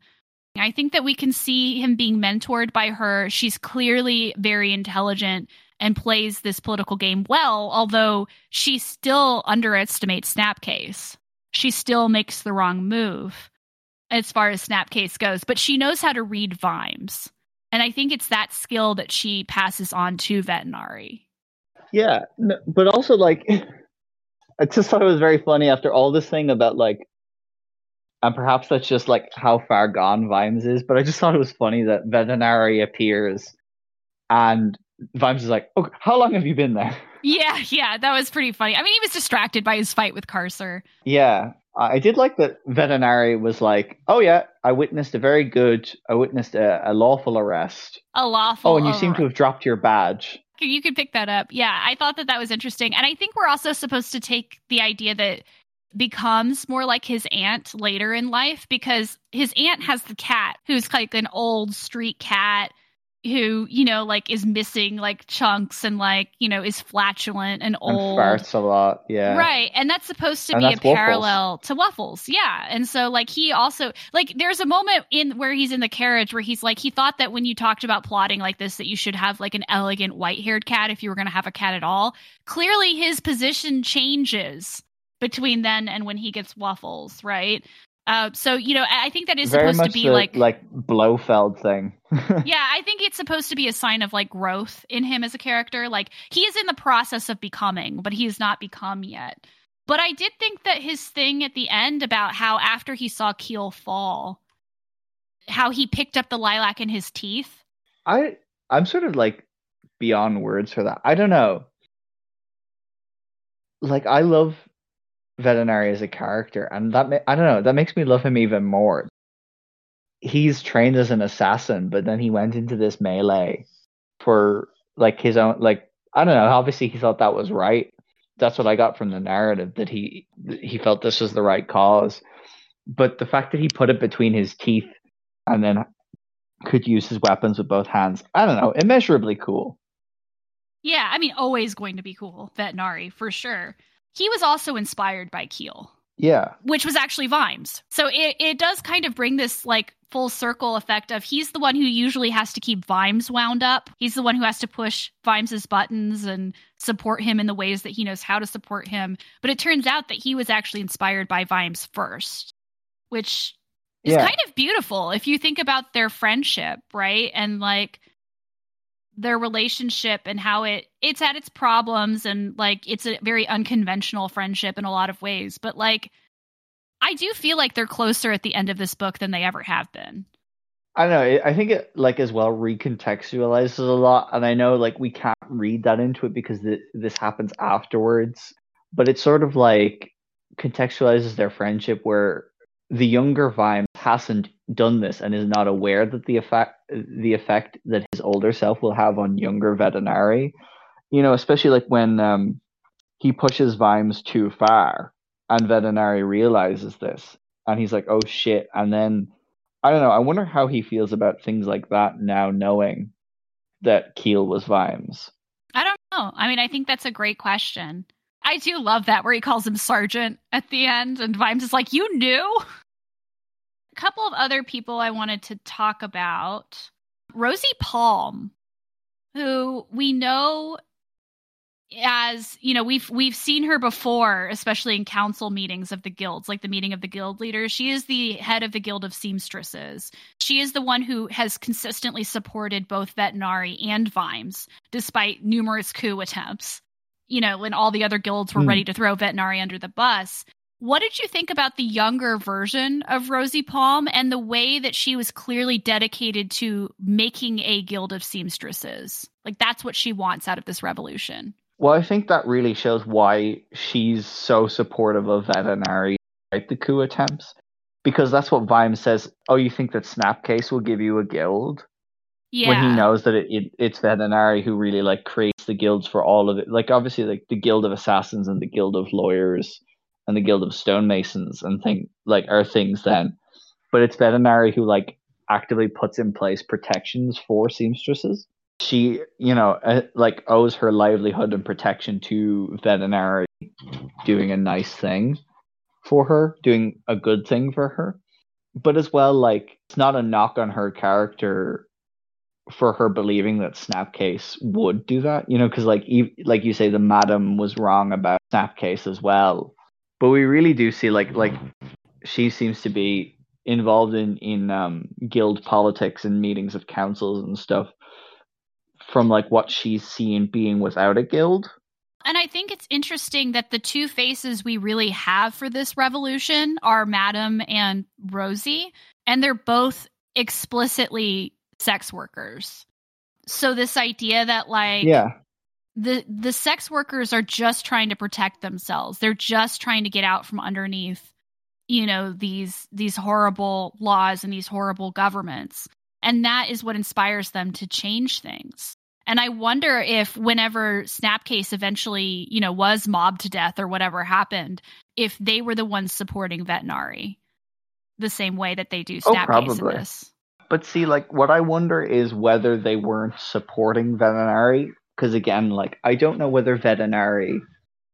I think that we can see him being mentored by her. She's clearly very intelligent and plays this political game well, although she still underestimates Snapcase. She still makes the wrong move as far as Snapcase goes, but she knows how to read Vimes. And I think it's that skill that she passes on to Vetinari. Yeah, but also like <laughs> I just thought it was very funny after all this thing about like and perhaps that's just like how far gone Vimes is, but I just thought it was funny that Vetinari appears and Vimes is like, "Okay, how long have you been there?" Yeah, yeah, that was pretty funny. I mean, he was distracted by his fight with Carcer. Yeah, I did like that Vetinari was like, "Oh yeah, I witnessed a very good, I witnessed a, a lawful arrest. A lawful. Oh, and you seem to have dropped your badge. You could pick that up. Yeah, I thought that that was interesting, and I think we're also supposed to take the idea that becomes more like his aunt later in life because his aunt has the cat who's like an old street cat who you know like is missing like chunks and like you know is flatulent and old. and farts a lot yeah. Right and that's supposed to and be a parallel to Wuffles yeah. And so like he also like there's a moment in where he's in the carriage where he's like he thought that when you talked about plotting like this that you should have like an elegant white haired cat if you were going to have a cat at all. Clearly his position changes between then and when he gets Wuffles right uh, so you know, I think that is Very supposed to be the, like like Blofeld thing. <laughs> yeah, I think it's supposed to be a sign of like growth in him as a character. Like he is in the process of becoming, but he has not become yet. But I did think that his thing at the end about how after he saw Keel fall, how he picked up the lilac in his teeth. I I'm sort of like beyond words for that. I don't know. Like I love Vetinari as a character, and that I don't know that makes me love him even more. He's trained as an assassin, but then he went into this melee for like his own like I don't know. Obviously, he thought that was right. That's what I got from the narrative that he he felt this was the right cause. But the fact that he put it between his teeth and then could use his weapons with both hands, I don't know, immeasurably cool. Yeah, I mean, always going to be cool, Vetinari for sure. He was also inspired by Keel. Yeah. Which was actually Vimes. So it, it does kind of bring this like full circle effect of he's the one who usually has to keep Vimes wound up. He's the one who has to push Vimes's buttons and support him in the ways that he knows how to support him. But it turns out that he was actually inspired by Vimes first, which is yeah. kind of beautiful if you think about their friendship, right? And like their relationship and how it it's had its problems and like it's a very unconventional friendship in a lot of ways. But like i do feel like they're closer at the end of this book than they ever have been. I don't know. I think it like as well recontextualizes a lot and i know like we can't read that into it because th- this happens afterwards but it's sort of like contextualizes their friendship where the younger Vimes hasn't done this and is not aware that the effect the effect that his older self will have on younger Vetinari. You know, especially like when um, he pushes Vimes too far and Vetinari realizes this and he's like, oh shit. And then I don't know, I wonder how he feels about things like that now knowing that Keel was Vimes. I don't know. I mean, I think that's a great question. I do love that where he calls him Sergeant at the end, and Vimes is like, You knew? A couple of other people I wanted to talk about. Rosie Palm, who we know as you know we've we've seen her before especially in council meetings of the guilds like the meeting of the guild leaders she is the head of the guild of seamstresses she is the one who has consistently supported both vetinari and vimes despite numerous coup attempts you know when all the other guilds were mm. ready to throw vetinari under the bus what did you think about the younger version of Rosie Palm and the way that she was clearly dedicated to making a guild of seamstresses? Like that's what she wants out of this revolution. Well, I think that really shows why she's so supportive of Vetinari, right? The coup attempts. Because that's what Vime says. Oh, you think that Snapcase will give you a guild? Yeah. When he knows that it, it, it's Vetinari who really like creates the guilds for all of it. Like obviously like the Guild of Assassins and the Guild of Lawyers and the Guild of Stonemasons and thing like are things then. But it's Vetinari who like actively puts in place protections for seamstresses. She, you know, uh, like owes her livelihood and protection to Vetinari doing a nice thing for her, doing a good thing for her. But as well, like it's not a knock on her character for her believing that Snapcase would do that, you know, because like like you say, the madam was wrong about Snapcase as well but we really do see like like she seems to be involved in in um, guild politics and meetings of councils and stuff from like what she's seen being without a guild. And I think it's interesting that the two faces we really have for this revolution are Madam and Rosie, and they're both explicitly sex workers. So this idea that like yeah the the sex workers are just trying to protect themselves. They're just trying to get out from underneath, you know, these these horrible laws and these horrible governments. And that is what inspires them to change things. And I wonder if whenever Snapcase eventually, you know, was mobbed to death or whatever happened, if they were the ones supporting Vetinari the same way that they do oh, Snapcase oh, in this. But see, like what I wonder is whether they weren't supporting Vetinari because again, like I don't know whether Vetinari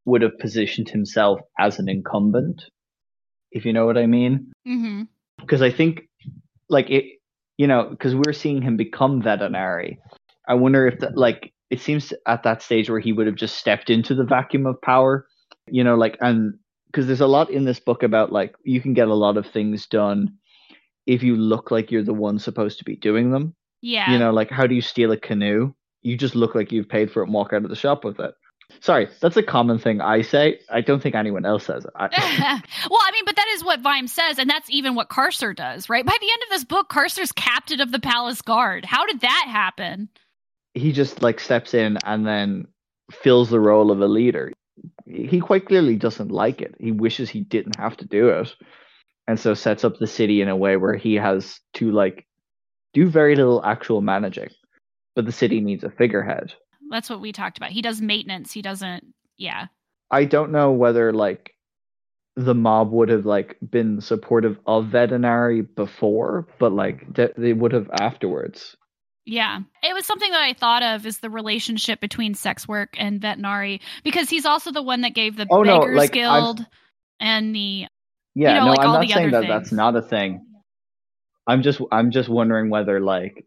would have positioned himself as an incumbent, if you know what I mean. Because mm-hmm. I think, like it, you know, because we're seeing him become Vetinari. I wonder if that, like, it seems at that stage where he would have just stepped into the vacuum of power, you know, like, and because there's a lot in this book about like you can get a lot of things done if you look like you're the one supposed to be doing them. Yeah. You know, like how do you steal a canoe? You just look like you've paid for it and walk out of the shop with it. Sorry, that's a common thing I say. I don't think anyone else says it. I, <laughs> <laughs> well, I mean, but that is what Vime says, and that's even what Carcer does, right? By the end of this book, Carcer's captain of the palace guard. How did that happen? He just like steps in and then fills the role of a leader. He quite clearly doesn't like it. He wishes he didn't have to do it. And so sets up the city in a way where he has to like do very little actual managing but the city needs a figurehead. That's what we talked about. He does maintenance. He doesn't. Yeah. I don't know whether like the mob would have like been supportive of Vetinari before, but like de- they would have afterwards. Yeah. It was something that I thought of is the relationship between sex work and Vetinari because he's also the one that gave the oh, Beggars no, like, Guild I'm... and the Yeah, you know, no, like I'm not saying that things. that's not a thing. I'm just I'm just wondering whether like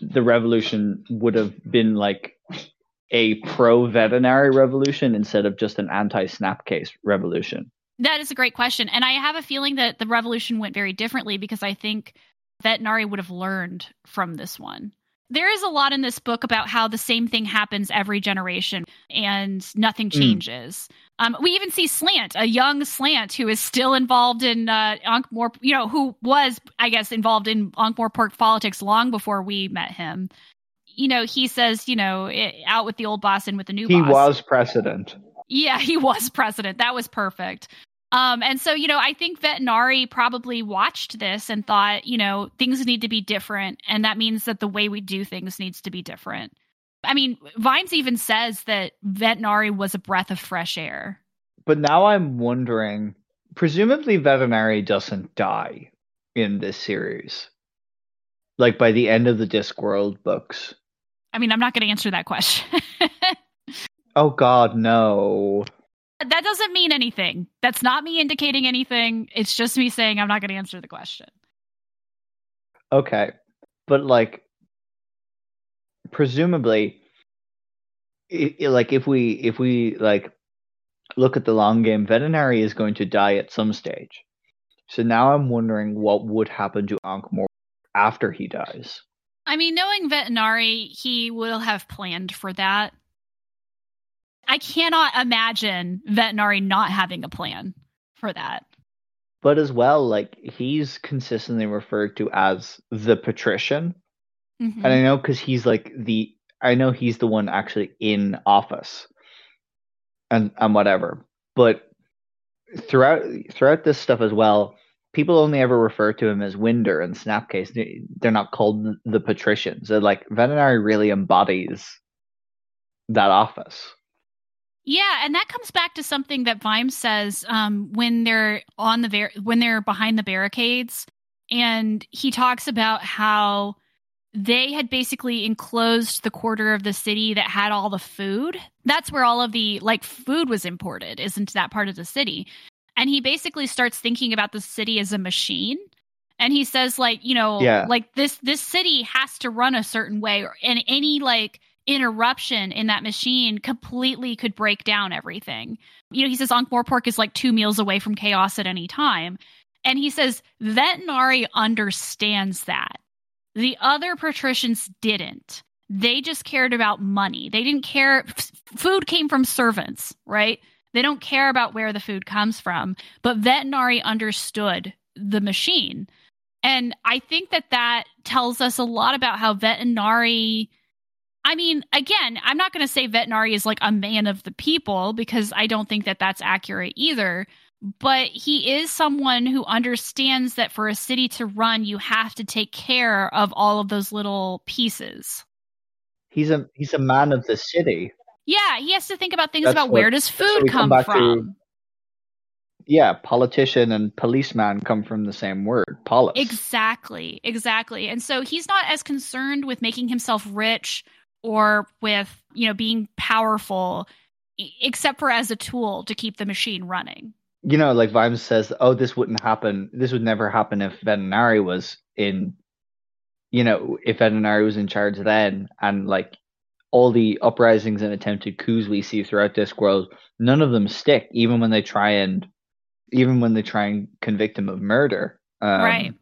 the revolution would have been like a pro Vetinari revolution instead of just an anti snapcase revolution? That is a great question. And I have a feeling that the revolution went very differently because I think Vetinari would have learned from this one. There is a lot in this book about how the same thing happens every generation and nothing hmm. changes. Mm. Um, we even see Slant, a young Slant who is still involved in uh, Ankh-Morpork, you know, who was, I guess, involved in Ankh-Morpork politics long before we met him. You know, he says, you know, out with the old boss and with the new he boss. He was president. Yeah, <laughs> he was president. That was perfect. Um, and so, you know, I think Vetinari probably watched this and thought, you know, things need to be different. And that means that the way we do things needs to be different. I mean, Vimes even says that Vetinari was a breath of fresh air. But now I'm wondering, presumably Vetinari doesn't die in this series. Like by the end of the Discworld books. I mean, I'm not going to answer that question. <laughs> oh God, no. That doesn't mean anything. That's not me indicating anything. It's just me saying I'm not going to answer the question. Okay. But like presumably it, it, like if we if we like look at the long game, Vetinari is going to die at some stage. So now I'm wondering what would happen to Ankh-Morpork after he dies. I mean, knowing Vetinari, he will have planned for that. I cannot imagine Vetinari not having a plan for that. But as well, like he's consistently referred to as the patrician. Mm-hmm. And I know because he's like the I know he's the one actually in office and and whatever. But throughout throughout this stuff as well, people only ever refer to him as Winder and Snapcase. They're not called the patricians. They're like Vetinari really embodies that office. Yeah, and that comes back to something that Vimes says um, when they're on the ver- when they're behind the barricades, and he talks about how they had basically enclosed the quarter of the city that had all the food. That's where all of the like food was imported, isn't that part of the city? And he basically starts thinking about the city as a machine. And he says, like, you know, yeah. like this this city has to run a certain way, or, and any like interruption in that machine completely could break down everything. You know, he says Ankh-Morpork is like two meals away from chaos at any time. And he says Vetinari understands that. The other patricians didn't. They just cared about money. They didn't care. F- food came from servants, right? They don't care about where the food comes from. But Vetinari understood the machine. And I think that that tells us a lot about how Vetinari I mean, again, I'm not going to say Vetinari is like a man of the people because I don't think that that's accurate either. But he is someone who understands that for a city to run, you have to take care of all of those little pieces. He's a he's a man of the city. Yeah, he has to think about things that's about what, where does food come, come from. To, yeah, politician and policeman come from the same word, polis. Exactly, exactly. And so he's not as concerned with making himself rich or with, you know, being powerful except for as a tool to keep the machine running. You know, like Vimes says, oh, this wouldn't happen. This would never happen if Vetinari was in, you know, if Vetinari was in charge then. And like all the uprisings and attempted coups we see throughout this world, none of them stick, even when they try and, even when they try and convict him of murder. Um, right.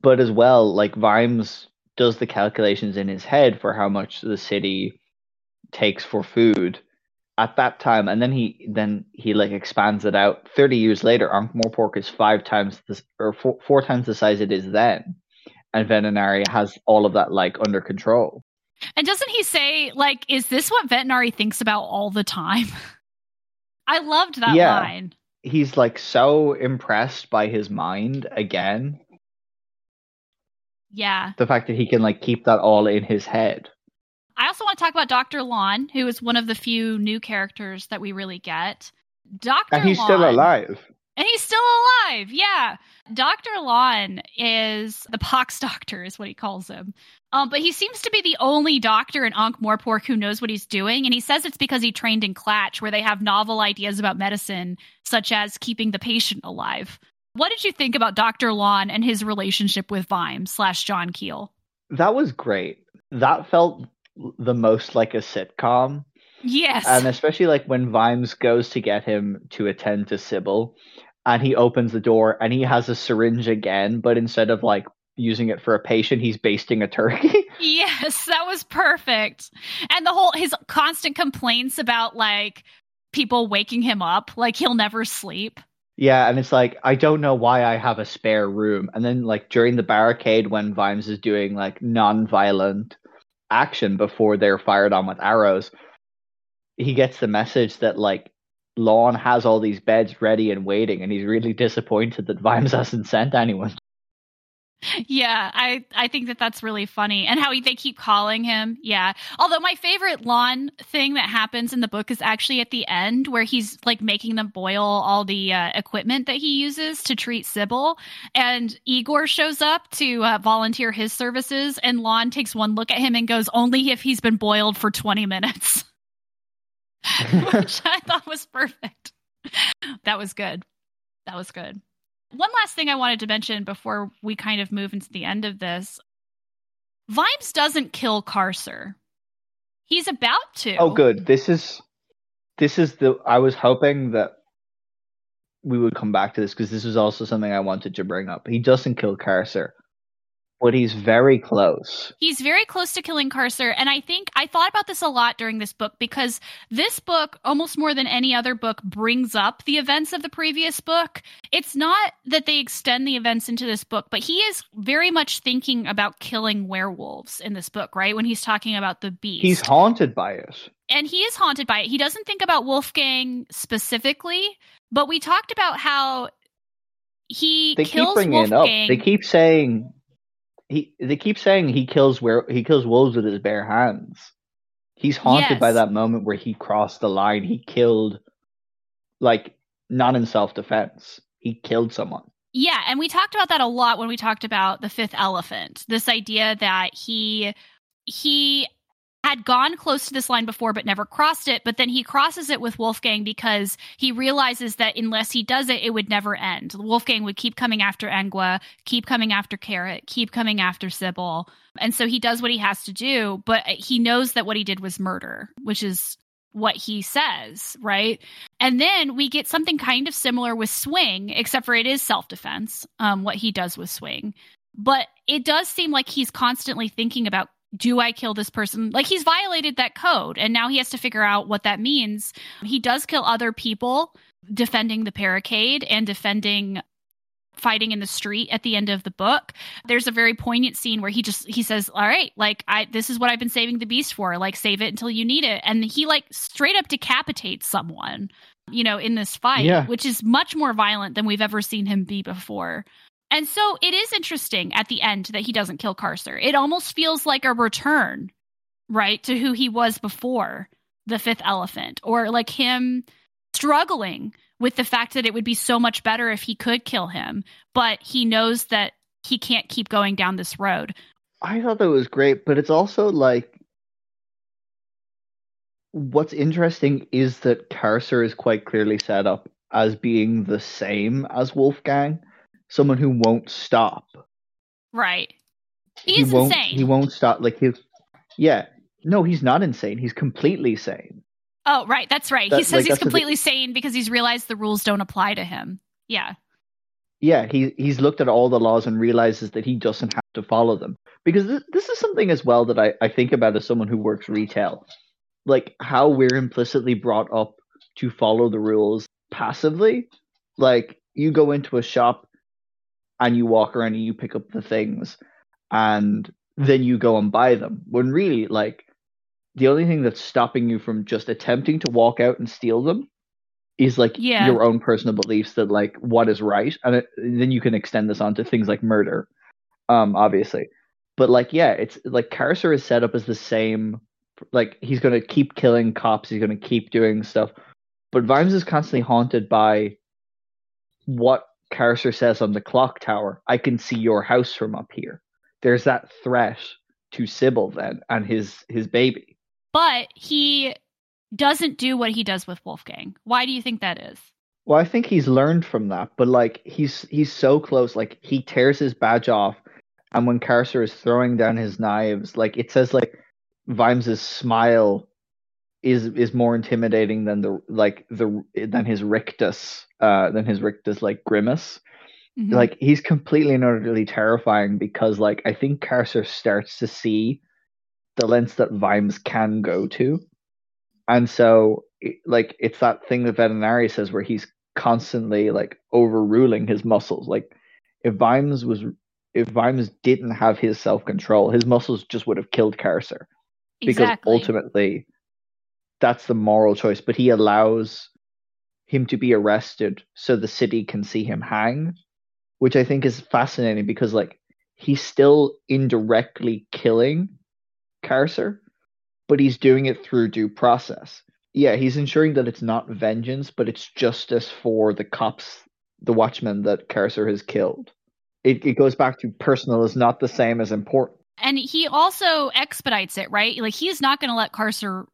But as well, like Vimes does the calculations in his head for how much the city takes for food at that time. And then he then he like expands it out. 30 years later Ankh-Morpork is five times this or four, four times the size it is then. And Vetinari has all of that like under control. And doesn't he say like is this what Vetinari thinks about all the time? <laughs> I loved that yeah. line. He's like so impressed by his mind again yeah. The fact that he can like keep that all in his head. I also want to talk about Dr. Lawn, who is one of the few new characters that we really get. Dr. And he's Lawn, still alive. And he's still alive. Yeah. Dr. Lawn is the pox <laughs> doctor, is what he calls him. Um, but he seems to be the only doctor in Ankh Morpork who knows what he's doing. And he says it's because he trained in Klatch, where they have novel ideas about medicine, such as keeping the patient alive. What did you think about Dr. Lawn and his relationship with Vimes slash John Keel? That was great. That felt the most like a sitcom. Yes. And especially like when Vimes goes to get him to attend to Sybil and he opens the door and he has a syringe again, but instead of like using it for a patient, he's basting a turkey. <laughs> yes, that was perfect. And the whole his constant complaints about like people waking him up, like he'll never sleep. Yeah, and it's like I don't know why I have a spare room. And then like during the barricade when Vimes is doing like non-violent action before they're fired on with arrows, he gets the message that like Lawn has all these beds ready and waiting, and he's really disappointed that Vimes hasn't sent anyone yeah, I I think that that's really funny, and how he, they keep calling him. Yeah, although my favorite lawn thing that happens in the book is actually at the end where he's like making them boil all the uh, equipment that he uses to treat Sybil, and Igor shows up to uh, volunteer his services, and Lawn takes one look at him and goes, "Only if he's been boiled for twenty minutes," <laughs> which I thought was perfect. That was good. That was good. One last thing I wanted to mention before we kind of move into the end of this Vimes doesn't kill Carcer. He's about to. Oh, good. This is this is the. I was hoping that we would come back to this because this was also something I wanted to bring up. He doesn't kill Carcer, but he's very close. He's very close to killing Carcer. And I think I thought about this a lot during this book because this book, almost more than any other book, brings up the events of the previous book. It's not that they extend the events into this book, but he is very much thinking about killing werewolves in this book, right? When he's talking about the beast. He's haunted by it. And he is haunted by it. He doesn't think about Wolfgang specifically, but we talked about how he they kills keep bringing Wolfgang. it up. They keep saying he they keep saying he kills where he kills wolves with his bare hands. He's haunted Yes. by that moment where he crossed the line. He killed, like not in self defense. He killed someone. Yeah, and we talked about that a lot when we talked about the fifth elephant. This idea that he he had gone close to this line before but never crossed it, but then he crosses it with Wolfgang because he realizes that unless he does it, it would never end. Wolfgang would keep coming after Angua, keep coming after Carrot, keep coming after Sybil. And so he does what he has to do, but he knows that what he did was murder, which is what he says, right? And then we get something kind of similar with Swing, except for it is self defense, um, what he does with Swing. But it does seem like he's constantly thinking about do I kill this person? Like he's violated that code and now he has to figure out what that means. He does kill other people defending the barricade and defending fighting in the street at the end of the book. There's a very poignant scene where he just he says, "All right, like I this is what I've been saving the beast for. Like save it until you need it." And he like straight up decapitates someone, you know, in this fight, Yeah. which is much more violent than we've ever seen him be before. And so it is interesting at the end that he doesn't kill Carcer. It almost feels like a return, right, to who he was before the fifth elephant, or like him struggling with the fact that it would be so much better if he could kill him, but he knows that he can't keep going down this road. I thought that was great, but it's also like what's interesting is that Carcer is quite clearly set up as being the same as Wolfgang, someone who won't stop. Right. He won't, insane. He won't stop. Like he, yeah. No, he's not insane. He's completely sane. Oh, right. That's right. he says like, he's completely sane because he's realized the rules don't apply to him. Yeah. Yeah, he he's looked at all the laws and realizes that he doesn't have to follow them. Because this, this is something as well that I, I think about as someone who works retail. Like how we're implicitly brought up to follow the rules passively. Like you go into a shop and you walk around and you pick up the things and then you go and buy them. When really like the only thing that's stopping you from just attempting to walk out and steal them is like Yeah. your own personal beliefs that like what is right and it, then you can extend this onto things like murder um obviously but like yeah it's like Carcer is set up as the same like he's going to keep killing cops he's going to keep doing stuff but Vimes is constantly haunted by what Carcer says on the clock tower I can see your house from up here there's that threat to Sybil then and his his baby But he doesn't do what he does with Wolfgang. Why do you think that is? Well, I think he's learned from that, but like he's he's so close. Like he tears his badge off, and when Carcer is throwing down his knives, like it says like Vimes's smile is is more intimidating than the like the than his rictus uh than his rictus like grimace. Mhm. Like he's completely and utterly terrifying because like I think Carcer starts to see the lengths that Vimes can go to. And so like it's that thing that Vetinari says where he's constantly like overruling his muscles. Like if Vimes was if Vimes didn't have his self control, his muscles just would have killed Carcer. Because ultimately that's the moral choice. But he allows him to be arrested so the city can see him hang, which I think is fascinating because like he's still indirectly killing Carcer, but he's doing it through due process. Yeah, he's ensuring that it's not vengeance, but it's justice for the cops, the watchmen that Carcer has killed. It, it goes back to personal is not the same as important. and he also expedites it, right? Like he's not going to let Carcer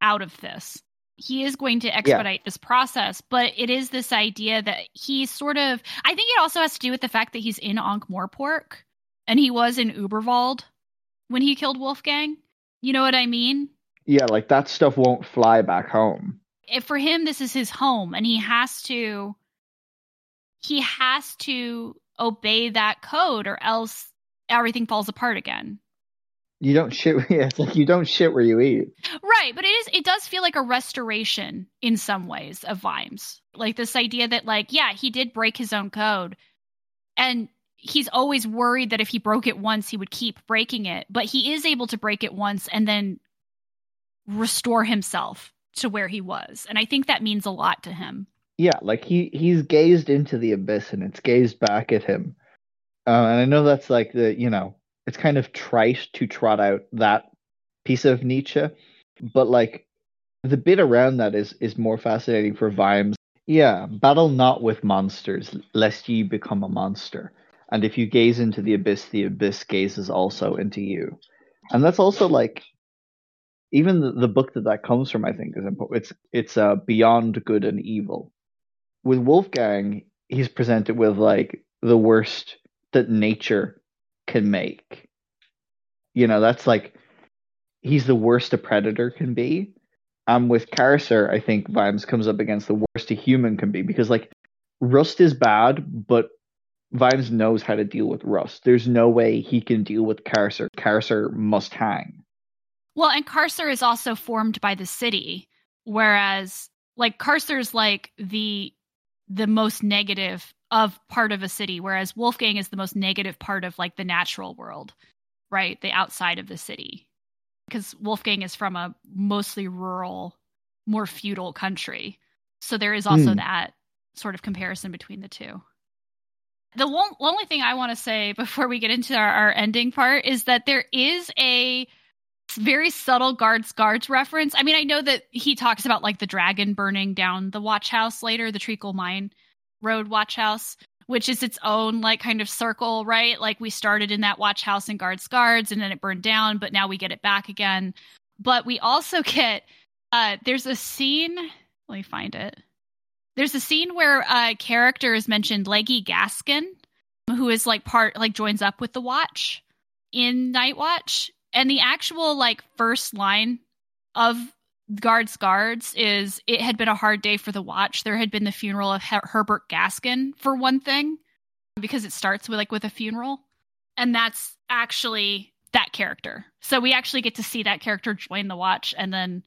out of this. He is going to expedite this process, but it is this idea that he's sort of. I think it also has to do with the fact that he's in Ankh Morpork and he was in Uberwald when he killed Wolfgang. You know what I mean? Yeah, like that stuff won't fly back home. If for him, this is his home, and he has to. He has to obey that code, or else everything falls apart again. You don't shit. <laughs> Yeah, it's like you don't shit where you eat. Right, but it is. It does feel like a restoration in some ways of Vimes. Like this idea that, like, yeah, he did break his own code, and he's always worried that if he broke it once, he would keep breaking it. But he is able to break it once and then restore himself to where he was, and I think that means a lot to him. Yeah, like he he's gazed into the abyss and it's gazed back at him. Uh, and I know that's like the you know it's kind of trite to trot out that piece of Nietzsche, but like the bit around that is is more fascinating for Vimes. Yeah, battle not with monsters, lest ye become a monster. And if you gaze into the abyss, the abyss gazes also into you. And that's also like even the, the book that that comes from. I think is important. It's it's uh, beyond good and evil. With Wolfgang, he's presented with like the worst that nature can make. You know, that's like he's the worst a predator can be. Um, with Carcer, I think Vimes comes up against the worst a human can be because like Rust is bad, but Vimes knows how to deal with Rust. There's no way he can deal with Carcer. Carcer must hang. Well, and Carcer is also formed by the city, whereas like Carcer's like the the most negative of part of a city, whereas Wolfgang is the most negative part of like the natural world, right? The outside of the city. Because Wolfgang is from a mostly rural, more feudal country. So there is also mm. that sort of comparison between the two. The one, only thing I want to say <laughs> before we get into our, our ending part is that there is a very subtle guards guards reference. I mean, I know that he talks about like the dragon burning down the watch house later, the Treacle Mine Road watch house, which is its own like kind of circle, right? Like we started in that watch house and guards guards and then it burned down, but now we get it back again. But we also <laughs> get uh there's a scene, let me find it. There's a scene where a character is mentioned Leggy Gaskin, who is like part like joins up with the watch in Night Watch and the actual like first line of guards guards is it had been a hard day for the watch. There had been the funeral of Her- herbert gaskin for one thing because it starts with like with a funeral. And that's actually that character. So we actually get to see that character join the watch. And then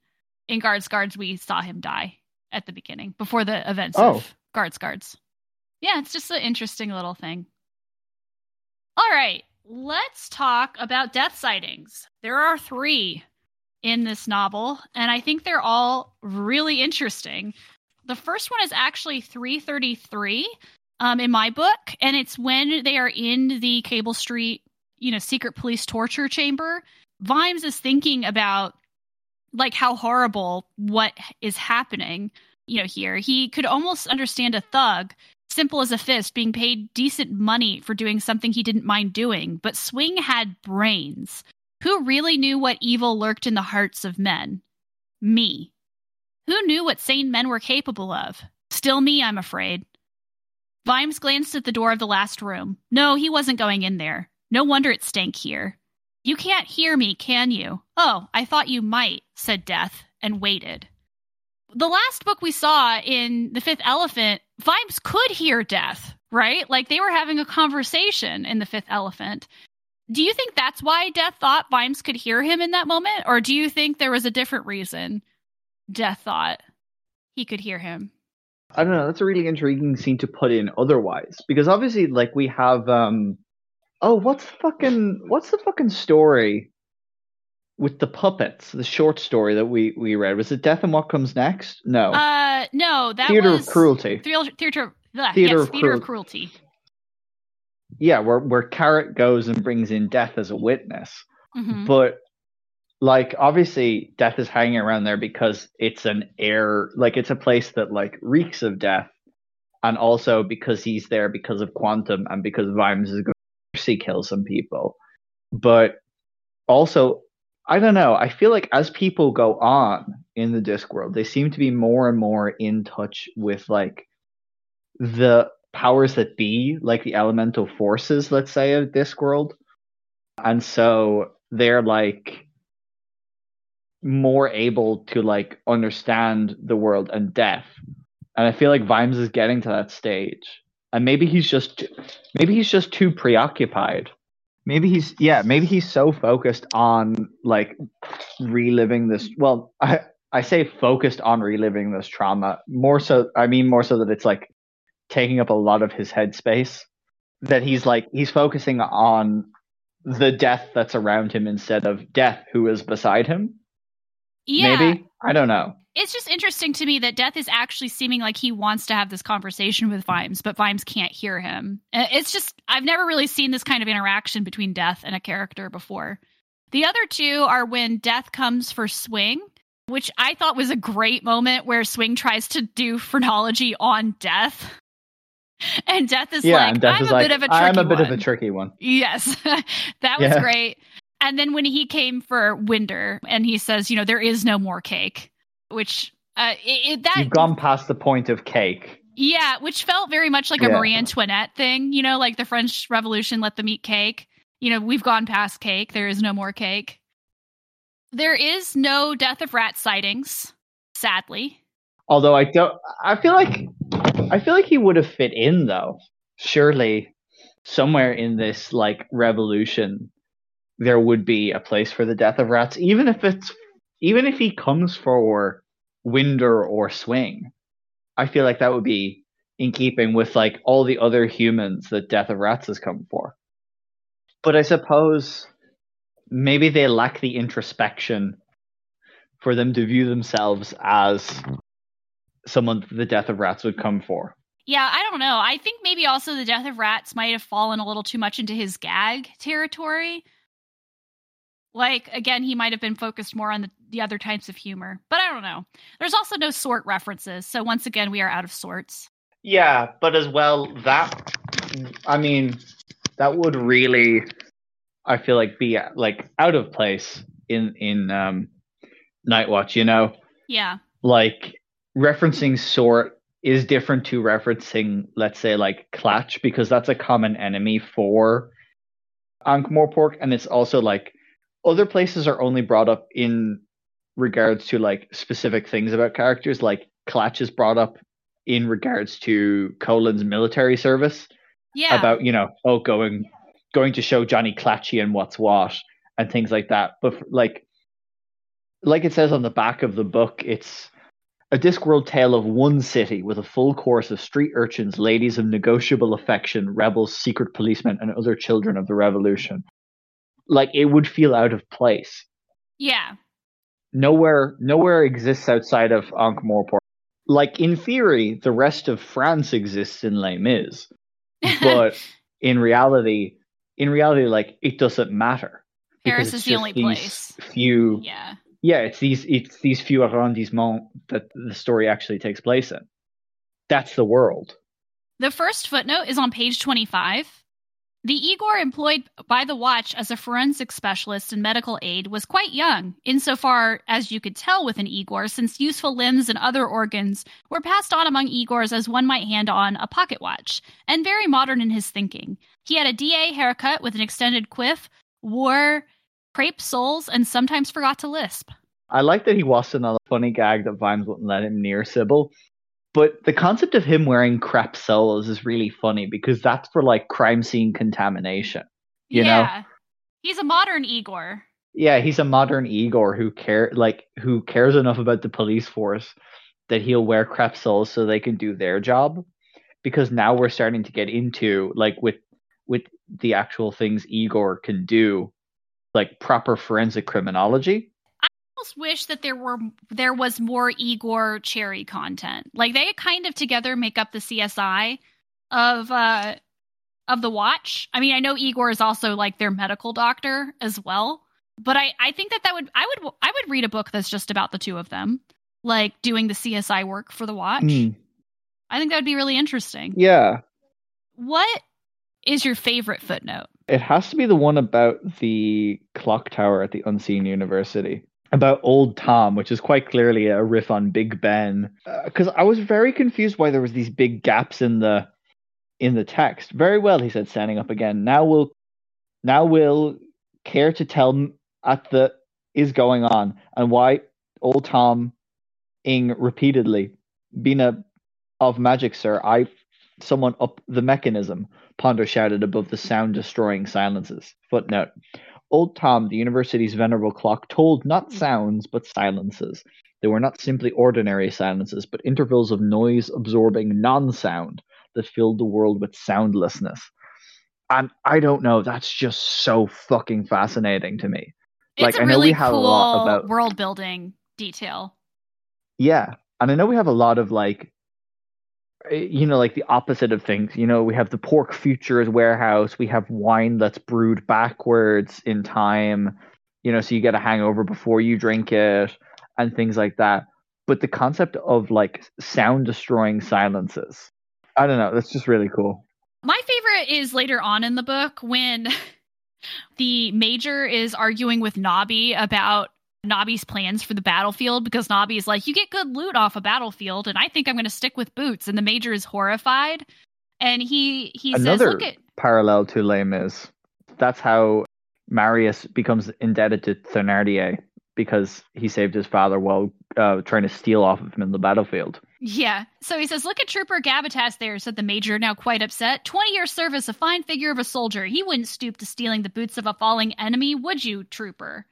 in guards guards we saw him die at the beginning before the events oh. of guards guards. Yeah it's just an interesting little thing. All right let's talk about death sightings. There are three in this novel, and I think they're all really interesting. The first one is actually 333 um, in my book, and it's when they are in the Cable Street, you know, secret police torture chamber. Vimes is thinking about like how horrible what is happening, you know, here. He could almost understand a thug simple as a fist, being paid decent money for doing something he didn't mind doing. But Swing had brains. Who really knew what evil lurked in the hearts of men? Me. Who knew what sane men were capable of? Still me, I'm afraid. Vimes glanced at the door of the last room. No, he wasn't going in there. No wonder it stank here. You can't hear me, can you? Oh, I thought you might, said Death, and waited the last book we saw in The Fifth Elephant, Vimes could hear death, right? Like they were having a conversation in The Fifth Elephant. Do you think that's why Death thought Vimes could hear him in that moment? Or do you think there was a different reason Death thought he could hear him? I don't know. That's a really intriguing scene to put in otherwise. Because obviously, like, we have, um, oh, what's fucking, what's the fucking story with the puppets, the short story that we we read. Was it Death and What Comes Next? No. Uh, no, that Theater was of Cruelty. Theater, theater, theater, yes, of, theater of Cruelty. Yeah, where where Carrot goes and brings in Death as a witness, mm-hmm. but like obviously Death is hanging around there because it's an air, like it's a place that like reeks of death, and also because he's there because of Quantum and because Vimes is going to see kill some people, but also I don't know. I feel like as people go on in the Discworld, they seem to be more and more in touch with like the powers that be, like the elemental forces, let's say, of Discworld. And so they're like more able to like understand the world and death. And I feel like Vimes is getting to that stage. And maybe he's just maybe he's just too preoccupied. Maybe he's yeah, maybe he's so focused on like reliving this well, I I say focused on reliving this trauma. More so I mean more so that it's like taking up a lot of his headspace. That he's like he's focusing on the death that's around him instead of death who is beside him. Yeah. Maybe. I don't know. It's just interesting to me that Death is actually seeming like he wants to have this conversation with Vimes, but Vimes can't hear him. Uh, it's just, I've never really seen this kind of interaction between Death and a character before. The other two are when Death comes for Swing, which I thought was a great moment where Swing tries to do phrenology on Death. <laughs> And Death is yeah, like, I'm a like, bit of a tricky I'm a bit one. of a tricky one. Yes, <laughs> that was yeah. great. And then when he came for Winder and he says, you know, there is no more cake, which uh, it, it, that you've gone past the point of cake. Yeah, which felt very much like a Marie Antoinette thing, you know, like the French Revolution, let them eat cake. You know, we've gone past cake. There is no more cake. There is no death of rat sightings, sadly. Although I don't, I feel like, I feel like he would have fit in though. Surely, somewhere in this like revolution, there would be a place for the death of rats, even if it's even if he comes for Winder or Swing. I feel like that would be in keeping with like all the other humans that Death of Rats has come for. But I suppose maybe they lack the introspection for them to view themselves as someone the Death of Rats would come for. Yeah, I don't know. I think maybe also the Death of Rats might have fallen a little too much into his gag territory like again, he might have been focused more on the, the other types of humor, but I don't know. There's also no sort references, so once again, we are out of sorts. Yeah, but as well, that I mean, that would really, I feel like, be like out of place in in um, Night Watch. You know? Yeah. Like referencing sort is different to referencing, let's say, like Klatch, because that's a common enemy for Ankh-Morpork, and it's also like other places are only brought up in regards to like specific things about characters. Like Klatch is brought up in regards to Colon's military service. Yeah. About, you know, oh going going to show Johnny Clatchy and what's what and things like that. But like like it says on the back of the book, it's a Discworld tale of one city with a full chorus of street urchins, ladies of negotiable affection, rebels, secret policemen, and other children of the revolution like it would feel out of place. Yeah. Nowhere nowhere exists outside of Ankh-Morpork. Like in theory, the rest of France exists in Les Mis. <laughs> But in reality in reality, like it doesn't matter. Paris is the only place. Few Yeah. Yeah, it's these it's these few arrondissements that the story actually takes place in. That's the world. The first footnote is on page 25. The Igor employed by the Watch as a forensic specialist and medical aid was quite young, insofar as you could tell with an Igor, since useful limbs and other organs were passed on among Igors as one might hand on a pocket watch, and very modern in his thinking. He had a DA haircut with an extended quiff, wore crepe soles, and sometimes forgot to lisp. I like that he wasn't on funny gag that Vimes wouldn't let him near Sybil. But the concept of him wearing crap soles is really funny because that's for like crime scene contamination. You yeah. know? He's a modern Igor. Yeah, he's a modern Igor who care like who cares enough about the police force that he'll wear crap soles so they can do their job. Because now we're starting to get into like with with the actual things Igor can do, like proper forensic criminology I almost wish that there were there was more Igor Cheery content. Like they kind of together make up the CSI of uh of the watch. I mean, I know Igor is also like their medical doctor as well, but I I think that that would I would I would read a book that's just about the two of them, like doing the CSI work for the watch. Mm. I think that would be really interesting. Yeah. What is your favorite footnote? It has to be the one about the clock tower at the Unseen University about Old Tom, which is quite clearly a riff on Big Ben. Because uh, I was very confused why there was these big gaps in the in the text. Very well, he said, standing up again. Now we'll now we'll care to tell at the is going on and why old Tom ing repeatedly, Bina of magic, sir, I someone up the mechanism, Ponder shouted above the sound destroying silences. Footnote Old Tom, the university's venerable clock, told not sounds but silences. They were not simply ordinary silences, but intervals of noise absorbing non sound that filled the world with soundlessness. And I don't know, that's just so fucking fascinating to me. It's like, a I know really we have cool a lot about world building detail. Yeah. And I know we have a lot of like Eh, you know, like the opposite of things. You know, we have the pork futures warehouse. We have wine that's brewed backwards in time. You know, so you get a hangover before you drink it and things like that. But the concept of like sound destroying silences, I don't know. That's just really cool. My favorite is later on in the book when <laughs> the major is arguing with Nobby about Nobby's plans for the battlefield because Nobby is like, you get good loot off a battlefield, and I think I'm going to stick with boots. And the major is horrified, and he he Another says, "Look at parallel to Les Mis. That's how Marius becomes indebted to Thénardier because he saved his father while uh, trying to steal off of him in the battlefield. Yeah. So he says, Look at Trooper Gabbitas there, said the major, now quite upset. 20 years service, a fine figure of a soldier. He wouldn't stoop to stealing the boots of a falling enemy, would you, Trooper?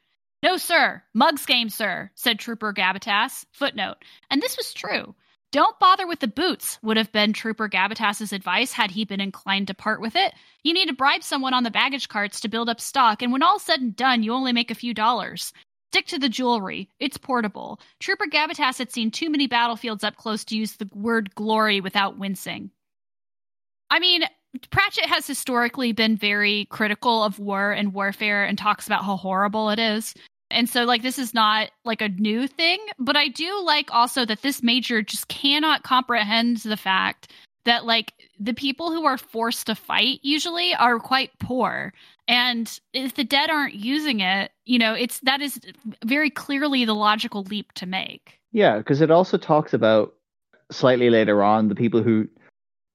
No, sir. Mug's game, sir, said Trooper Gabbitas. Footnote. And this was true. Don't bother with the boots, would have been Trooper Gabbitas's advice had he been inclined to part with it. You need to bribe someone on the baggage carts to build up stock, and when all's said and done, you only make a few dollars. Stick to the jewelry. It's portable. Trooper Gabbitas had seen too many battlefields up close to use the word glory without wincing. I mean, Pratchett has historically been very critical of war and warfare and talks about how horrible it is. And so, like, this is not like a new thing, but I do like also that this major just cannot comprehend the fact that, like, the people who are forced to fight usually are quite poor and if the dead aren't using it you know it's that is very clearly the logical leap to make yeah because it also talks about slightly later on the people who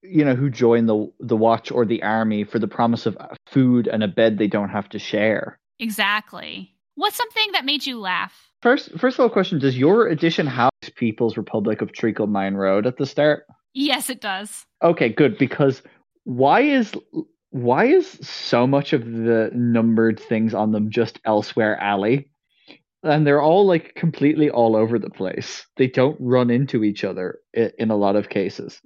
you know who join the the watch or the army for the promise of food and a bed they don't have to share exactly what's something that made you laugh first first of all question does your edition have people's republic of treacle mine road at the start yes it does okay good because why is why is so much of the numbered things on them just elsewhere alley? And they're all like completely all over the place. They don't run into each other in a lot of cases.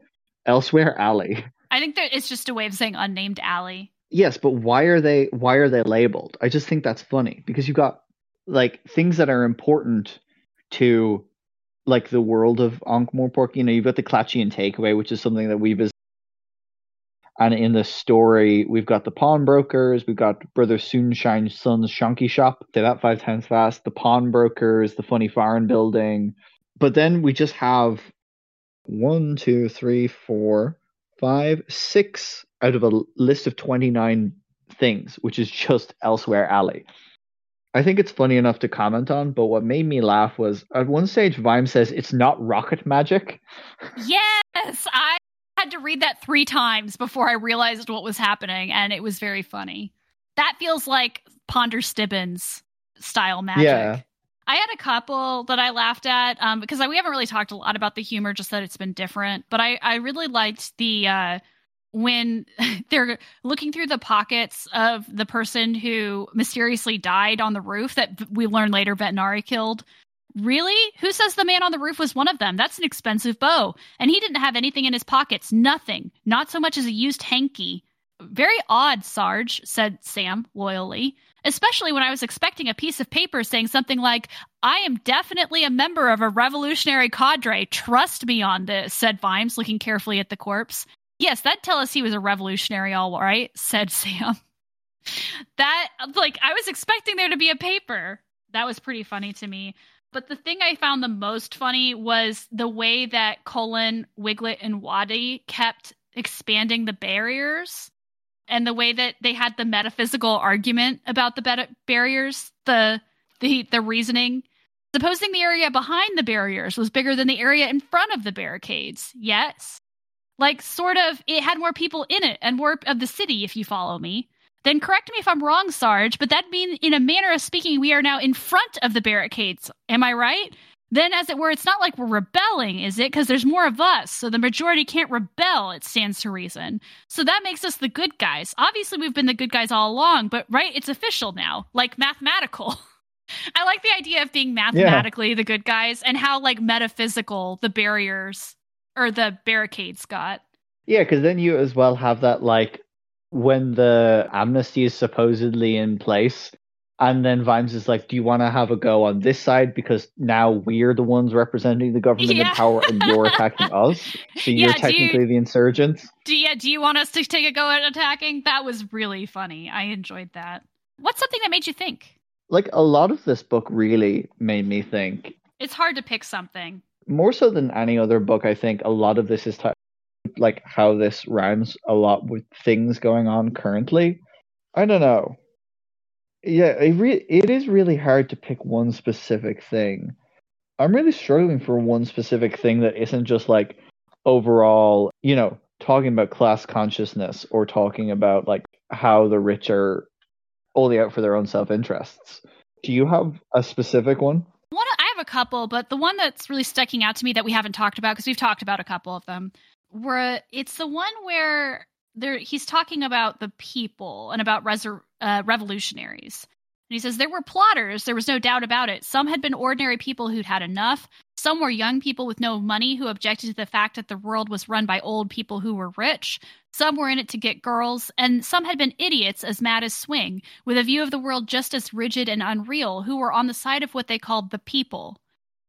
Elsewhere alley. I think that it's just a way of saying unnamed alley. Yes, but why are they why are they labeled? I just think that's funny because you've got like things that are important to like the world of Ankh-Morpork. You know, you've got the Klatchian takeaway, which is something that we visited and in the story, we've got the pawnbrokers, we've got Brother Soonshine's son's Shonky Shop. Say that five times fast. The pawnbrokers, the funny foreign building. But then we just have one, two, three, four, five, six out of a list of 29 things, which is just elsewhere alley. I think it's funny enough to comment on, but what made me laugh was at one stage, Vime says it's not rocket magic. Yes, I had to read that three times before I realized what was happening, and it was very funny. That feels like Ponder Stibbins style magic. Yeah. I had a couple that I laughed at um, because I, we haven't really talked a lot about the humor, just that it's been different. But I, I really liked the uh, when <laughs> they're looking through the pockets of the person who mysteriously died on the roof that we learn later Vetinari killed. Really? Who says the man on the roof was one of them? That's an expensive bow. And he didn't have anything in his pockets. Nothing. Not so much as a used hanky. Very odd, Sarge, said Sam loyally. Especially when I was expecting a piece of paper saying something like, I am definitely a member of a revolutionary cadre. Trust me on this, said Vimes, looking carefully at the corpse. Yes, that'd tell us he was a revolutionary, all right, said Sam. <laughs> that, like, I was expecting there to be a paper. That was pretty funny to me. But the thing I found the most funny was the way that Colon, Wiglet, and Watty kept expanding the barriers and the way that they had the metaphysical argument about the barriers, the the the reasoning. Supposing the area behind the barriers was bigger than the area in front of the barricades. Yes. Like sort of it had more people in it and more of the city if you follow me. then correct me if I'm wrong, Sarge, but that means, in a manner of speaking, we are now in front of the barricades. Am I right? Then, as it were, it's not like we're rebelling, is it? Because there's more of us, so the majority can't rebel, it stands to reason. So that makes us the good guys. Obviously, we've been the good guys all along, but right, it's official now, like mathematical. <laughs> I like the idea of being mathematically yeah. the good guys and how like metaphysical the barriers or the barricades got. Yeah, because then you as well have that like when the amnesty is supposedly in place, and then Vimes is like, "Do you want to have a go on this side because now we're the ones representing the government yeah. in power, and you're <laughs> attacking us? So you're technically you, the insurgents." Do you, do you want us to take a go at attacking? That was really funny. I enjoyed that. What's something that made you think? Like a lot of this book really made me think. It's hard to pick something. More so than any other book, I think a lot of this is t- like how this rhymes a lot with things going on currently. I don't know. Yeah, it re- it is really hard to pick one specific thing. I'm really struggling for one specific thing that isn't just like overall, you know, talking about class consciousness or talking about like how the rich are only out for their own self interests. Do you have a specific one? One, I have a couple, but the one that's really sticking out to me that we haven't talked about because we've talked about a couple of them where it's the one where there he's talking about the people and about resur- uh, revolutionaries. And he says there were plotters, there was no doubt about it. Some had been ordinary people who'd had enough. Some were young people with no money who objected to the fact that the world was run by old people who were rich. Some were in it to get girls, and some had been idiots as mad as swing, with a view of the world just as rigid and unreal, who were on the side of what they called the people.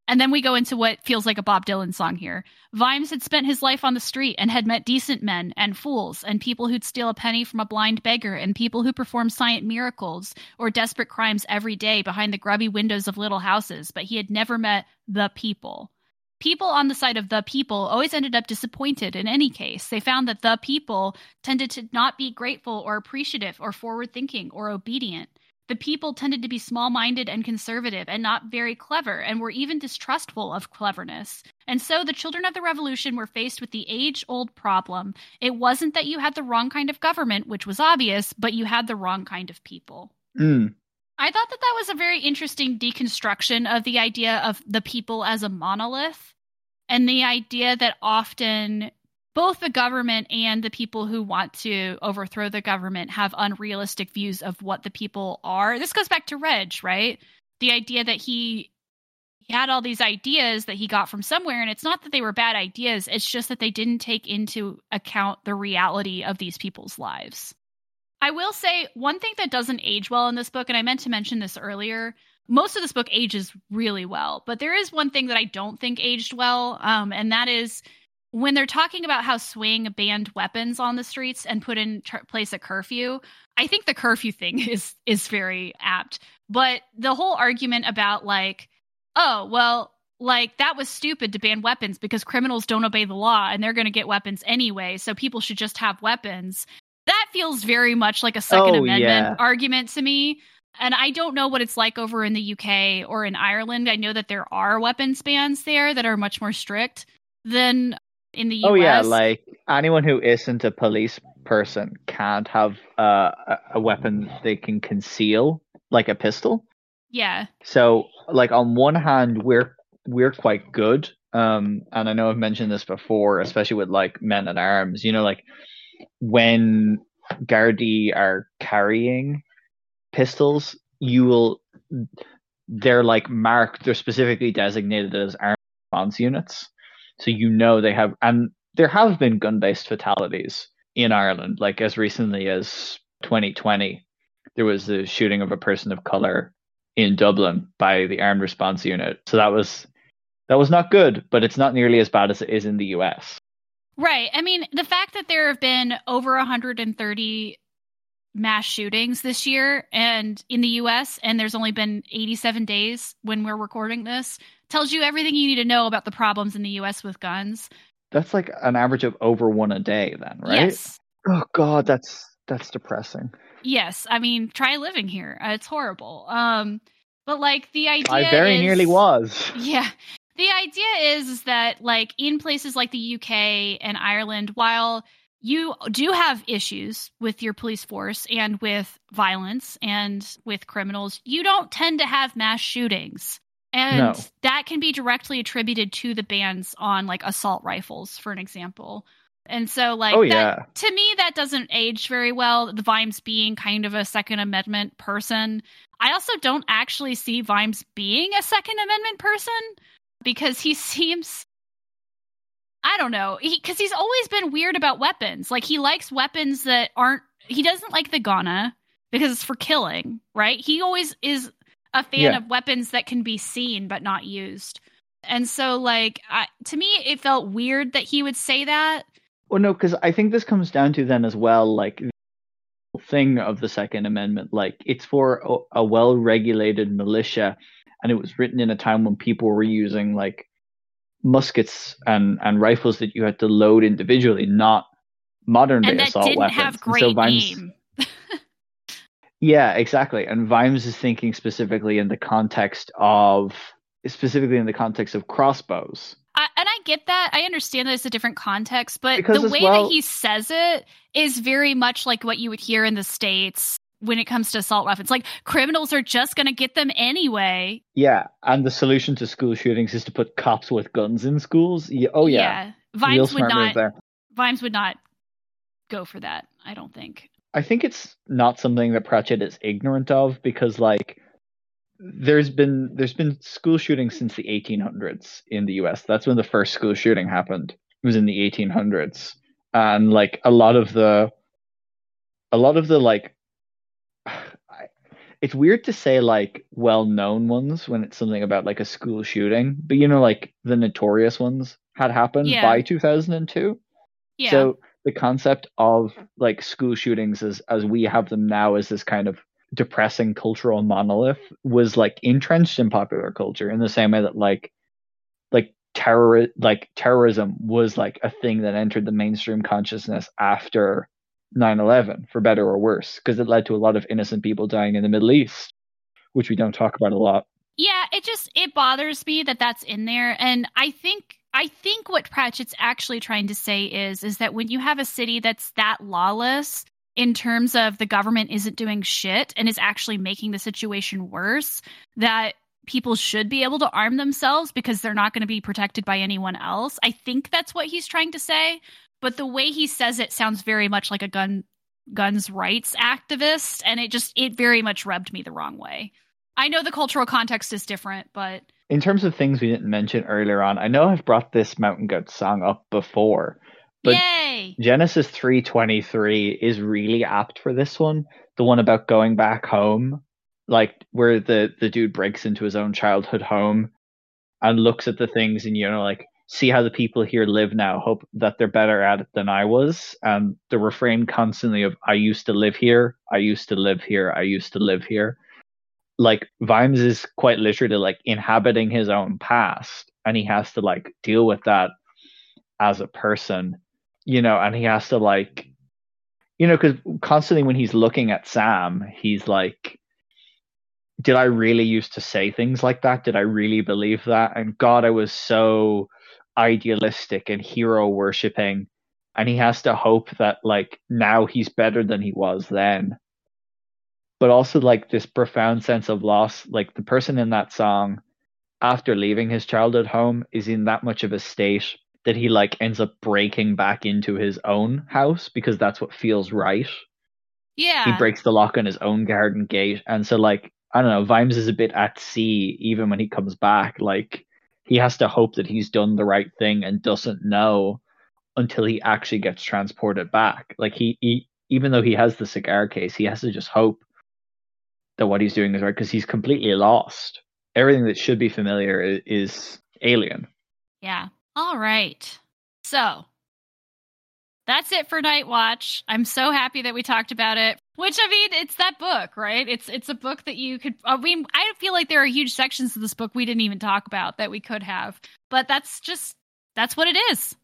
And then we go into what feels like a Bob Dylan song here. Vimes had spent his life on the street and had met decent men and fools and people who'd steal a penny from a blind beggar and people who perform science miracles or desperate crimes every day behind the grubby windows of little houses, but he had never met the people. People on the side of the people always ended up disappointed in any case. They found that the people tended to not be grateful or appreciative or forward thinking or obedient. The people tended to be small minded and conservative and not very clever, and were even distrustful of cleverness. And so the children of the revolution were faced with the age old problem. It wasn't that you had the wrong kind of government, which was obvious, but you had the wrong kind of people. Mm. I thought that that was a very interesting deconstruction of the idea of the people as a monolith and the idea that often both the government and the people who want to overthrow the government have unrealistic views of what the people are. This goes back to Reg, right? The idea that he he had all these ideas that he got from somewhere and it's not that they were bad ideas, it's just that they didn't take into account the reality of these people's lives. I will say one thing that doesn't age well in this book and I meant to mention this earlier, most of this book ages really well, but there is one thing that I don't think aged well, um, and that is when they're talking about how Swing banned weapons on the streets and put in tr- place a curfew, I think the curfew thing <laughs> is is very apt. But the whole argument about like, oh well, like that was stupid to ban weapons because criminals don't obey the law and they're going to get weapons anyway, so people should just have weapons. That feels very much like a Second oh, Amendment yeah. argument to me. And I don't know what it's like over in the UK or in Ireland. I know that there are weapons bans there that are much more strict than in the US. Oh yeah, like anyone who isn't a police person can't have uh, a weapon they can conceal, like a pistol. Yeah. So, like on one hand, we're we're quite good, um, and I know I've mentioned this before, especially with like men at arms. You know, like when Gardaí are carrying pistols, you will they're like marked, they're specifically designated as armed response units. So you know they have, and there have been gun based fatalities in Ireland, like as recently as 2020. There was the shooting of a person of color in Dublin by the armed response unit. So that was that was not good, but it's not nearly as bad as it is in the US. Right. I mean, the fact that there have been over 130 mass shootings this year and in the US and there's only been 87 days when we're recording this tells you everything you need to know about the problems in the US with guns. That's like an average of over one a day then, right? Yes. Oh god, that's that's depressing. Yes, I mean, try living here. Uh, it's horrible. Um but like the idea I very is, nearly was. <laughs> Yeah. The idea is, is that like in places like the UK and Ireland while you do have issues with your police force and with violence and with criminals, you don't tend to have mass shootings. And No. that can be directly attributed to the bans on like assault rifles, for an example. And so, like, Oh, that, yeah. to me, that doesn't age very well. The Vimes being kind of a Second Amendment person. I also don't actually see Vimes being a Second Amendment person because he <laughs> seems I don't know. Because he's always been weird about weapons. Like he likes weapons that aren't. He doesn't like the gonne because it's for killing, right? He always is a fan Yeah. of weapons that can be seen but not used. And so, like, I, to me, it felt weird that he would say that. Well, no, because I think this comes down to then as well, like the thing of the Second Amendment, like it's for a, a well-regulated militia, and it was written in a time when people were using like muskets and and rifles that you had to load individually, not modern day and that assault weapons. so Vimes-. Yeah, exactly. And Vimes is thinking specifically in the context of specifically in the context of crossbows. I, and I get that. I understand that it's a different context, but Because the way well- that he says it is very much like what you would hear in the States when it comes to assault weapons. Like, criminals are just going to get them anyway. Yeah, and the solution to school shootings is to put cops with guns in schools. Oh, yeah, oh yeah, Real Vimes would not. Vimes would not go for that. I don't think. I think it's not something that Pratchett is ignorant of because like there's been there's been school shootings since the 1800s in the US. That's when the first school shooting happened. It was in the 1800s. And like a lot of the a lot of the like <sighs> it's weird to say like well-known ones when it's something about like a school shooting, but you know like the notorious ones had happened Yeah. by 2002. Yeah. So the concept of like school shootings as as we have them now as this kind of depressing cultural monolith was like entrenched in popular culture in the same way that like like terror like terrorism was like a thing that entered the mainstream consciousness after 9/11 for better or worse because it led to a lot of innocent people dying in the Middle East which we don't talk about a lot. Yeah, it just it bothers me that that's in there, and I think I think what Pratchett's actually trying to say is is that when you have a city that's that lawless in terms of the government isn't doing shit and is actually making the situation worse, that people should be able to arm themselves because they're not going to be protected by anyone else. I think that's what he's trying to say, but the way he says it sounds very much like a gun guns rights activist and it just it very much rubbed me the wrong way. I know the cultural context is different, but In terms of things we didn't mention earlier on, I know I've brought this Mountain Goat song up before, but yay! Genesis 3:23 is really apt for this one. The one about going back home, like where the the dude breaks into his own childhood home and looks at the things and you know like see how the people here live now, hope that they're better at it than I was. And the refrain constantly of I used to live here, I used to live here, I used to live here. Like Vimes is quite literally like inhabiting his own past and he has to like deal with that as a person you know, and he has to like, you know, because constantly when he's looking at Sam, he's like, did I really used to say things like that? Did I really believe that? And God, I was so idealistic and hero worshipping. And he has to hope that like now he's better than he was then. But also like this profound sense of loss. Like the person in that song, after leaving his childhood home, is in that much of a state that he like ends up breaking back into his own house because that's what feels right. Yeah, He breaks the lock on his own garden gate, and so like I don't know, Vimes is a bit at sea even when he comes back. Like he has to hope that he's done the right thing and doesn't know until he actually gets transported back. Like he, he even though he has the cigar case, he has to just hope that what he's doing is right because he's completely lost. Everything that should be familiar is, is alien. yeah. All right. So that's it for Night Watch. I'm so happy that we talked about it. Which I mean, it's that book, right? It's it's a book that you could. Uh, I mean, I feel like there are huge sections of this book we didn't even talk about that we could have, but that's just that's what it is.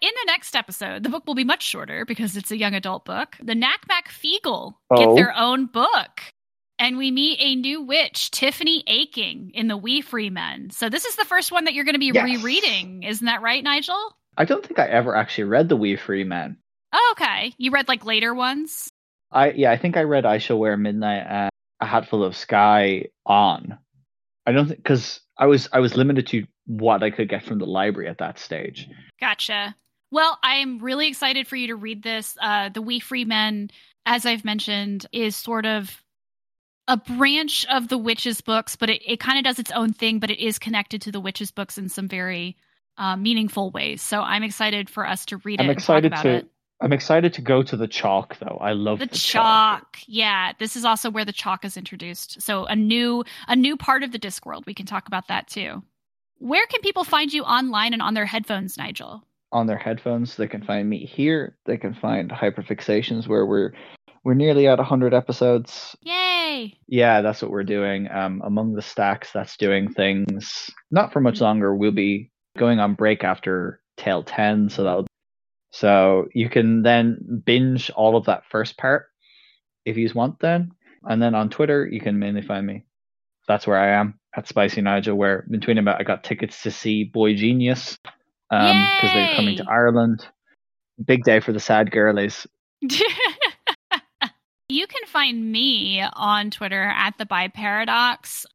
In the next episode, the book will be much shorter because it's a young adult book. The Nac Mac Feegle get Oh. their own book. And we meet a new witch, Tiffany Aching, in the Wee Free Men. So this is the first one that you're going to be Yes. rereading. Isn't that right, Nigel? I don't think I ever actually read the Wee Free Men. Oh, Okay. You read like later ones? I yeah, I think I read I Shall Wear Midnight and A Hatful of Sky on. I don't think because I was I was limited to what I could get from the library at that stage. Gotcha. Well, I'm really excited for you to read this. Uh, the Wee Free Men, as I've mentioned, is sort of a branch of the witches books, but it, it kind of does its own thing, but it is connected to the witches books in some very uh, meaningful ways. So I'm excited for us to read it. I'm excited to. It. I'm excited to go to the chalk though. I love the, the chalk. chalk. Yeah, this is also where the chalk is introduced. So a new a new part of the Discworld. We can talk about that too. Where can people find you online and on their headphones, Nigel? On their headphones, they can find me here. They can find Hyperfixations, where we're we're nearly at 100 episodes. Yay! Yeah, that's what we're doing. Um, among the stacks, that's doing things not for much longer. We'll be going on break after Tale 10, so that'll so you can then binge all of that first part if you want then. And then on Twitter, you can mainly find me. That's where I am at Spicy Nigel, where between about I got tickets to see boygenius because um, they're coming to Ireland. Big day for the sad girlies. <laughs> you can find me on Twitter at the Bi Paradox.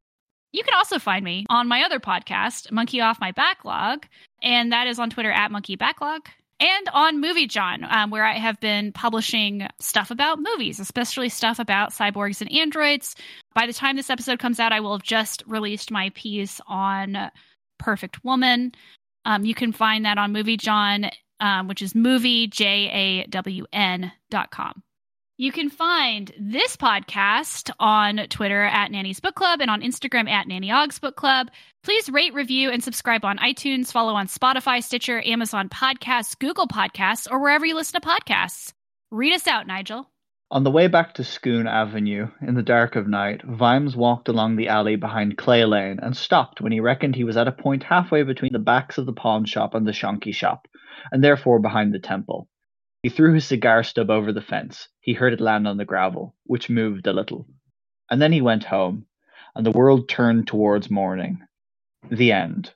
You can also find me on my other podcast, Monkey Off My Backlog, and that is on Twitter at Monkey Backlog and on Movie Jawn, um, where I have been publishing stuff about movies, especially stuff about cyborgs and androids. By the time this episode comes out, I will have just released my piece on Perfect Woman. Um, you can find that on Movie Jawn, um, which is moviejawn.com. You can find this podcast on Twitter at Nanny's Book Club and on Instagram at Nanny Ogg's Book Club. Please rate, review, and subscribe on iTunes, follow on Spotify, Stitcher, Amazon Podcasts, Google Podcasts, or wherever you listen to podcasts. Read us out, Nigel. On the way back to Scoone Avenue, in the dark of night, Vimes walked along the alley behind Clay Lane and stopped when he reckoned he was at a point halfway between the backs of the pawn shop and the shonky shop, and therefore behind the temple. He threw his cigar stub over the fence. He heard it land on the gravel, which moved a little. And then he went home, and the world turned towards morning. The end.